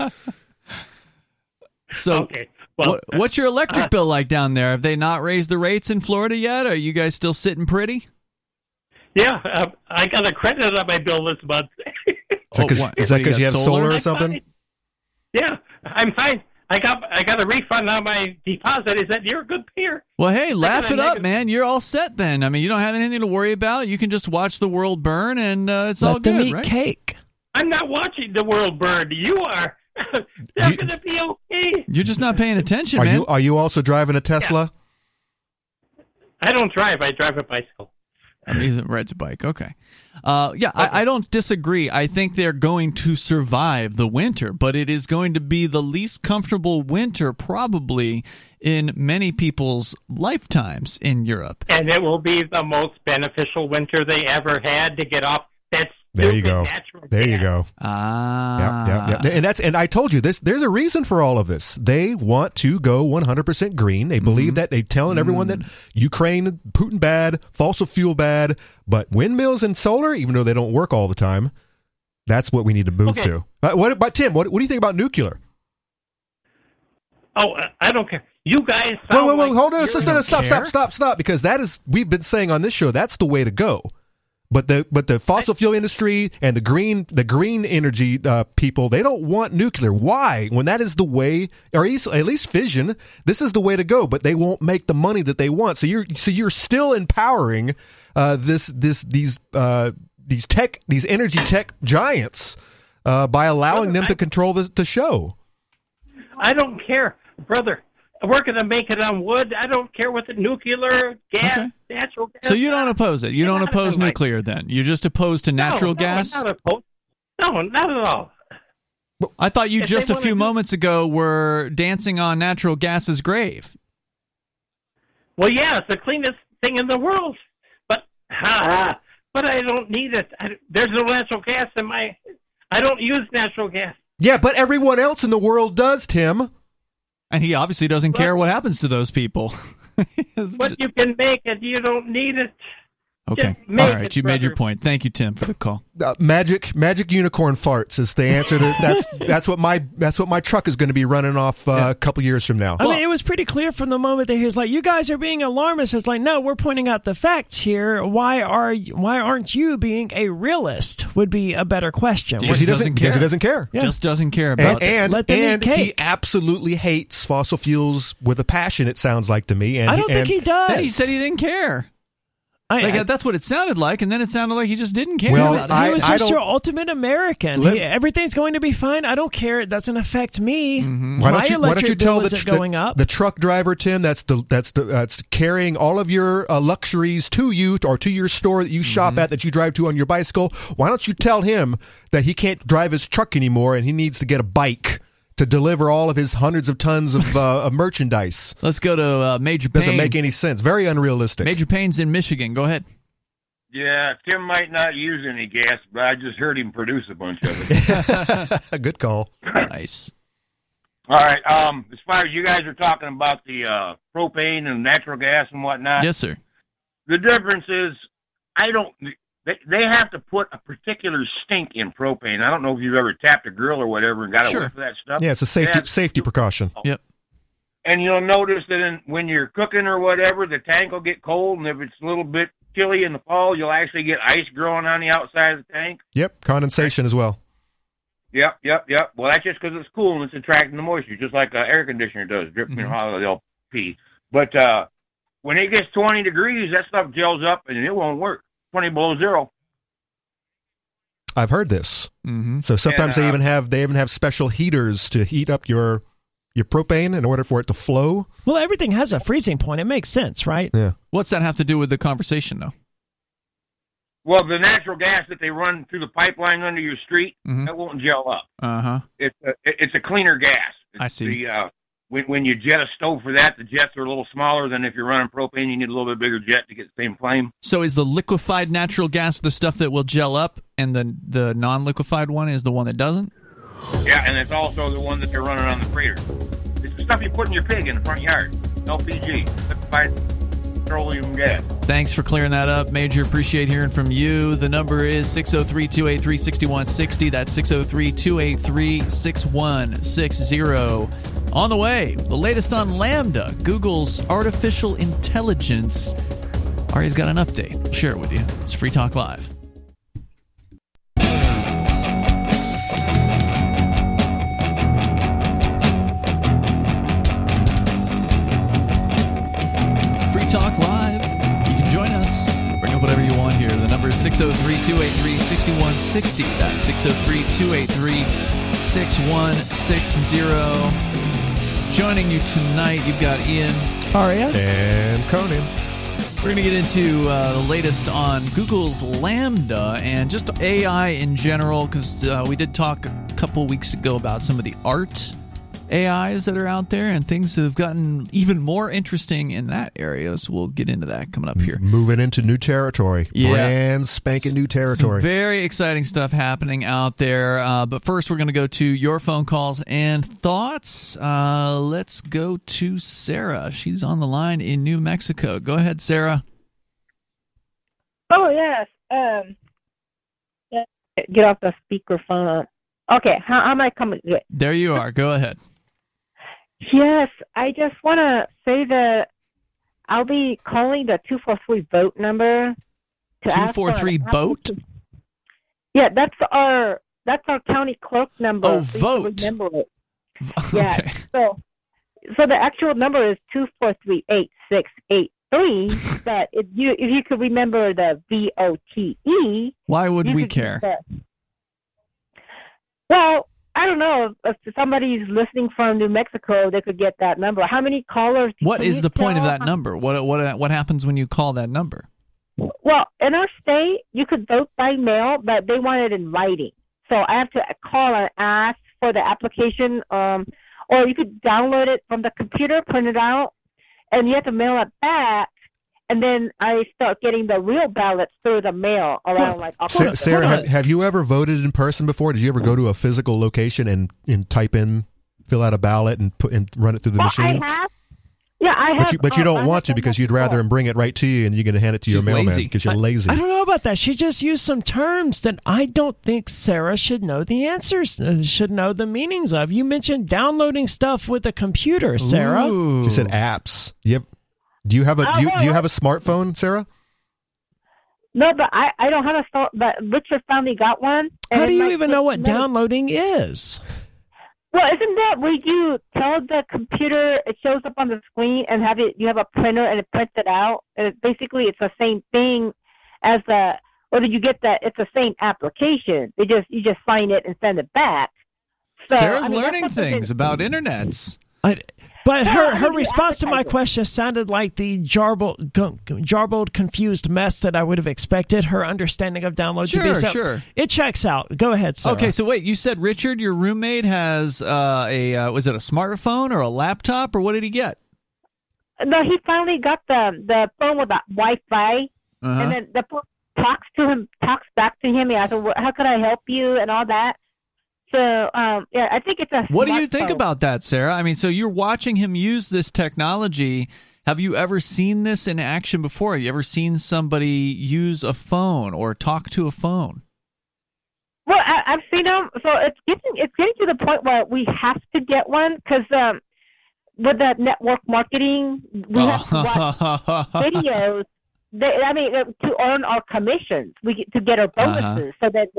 S1: So,
S7: okay. Well,
S1: what, what's your electric
S7: uh,
S1: bill like down there? Have they not raised the rates in Florida yet? Are you guys still sitting pretty?
S7: yeah, uh, I got a credit on my bill this month.
S3: Is that
S1: Oh,
S3: because
S1: what?
S3: is that
S1: What, you
S3: 'cause you have solar or something?
S7: fine. Yeah, I'm fine. I got I got a refund on my deposit. He said you're a good peer."
S1: Well, hey, laugh it up,
S7: negative-
S1: man. You're all set then. I mean, you don't have anything to worry about. You can just watch the world burn, and uh, it's all
S2: Let them
S1: good,
S2: eat
S1: right?
S2: cake.
S7: I'm not watching the world burn. You are. (laughs) They're
S3: You-
S7: going to be okay.
S1: You're just not paying attention,
S3: Are
S1: man.
S3: you are you also driving a Tesla?
S7: I don't drive. I drive a bicycle.
S1: I mean, he rides a bike. Okay. Uh, yeah, I, I don't disagree. I think they're going to survive the winter, but it is going to be the least comfortable winter probably in many people's lifetimes in Europe.
S7: And it will be the most beneficial winter they ever had to get off that
S3: There you go. There you go.
S1: Ah.
S3: Yep, yep, yep. And that's and I told you this. There's a reason for all of this. They want to go 100% green. They believe that they're telling everyone that Ukraine, Putin bad, fossil fuel bad, but windmills and solar, even though they don't work all the time, that's what we need to move
S7: Okay.
S3: to. Uh, what about Tim? What, what do you think about nuclear?
S7: Oh, uh, I don't care. You guys.
S3: Wait,
S7: sound
S3: wait, wait,
S7: like
S3: hold on,
S7: you're-
S3: stop, stop, stop, stop, stop, stop, because that is we've been saying on this show that's the way to go. But the but the fossil fuel industry and the green the green energy uh, people they don't want nuclear. Why? When that is the way, or at least, at least fission, this is the way to go. But they won't make the money that they want. So you're so you're still empowering uh, this this these uh, these tech these energy tech giants uh, by allowing them to control the, the show.
S7: I don't care, brother. We're going to make it on wood. I don't care what the nuclear gas,
S1: Okay.
S7: natural gas.
S1: So you don't oppose it. You don't oppose
S7: in my-
S1: nuclear then. You're just opposed to natural
S7: no,
S1: gas?
S7: No, not opposed. no, not at all.
S1: I thought you
S7: If
S1: just a few
S7: do-
S1: moments ago were dancing on natural gas's grave.
S7: Well, yeah, it's the cleanest thing in the world, but ha, but I don't need it. I, there's no natural gas in my. I don't use natural gas.
S3: Yeah, but everyone else in the world does, Tim.
S1: And he obviously doesn't care what happens to those people. (laughs)
S7: But you can make it. You don't need it.
S1: Okay. All right.
S7: it,
S1: You made your point. Thank you, Tim, for the call.
S3: uh, magic magic unicorn farts is the answer to that's (laughs) that's what my that's what my truck is going to be running off uh, a couple years from now.
S2: I mean, it was pretty clear from the moment that he was like, "You guys are being alarmist." It's like, no, we're pointing out the facts here. Why are why aren't you being a realist? Would be a better question.
S3: Because he doesn't
S1: doesn't
S3: because he doesn't care.
S2: Yeah.
S1: Just doesn't care
S3: And
S1: about it.
S3: and,
S2: Let them eat
S3: and he absolutely hates fossil fuels with a passion. It sounds like to me. And
S2: I don't
S3: and,
S2: think he does.
S1: He said he didn't care.
S2: I,
S1: Like,
S2: I-
S1: that's what it sounded like, and then it sounded like he just didn't care
S3: Well,
S1: about it.
S3: I-
S2: he was just
S3: don't-
S2: your ultimate American.
S3: Let-
S2: He- everything's going to be fine. I don't care. It doesn't affect me.
S1: Mm-hmm.
S3: Why don't you why don't you tell the,
S2: isn't
S3: the-
S2: going up.
S3: the truck driver Tim that's the that's the that's carrying all of your uh, luxuries to you or to your store that you
S1: Mm-hmm.
S3: shop at that you drive to on your bicycle. Why don't you tell him that he can't drive his truck anymore and he needs to get a bike to deliver all of his hundreds of tons of, (laughs) uh, of merchandise?
S1: Let's go to uh, Major Payne.
S3: Doesn't make any sense. Very unrealistic.
S1: Major Payne's in Michigan. Go ahead.
S8: Yeah, Tim might not use any gas, but I just heard him produce a bunch of it. (laughs)
S3: Good call.
S1: Nice.
S8: All right. Um, as far as you guys are talking about the uh, propane and natural gas and whatnot,
S1: Yes, sir.
S8: the difference is I don't. They, they have to put a particular stink in propane. I don't know if you've ever tapped a grill or whatever and got
S1: Sure.
S8: a whiff that stuff.
S3: Yeah, it's a safety
S8: That's-
S3: safety precaution. Yep.
S8: And you'll notice that in, when you're cooking or whatever, the tank will get cold, and if it's a little bit chilly in the fall, you'll actually get ice growing on the outside of the tank.
S3: Yep, condensation as well.
S8: Yep, yep, yep. Well, that's just because it's cool and it's attracting the moisture, just like an air conditioner does, dripping you know, how they'll pee. But uh, when it gets 20 degrees, that stuff gels up and it won't work. 20 below zero.
S3: I've heard this.
S1: Mm-hmm.
S3: So sometimes
S8: And,
S3: they
S8: uh,
S3: even have they even have special heaters to heat up your your propane in order for it to flow.
S2: Well, everything has a freezing point. It makes sense, right?
S3: Yeah.
S1: What's that have to do with the conversation, though?
S8: Well, the natural gas that they run through the pipeline under your street,
S1: Mhm.
S8: that won't gel up.
S1: Uh huh.
S8: It's a, it's a cleaner gas.
S1: I see.
S8: The, uh, when, when you jet a stove for that, the jets are a little smaller than if you're running propane. You need a little bit bigger jet to get the same flame.
S1: So is the liquefied natural gas the stuff that will gel up, and the the non-liquefied one is the one that doesn't?
S8: Yeah, and it's also the one that they're running on the freighter. It's the stuff you put in your pig in the front yard. LPG, liquefied petroleum gas.
S1: Thanks for clearing that up, Major. Appreciate hearing from you. The number is 603 283 6160. That's 603 283 6160. On the way, the latest on LaMDA, Google's artificial intelligence. Ari's got an update. We'll share it with you. It's Free Talk Live. Free Talk Live. You can join us. Bring up whatever you want here. The number is 603 283 6160. That's 603 283 6160. Joining you tonight, you've got Ian.
S2: Aria?
S3: And Conan.
S1: We're going to get into uh, the latest on Google's LaMDA and just AI in general, because uh, we did talk a couple weeks ago about some of the art AIs that are out there, and things have gotten even more interesting in that area. So we'll get into that coming up here.
S3: Moving into new territory.
S1: Yeah.
S3: Brand spanking new
S1: Some
S3: territory.
S1: very exciting stuff happening out there. Uh, but first, we're going to go to your phone calls and thoughts. Uh, let's go to Sarah. She's on the line in New Mexico. Go ahead, Sarah.
S9: Oh yes. Um. yeah, Get off the speakerphone. Okay. How, how am I coming?
S1: There you are. Go ahead.
S9: Yes, I just want to say that I'll be calling the two four three vote number. to ask for an
S1: 243 boat?
S9: Yeah, that's our that's our county clerk number.
S1: Oh,
S9: so
S1: vote.
S9: Remember it. (laughs) Yeah. So, so the actual number is two four three eight six eight three. (laughs) But if you if you could remember the V O T E,
S1: Why would we care?
S9: Well, I don't know if somebody's listening from New Mexico, they could get that number. How many callers?
S1: What is the point of that
S9: how-
S1: number? What what what happens when you call that number?
S9: Well, in our state, you could vote by mail, but they want it in writing. So I have to call and ask for the application, um, or you could download it from the computer, print it out, and you have to mail it back. And then I start getting the real ballots through the mail around like
S3: Sa-
S9: October.
S3: Sarah, have, have you ever voted in person before? Did you ever go to a physical location and, and type in, fill out a ballot and put and run it through the
S9: well,
S3: machine?
S9: I have. Yeah, I have.
S3: But you, but you
S9: uh,
S3: don't
S9: I
S3: want to because you'd rather
S9: before.
S3: him bring it right to you and you're going to hand it to your mailman because you're lazy.
S2: I don't know about that. She just used some terms that I don't think Sarah should know the answers, uh, should know the meanings of. You mentioned downloading stuff with a computer, Sarah.
S1: Ooh.
S3: She said apps. You have, do you have a
S9: Oh,
S3: do you, do you have a smartphone, Sarah?
S9: No, but I, I don't have a phone. But Richard finally got one. and
S2: How do you even know what
S9: minutes.
S2: downloading is?
S9: Well, isn't that where you tell the computer it shows up on the screen and have it? You have a printer and it prints it out. And it, basically, it's the same thing as the. Or did you get that, it's the same application. They just you just sign it and send it back. So,
S1: Sarah's
S9: I mean,
S1: learning things about internets.
S2: I, but her, her response to my question sounded like the jarbled, jarbled, confused mess that I would have expected her understanding of download to be.
S1: Sure,
S2: So
S1: sure.
S2: It checks out. Go ahead, Sarah.
S1: Okay, so wait, you said Richard, your roommate, has uh, a uh, was it a smartphone or a laptop or what did he get?
S9: No, he finally got the the phone with the Wi-Fi,
S1: Uh-huh.
S9: and then the phone talks to him, talks back to him. He asks, "Well, "How could I help you?" and all that. So, um, yeah, I think it's a.
S1: What do you think
S9: smartphone.
S1: about that, Sarah? I mean, so you're watching him use this technology. Have you ever seen this in action before? Have you ever seen somebody use a phone or talk to a phone?
S9: Well, I, I've seen them. So it's getting it's getting to the point where we have to get one because um, with the network marketing, we have to watch (laughs) videos. They, I mean, uh, to earn our commissions, we get to get our
S1: Uh-huh.
S9: bonuses. So that,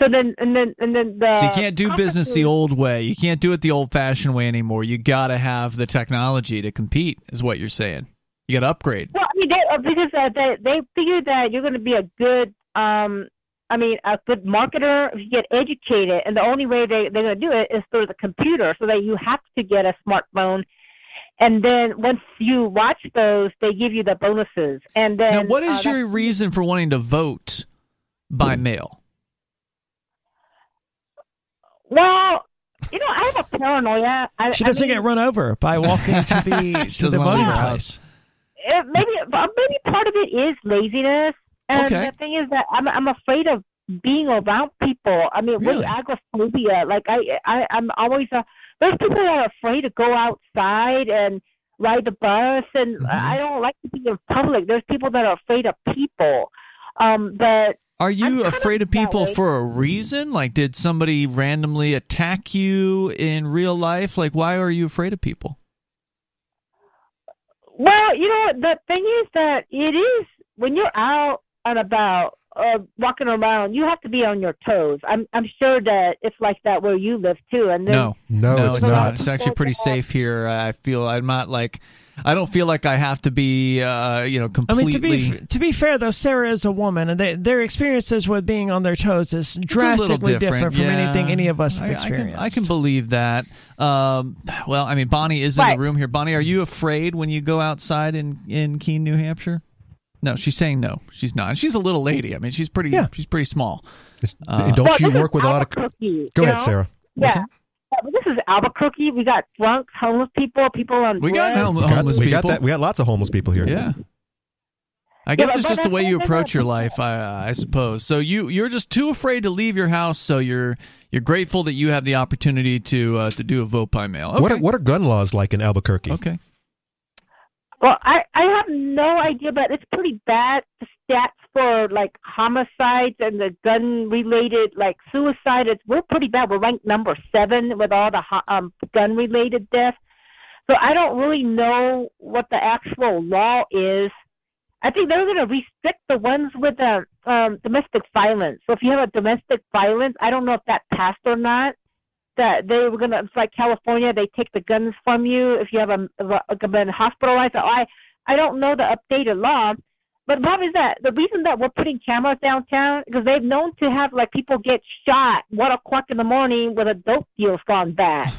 S9: so then and then and then the.
S1: So you can't do business the old way. You can't do it the old fashioned way anymore. You got to have the technology to compete, is what you're saying. You got to upgrade.
S9: Well, I mean, they, uh, because uh, they they figure that you're going to be a good, um, I mean, a good marketer if you get educated, and the only way they they're going to do it is through the computer, so that you have to get a smartphone, and then once you watch those, they give you the bonuses, and then.
S1: Now, what is
S9: uh,
S1: your reason for wanting to vote by mail?
S9: Well, you know, I have a paranoia. I,
S2: She doesn't
S9: mean,
S2: get run over by walking to (laughs) the to the
S1: doesn't
S2: voting
S1: leave
S2: place.
S9: it, maybe maybe part of it is laziness, and
S1: Okay.
S9: the thing is that I'm I'm afraid of being around people. I mean,
S1: Really?
S9: with agoraphobia, like I I I'm always uh, there's people that are afraid to go outside and ride the bus, and
S1: Mm-hmm.
S9: I don't like to be in public. There's people that are afraid of people, um, but
S1: Are you
S9: kinda
S1: afraid of
S9: that
S1: people for a reason? Like, did somebody randomly attack you in real life? Like, why are you afraid of people?
S9: Well, you know, what, the thing is that it is when you're out and about, uh, walking around, you have to be on your toes. I'm I'm sure that it's like that where you live too. And then,
S1: No,
S3: No, it's not.
S1: It's actually pretty safe here. I feel I'm not like I don't feel like I have to be, uh, you know,
S2: I mean, to be to be fair though, Sarah is a woman, and they, their experiences with being on their toes is
S1: It's a little
S2: drastically different, from
S1: yeah.
S2: anything any of us have
S1: I- I can-
S2: experienced.
S1: I can, believe that. Um, well, I mean, Bonnie is in
S9: Right.
S1: the room here. Bonnie, are you afraid when you go outside in in Keene, New Hampshire? No, she's saying no. She's not. She's a little lady. I mean, she's pretty.
S2: Yeah.
S1: She's pretty small. Uh,
S3: don't
S9: Well,
S3: you work with a lot of?
S9: Albuquerque,
S3: Go ahead,
S9: know?
S3: Sarah.
S9: Yeah. Yeah, but this is Albuquerque. We got drunks, homeless people, people on
S1: We got
S9: drugs.
S1: hom-
S3: We got,
S1: homeless
S3: we got that. We got lots of homeless people here.
S1: Yeah. I guess
S9: but-
S1: it's just the way you approach your life, I, I suppose. So you you're just too afraid to leave your house, so you're you're grateful that you have the opportunity to uh, to do a vote by mail. Okay.
S3: What are, what are gun laws like in Albuquerque?
S1: okay.
S9: Well, I I have no idea, but it's pretty bad. The stats for like homicides and the gun related like suicide, it's we're pretty bad. We're ranked number seven with all the um gun related deaths. So I don't really know what the actual law is. I think they're going to restrict the ones with the um, domestic violence. So if you have a domestic violence, I don't know if that passed or not. That they were going to, it's like California, they take the guns from you if you have a, a, been hospitalized. I, I don't know the updated law. But the problem is that the reason that we're putting cameras downtown because they've known to have like people get shot one o'clock in the morning with a dope deal's gone bad.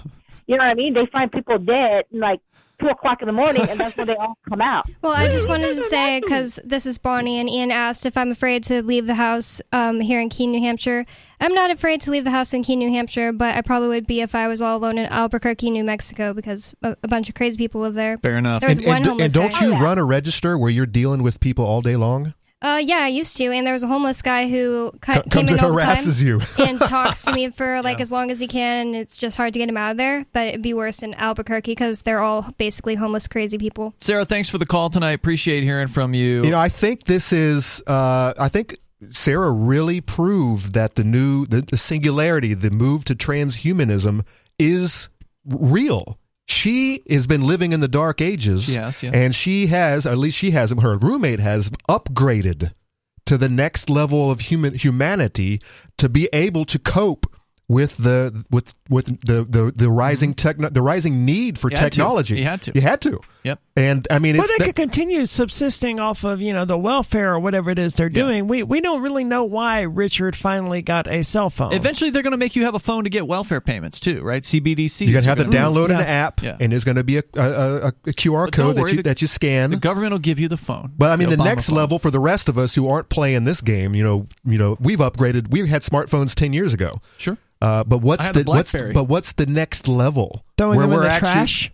S9: You know what I mean? They find people dead like two o'clock in the morning, and that's when they all come out. (laughs)
S10: Well, I just wanted to say because this is Bonnie, and Ian asked if I'm afraid to leave the house um, here in Keene, New Hampshire. I'm not afraid to leave the house in Keene, New Hampshire, but I probably would be if I was all alone in Albuquerque, New Mexico, because a, a bunch of crazy people live there.
S1: Fair enough.
S10: There's
S3: And,
S10: one
S3: and, and don't
S10: guy.
S3: you
S9: Oh, yeah.
S3: run a register where you're dealing with people all day long?
S10: Uh, yeah, I used to, and there was a homeless guy who cu-
S3: Co-
S10: came
S3: comes
S10: in
S3: and
S10: all the time
S3: harasses you. (laughs)
S10: and talks to me for (laughs) like as long as he can, and it's just hard to get him out of there. But it'd be worse in Albuquerque because they're all basically homeless, crazy people.
S1: Sarah, thanks for the call tonight. Appreciate hearing from you.
S3: You know, I think this is. Uh, I think Sarah really proved that the new, the, the singularity, the move to transhumanism is real. She has been living in the dark ages.
S1: Yes, yeah.
S3: And she has, or at least she has, her roommate has upgraded to the next level of human humanity to be able to cope with the with with the the, the rising mm-hmm. techno, the rising need for
S1: He had to.
S3: technology.
S1: He had to.
S3: You had to.
S1: Yep.
S3: And I mean,
S2: Well, they
S3: that-
S2: could continue subsisting off of you know the welfare or whatever it is they're
S1: Yeah.
S2: doing. We we don't really know why Richard finally got a cell phone.
S1: Eventually, they're going to make you have a phone to get welfare payments too, right? CBDC.
S3: You're gonna have to download an app,
S1: Yeah.
S3: and there's gonna be a, a, a, a QR
S1: But
S3: code that
S1: worry,
S3: you
S1: the-
S3: that you scan.
S1: The government will give you the phone.
S3: but I mean, the,
S1: Obama
S3: next
S1: phone.
S3: level for the rest of us who aren't playing this game, you know, you know, we've upgraded. We had smartphones ten years ago.
S1: Sure.
S3: Uh, but what's the what's but what's the next level
S2: throwing them in the
S3: actually
S2: trash.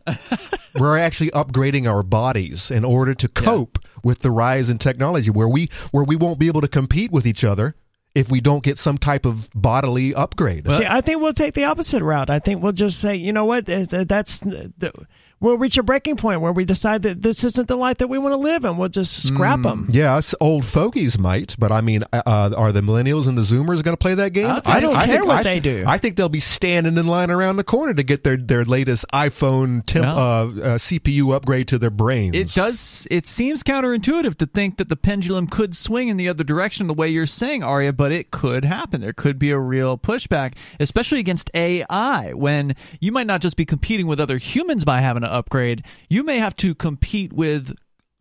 S2: (laughs)
S3: we're actually upgrading our bodies in order to cope with the rise in technology where we where we won't be able to compete with each other if we don't get some type of bodily upgrade.
S2: See, I think we'll take the opposite route. I think we'll just say, you know what, uh, th- that's the, we'll reach a breaking point where we decide that this isn't the life that we want to live, and we'll just scrap them.
S3: Yes, old fogies might, but I mean, uh, are the millennials and the Zoomers going to play that game?
S1: I'll
S2: I don't
S3: I
S2: care
S3: think-
S2: what
S3: I-
S2: they do.
S3: I think they'll be standing in line around the corner to get their, their latest iPhone temp,
S1: Yeah.
S3: uh, uh, CPU upgrade to their brains.
S1: It does. It seems counterintuitive to think that the pendulum could swing in the other direction the way you're saying, Aria, but it could happen. There could be a real pushback, especially against AI, when you might not just be competing with other humans by having to upgrade. You may have to compete with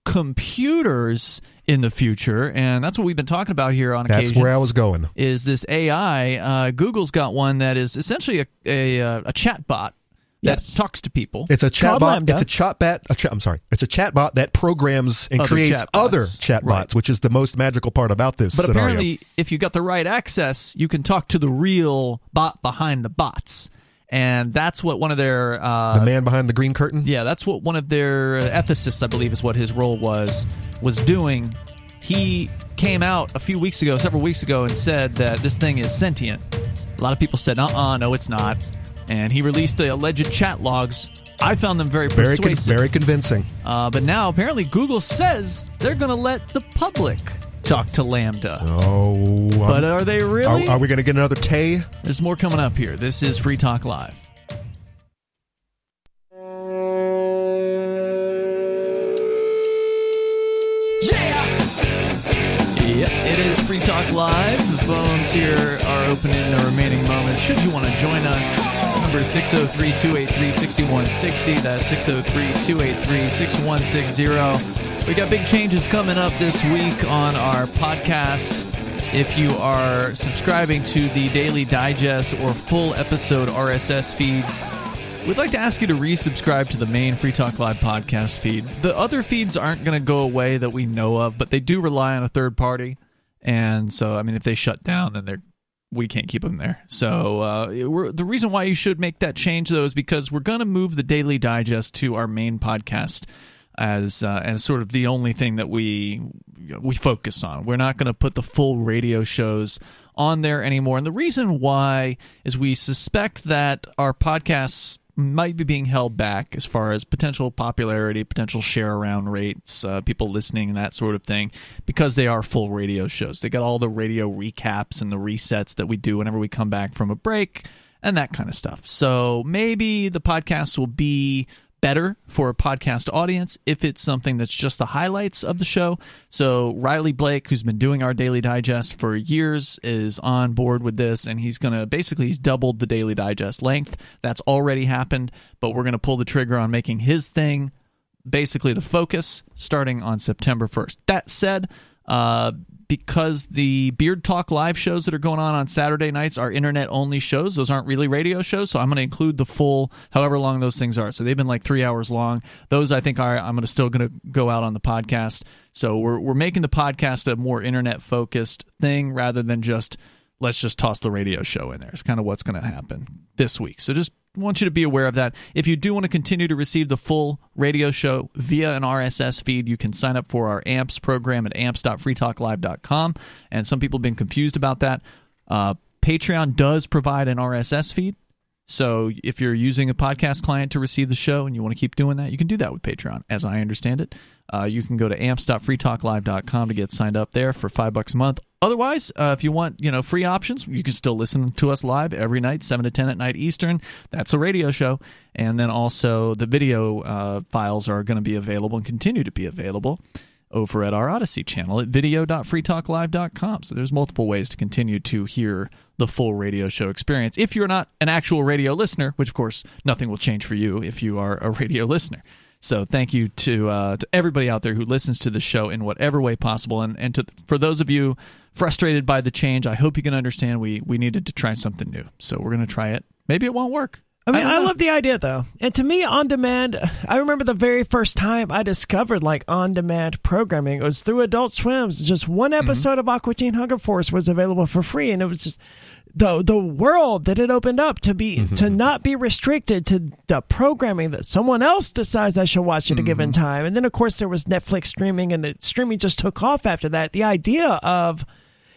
S1: computers in the future, and that's what we've been talking about here on
S3: That's
S1: occasion.
S3: where I was going.
S1: is this AI? Uh, Google's got one that is essentially a a, uh, a chat bot that
S2: Yes.
S1: talks to people.
S3: It's a
S2: Called
S3: chatbot.
S2: LaMDA.
S3: It's a chatbot. A chat, I'm sorry. It's a chatbot that programs and
S1: Other
S3: creates
S1: chatbots.
S3: other chatbots,
S1: Right.
S3: which is the most magical part about this
S1: But
S3: scenario.
S1: apparently, if you got the right access, you can talk to the real bot behind the bots, and that's what one of their uh,
S3: the man behind the green curtain.
S1: yeah, that's what one of their ethicists, I believe, is what his role was was doing. He came out a few weeks ago, several weeks ago, and said that this thing is sentient. A lot of people said, "Uh, uh no, it's not." And he released the alleged chat logs. I found them very
S3: Very, con-
S1: persuasive.
S3: very convincing.
S1: Uh, but now apparently Google says they're going to let the public talk to LaMDA.
S3: Oh, um,
S1: But are they really?
S3: are, are we going to get another Tay?
S1: There's more coming up here. This is Free Talk Live. Yeah! Yep, it is Free Talk Live. The phones here are open in the remaining moments. Should you want to join us, number 603 283 6160. That's 603 283 6160. We got big changes coming up this week on our podcast. If you are subscribing to the Daily Digest or full episode RSS feeds, We'd like to ask you to resubscribe to the main Free Talk Live podcast feed. The other feeds aren't going to go away that we know of, but they do rely on a third party. And so, I mean, if they shut down, then they're we can't keep them there. So uh, the reason why you should make that change, though, is because we're going to move the Daily Digest to our main podcast as uh, as sort of the only thing that we we focus on. We're not going to put the full radio shows on there anymore. And the reason why is we suspect that our podcasts might be being held back as far as potential popularity, potential share around rates, uh, people listening, and that sort of thing, because they are full radio shows. They got all the radio recaps and the resets that we do whenever we come back from a break and that kind of stuff. So maybe the podcast will be better for a podcast audience if it's something that's just the highlights of the show. So Riley Blake, who's been doing our daily digest for years, is on board with this, and he's going to basically he's doubled the daily digest length. That's already happened, but we're going to pull the trigger on making his thing basically the focus starting on September 1st. That said, uh, because the Beard Talk live shows that are going on on Saturday nights are internet only shows, those aren't really radio shows. So I'm going to include the full, however long those things are. So they've been like three hours long. Those I think are I'm going to still going to go out on the podcast. So we're we're making the podcast a more internet focused thing rather than just let's just toss the radio show in there. It's kind of what's going to happen this week. So just want you to be aware of that. If you do want to continue to receive the full radio show via an RSS feed, you can sign up for our AMPS program at amps.freetalklive.com. And some people have been confused about that. Uh, Patreon does provide an RSS feed. So if you're using a podcast client to receive the show and you want to keep doing that, you can do that with Patreon, as I understand it. Uh, you can go to amps.freetalklive.com to get signed up there for five bucks a month. Otherwise, uh, if you want you know free options, you can still listen to us live every night, seven to ten at night Eastern. That's a radio show, and then also the video uh, files are going to be available and continue to be available over at our Odysee channel at video.freetalklive.com. So there's multiple ways to continue to hear the full radio show experience. If you're not an actual radio listener, which of course nothing will change for you if you are a radio listener. So thank you to uh, to everybody out there who listens to the show in whatever way possible, and and to for those of you frustrated by the change, I hope you can understand we we needed to try something new. So we're to try it. Maybe it won't work.
S2: I mean,
S1: don't
S2: I, love the idea though. And to me, on demand, I remember the very first time I discovered like on demand programming. It was through Adult Swim's. Just one
S1: Mm-hmm.
S2: episode of Aqua Teen Hunger Force was available for free, and it was just the the world that it opened up to be
S1: Mm-hmm.
S2: to not be restricted to the programming that someone else decides I should watch at a given
S1: Mm-hmm.
S2: time. And then of course there was Netflix streaming, and the streaming just took off after that. The idea of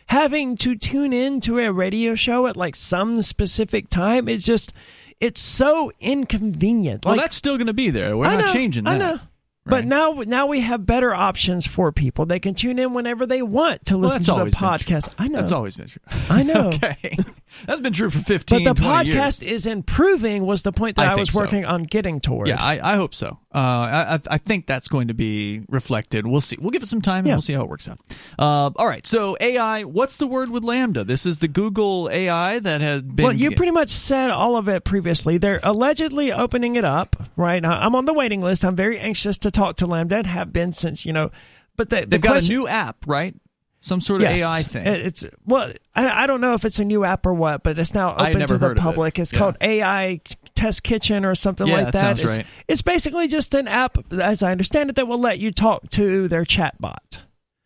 S2: having to tune in to a radio show at like some specific time is just it's so inconvenient.
S1: Well,
S2: like,
S1: that's still going to be there. We're
S2: I
S1: not
S2: know,
S1: changing that.
S2: I know. But now, now we have better options for people. They can tune in whenever they want to listen
S1: that's
S2: to the
S1: always been true.
S2: podcast. I know.
S1: That's always been true.
S2: I know. (laughs)
S1: okay. (laughs) That's been true for 15
S2: But the podcast
S1: years.
S2: is improving. Was the point that
S1: I
S2: I, was
S1: so.
S2: working on getting toward?
S1: Yeah, I, I hope so. Uh, I, I- think that's going to be reflected. We'll see. We'll give it some time and
S2: Yeah.
S1: we'll see how it works out. Uh, all right. So AI. What's the word with LaMDA? This is the Google AI that had been.
S2: Well, you pretty much said all of it previously. They're allegedly opening it up, right? I'm on the waiting list. I'm very anxious to talk to LaMDA and have been since, you know, but the, the
S1: They've got a new app, right? Some sort of
S2: Yes.
S1: AI thing.
S2: It's well, I, I don't know if it's a new app or what, but it's now open to the
S1: heard of it.
S2: public. It's
S1: Yeah.
S2: called AI Test Kitchen or something
S1: Yeah,
S2: like
S1: that
S2: that.
S1: sounds
S2: it's,
S1: right.
S2: it's basically just an app, as I understand it, that will let you talk to their chatbot.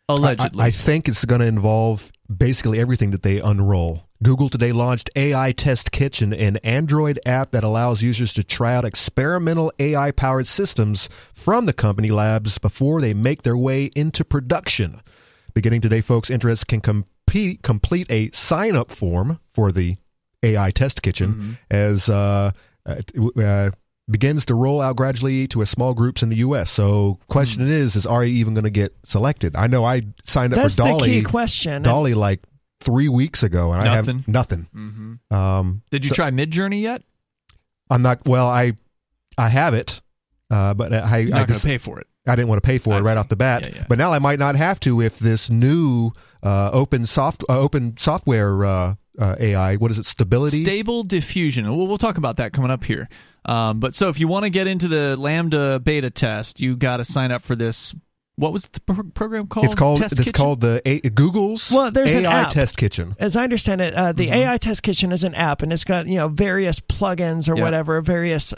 S1: Allegedly.
S3: I, I think it's going to involve basically everything that they unroll. Google today launched AI Test Kitchen, an Android app that allows users to try out experimental AI powered systems from the company labs before they make their way into production. Beginning today, folks interested can compete, complete a sign up form for the AI Test Kitchen as uh, uh, uh, begins to roll out gradually to a small groups in the U.S. So, question is, is Ari even going to get selected? I know I signed up
S2: That's
S3: for
S2: the
S3: DALL-E.
S2: key question.
S3: DALL-E like three weeks ago, and I have nothing.
S1: Mhm.
S3: Um,
S1: Did you
S3: so
S1: try Midjourney yet?
S3: I'm not. Well, I I have it, uh, but I I,
S1: not going
S3: just,
S1: to pay for it.
S3: I didn't want to pay for
S1: I
S3: it right
S1: see.
S3: off the bat.
S1: Yeah, yeah.
S3: But now I might not have to if this new uh, open soft uh, open software uh, uh, AI. What is it? Stability.
S1: Stable diffusion. We'll, we'll talk about that coming up here. Um, but so if you want to get into the LaMDA beta test, you got to sign up for this. What was the pro- program called?
S3: it's called.
S1: Test
S3: It's
S1: Kitchen?
S3: called the A- Google's
S2: Well, there's an
S3: AI
S2: app.
S3: Test Kitchen.
S2: As I understand it, uh, the AI Test Kitchen is an app, and it's got you know various plugins or
S1: Yeah.
S2: whatever, various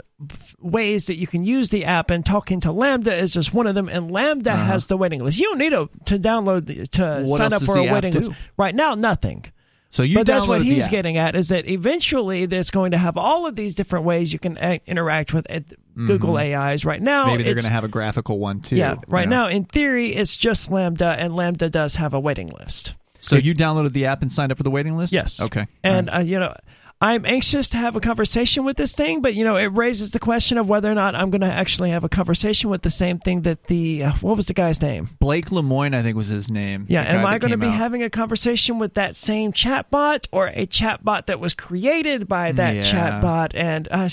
S2: ways that you can use the app. And talking to LaMDA is just one of them. And LaMDA
S1: Uh-huh.
S2: has the waiting list. You don't need to, to download the- to
S1: What
S2: sign up for a
S1: app
S2: waiting
S1: do?
S2: list right now. Nothing.
S1: So you
S2: but that's what he's getting at is that eventually there's going to have all of these different ways you can uh, interact with uh, Google AIs. Right now,
S1: Mm-hmm. Maybe they're going to have a graphical one too.
S2: yeah. Right
S1: you know?
S2: now, in theory, it's just LaMDA, and LaMDA does have a waiting list.
S1: So you downloaded the app and signed up for the waiting list?
S2: Yes.
S1: Okay.
S2: And uh, you know, I'm anxious to have a conversation with this thing, but you know, it raises the question of whether or not I'm going to actually have a conversation with the same thing that the uh, what was the guy's name?
S1: Blake Lemoine, I think was his name.
S2: Yeah, am I going to be
S1: out.
S2: having a conversation with that same chatbot or a chatbot that was created by that
S1: Yeah.
S2: chatbot? And uh,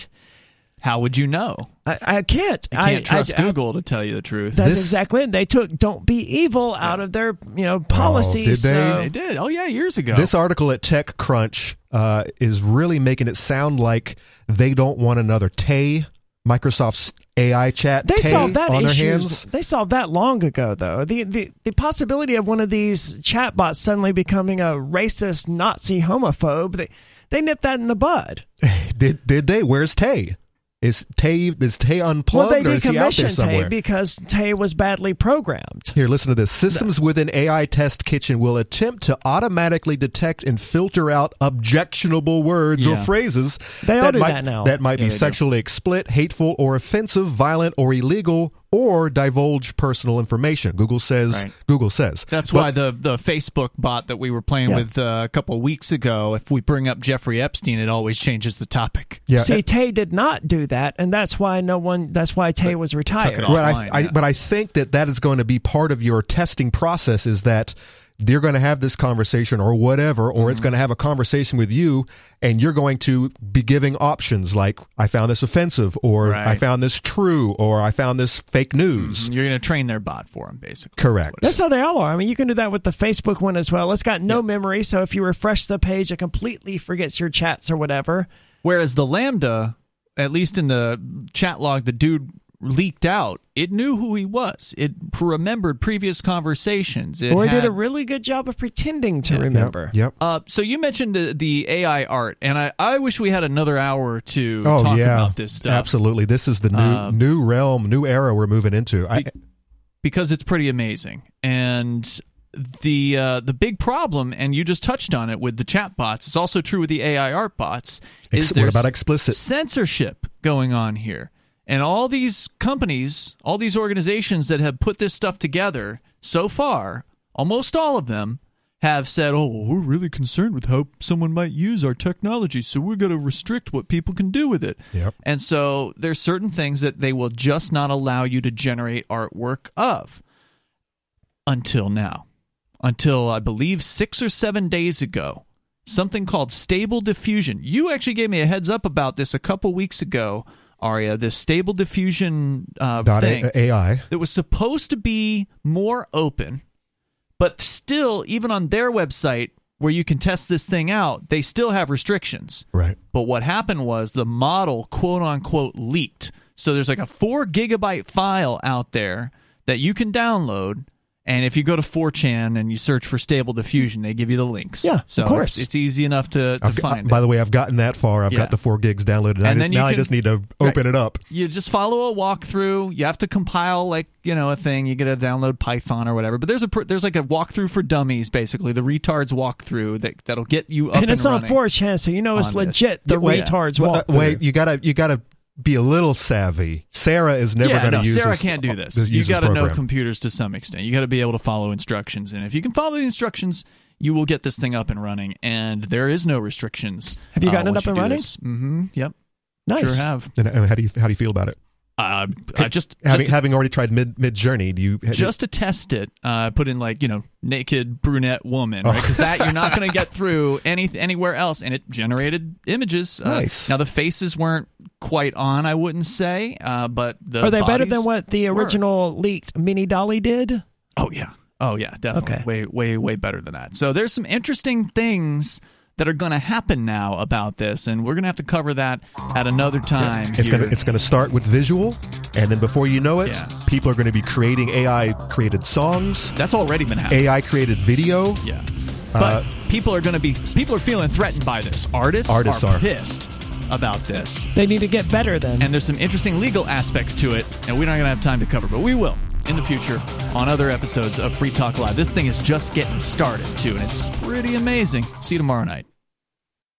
S1: How would you know?
S2: I, I can't.
S1: You can't
S2: I,
S1: trust
S2: I- I-
S1: Google to tell you the truth.
S2: that's
S3: This-
S2: exactly it. They took "Don't be evil" out of their you know policy.
S3: did they?
S2: so-
S1: they did. Oh yeah, years ago.
S3: This article at TechCrunch uh, is really making it sound like they don't want another Tay, Microsoft's AI chat.
S2: They solved that
S3: on their
S2: issue.
S3: hands.
S2: They solved that long ago, though. The, the the possibility of one of these chatbots suddenly becoming a racist Nazi homophobe, they they nipped that in the bud. (laughs)
S3: Did did they? Where's Tay? Is Tay is Tay unplugged
S2: well, they
S3: or is he out there
S2: decommissioned Tay
S3: somewhere?
S2: because Tay was badly programmed.
S3: Here, listen to this. Systems within AI Test Kitchen will attempt to automatically detect and filter out objectionable words or phrases
S2: They
S3: that might,
S2: that now.
S3: that might
S1: Yeah,
S3: be
S1: do.
S3: sexually explicit, hateful, or offensive, violent, or illegal, or divulge personal information. Google says.
S1: Right.
S3: Google says.
S1: That's
S3: But-
S1: why the the Facebook bot that we were playing
S2: Yeah.
S1: with uh, a couple weeks ago, if we bring up Jeffrey Epstein, it always changes the topic.
S3: Yeah,
S2: See, Tay did not do that, and that's why no one. That's why Tay was retired.
S1: it off.
S3: Right, I,
S1: offline,
S3: I,
S1: yeah.
S3: but I think that that is going to be part of your testing process. Is that they're going to have this conversation or whatever, or
S1: Mm-hmm.
S3: it's going to have a conversation with you, and you're going to be giving options like "I found this offensive," or "I found this true," or "I found this fake news."
S1: You're going to train their bot for them, basically.
S3: Correct.
S2: That's how they all are. I mean, you can do that with the Facebook one as well. It's got no memory, so if you refresh the page, it completely forgets your chats or whatever.
S1: Whereas the LaMDA, at least in the chat log, the dude leaked out. It knew who he was. It remembered previous conversations. It
S2: or it did a really good job of pretending to remember.
S3: Yep.
S1: Uh, so you mentioned the the AI art, and I, I wish we had another hour to
S3: Oh
S1: talk
S3: yeah,
S1: about this stuff.
S3: absolutely. This is the new
S1: Um,
S3: new realm, new era we're moving into. I,
S1: because it's pretty amazing. And the uh, the big problem, and you just touched on it with the chat bots. It's also true with the AI art bots. Is
S3: Ex- what about explicit?
S1: censorship going on here? And all these companies, all these organizations that have put this stuff together so far, almost all of them have said, "Oh, well, we're really concerned with how someone might use our technology, so we're going to restrict what people can do with it."
S3: Yep.
S1: And so there's certain things that they will just not allow you to generate artwork of until now. Until I believe 6 or 7 days ago. Something called stable diffusion. You actually gave me a heads up about this a couple weeks ago Aria, this stable diffusion uh, thing
S3: A- AI.
S1: that was supposed to be more open, but still, even on their website where you can test this thing out, they still have restrictions.
S3: Right.
S1: But what happened was the model, quote unquote, leaked. So there's like a four gigabyte file out there that you can download. And if you go to 4chan and you search for stable diffusion, they give you the links.
S2: Yeah,
S1: so of
S2: course.
S1: It's, it's easy enough to, to
S3: I've,
S1: find
S3: by the way, I've gotten that far. I've
S1: Yeah.
S3: got the four gigs downloaded. I
S1: And
S3: just,
S1: then you
S3: now I just need to open it up.
S1: You just follow a walkthrough. You have to compile like you know a thing. You get to download Python or whatever. But there's a there's like a walkthrough for dummies, basically the retards walkthrough that that'll get you up
S2: and
S1: and,
S2: it's on
S1: running.
S2: 4chan, so you know it's
S1: on this.
S2: legit. The
S3: Yeah,
S2: retards
S3: Well,
S2: walk.
S3: uh, wait, you gotta you gotta be a little savvy. Sarah is never
S1: yeah,
S3: going to
S1: no,
S3: use.
S1: Sarah
S3: this-
S1: can't do this.
S3: this-
S1: You got to know computers to some extent. You got to be able to follow instructions, and if you can follow the instructions, you will get this thing up and running. And there is no restrictions.
S2: Have you gotten it up and running?
S1: Mm-hmm. Yep.
S2: Nice.
S1: Sure have.
S3: And, and how do you how do you feel about it?
S1: Uh, I just
S3: having
S1: just-
S3: having already tried mid Midjourney. Do you
S1: just to test it, uh, put in like you know naked brunette woman, right?
S3: Oh.
S1: Because that you're not going to get (laughs) through any anywhere else, and it generated images. Uh,
S3: Nice.
S1: Now the faces weren't quite on, I wouldn't say, uh, but the
S2: Are they better than what the
S1: were.
S2: original leaked Mini DALL-E did?
S1: Oh yeah, oh yeah, definitely.
S2: Okay.
S1: Way way way better than that. So there's some interesting things that are going to happen now about this, and we're going to have to cover that at another time.
S3: It's
S1: here.
S3: gonna it's gonna start with visual, and then before you know it,
S1: Yeah.
S3: people are going to be creating AI created songs,
S1: That's already been happening.
S3: AI created video.
S1: Yeah.
S3: Uh,
S1: But people are going to be people are feeling threatened by this. Artists,
S3: Artists
S1: are,
S3: are.
S1: pissed about this.
S2: They need to get better then.
S1: And there's some interesting legal aspects to it, and we're not going to have time to cover, but we will in the future on other episodes of Free Talk Live. This thing is just getting started too, and it's pretty amazing. See you tomorrow night.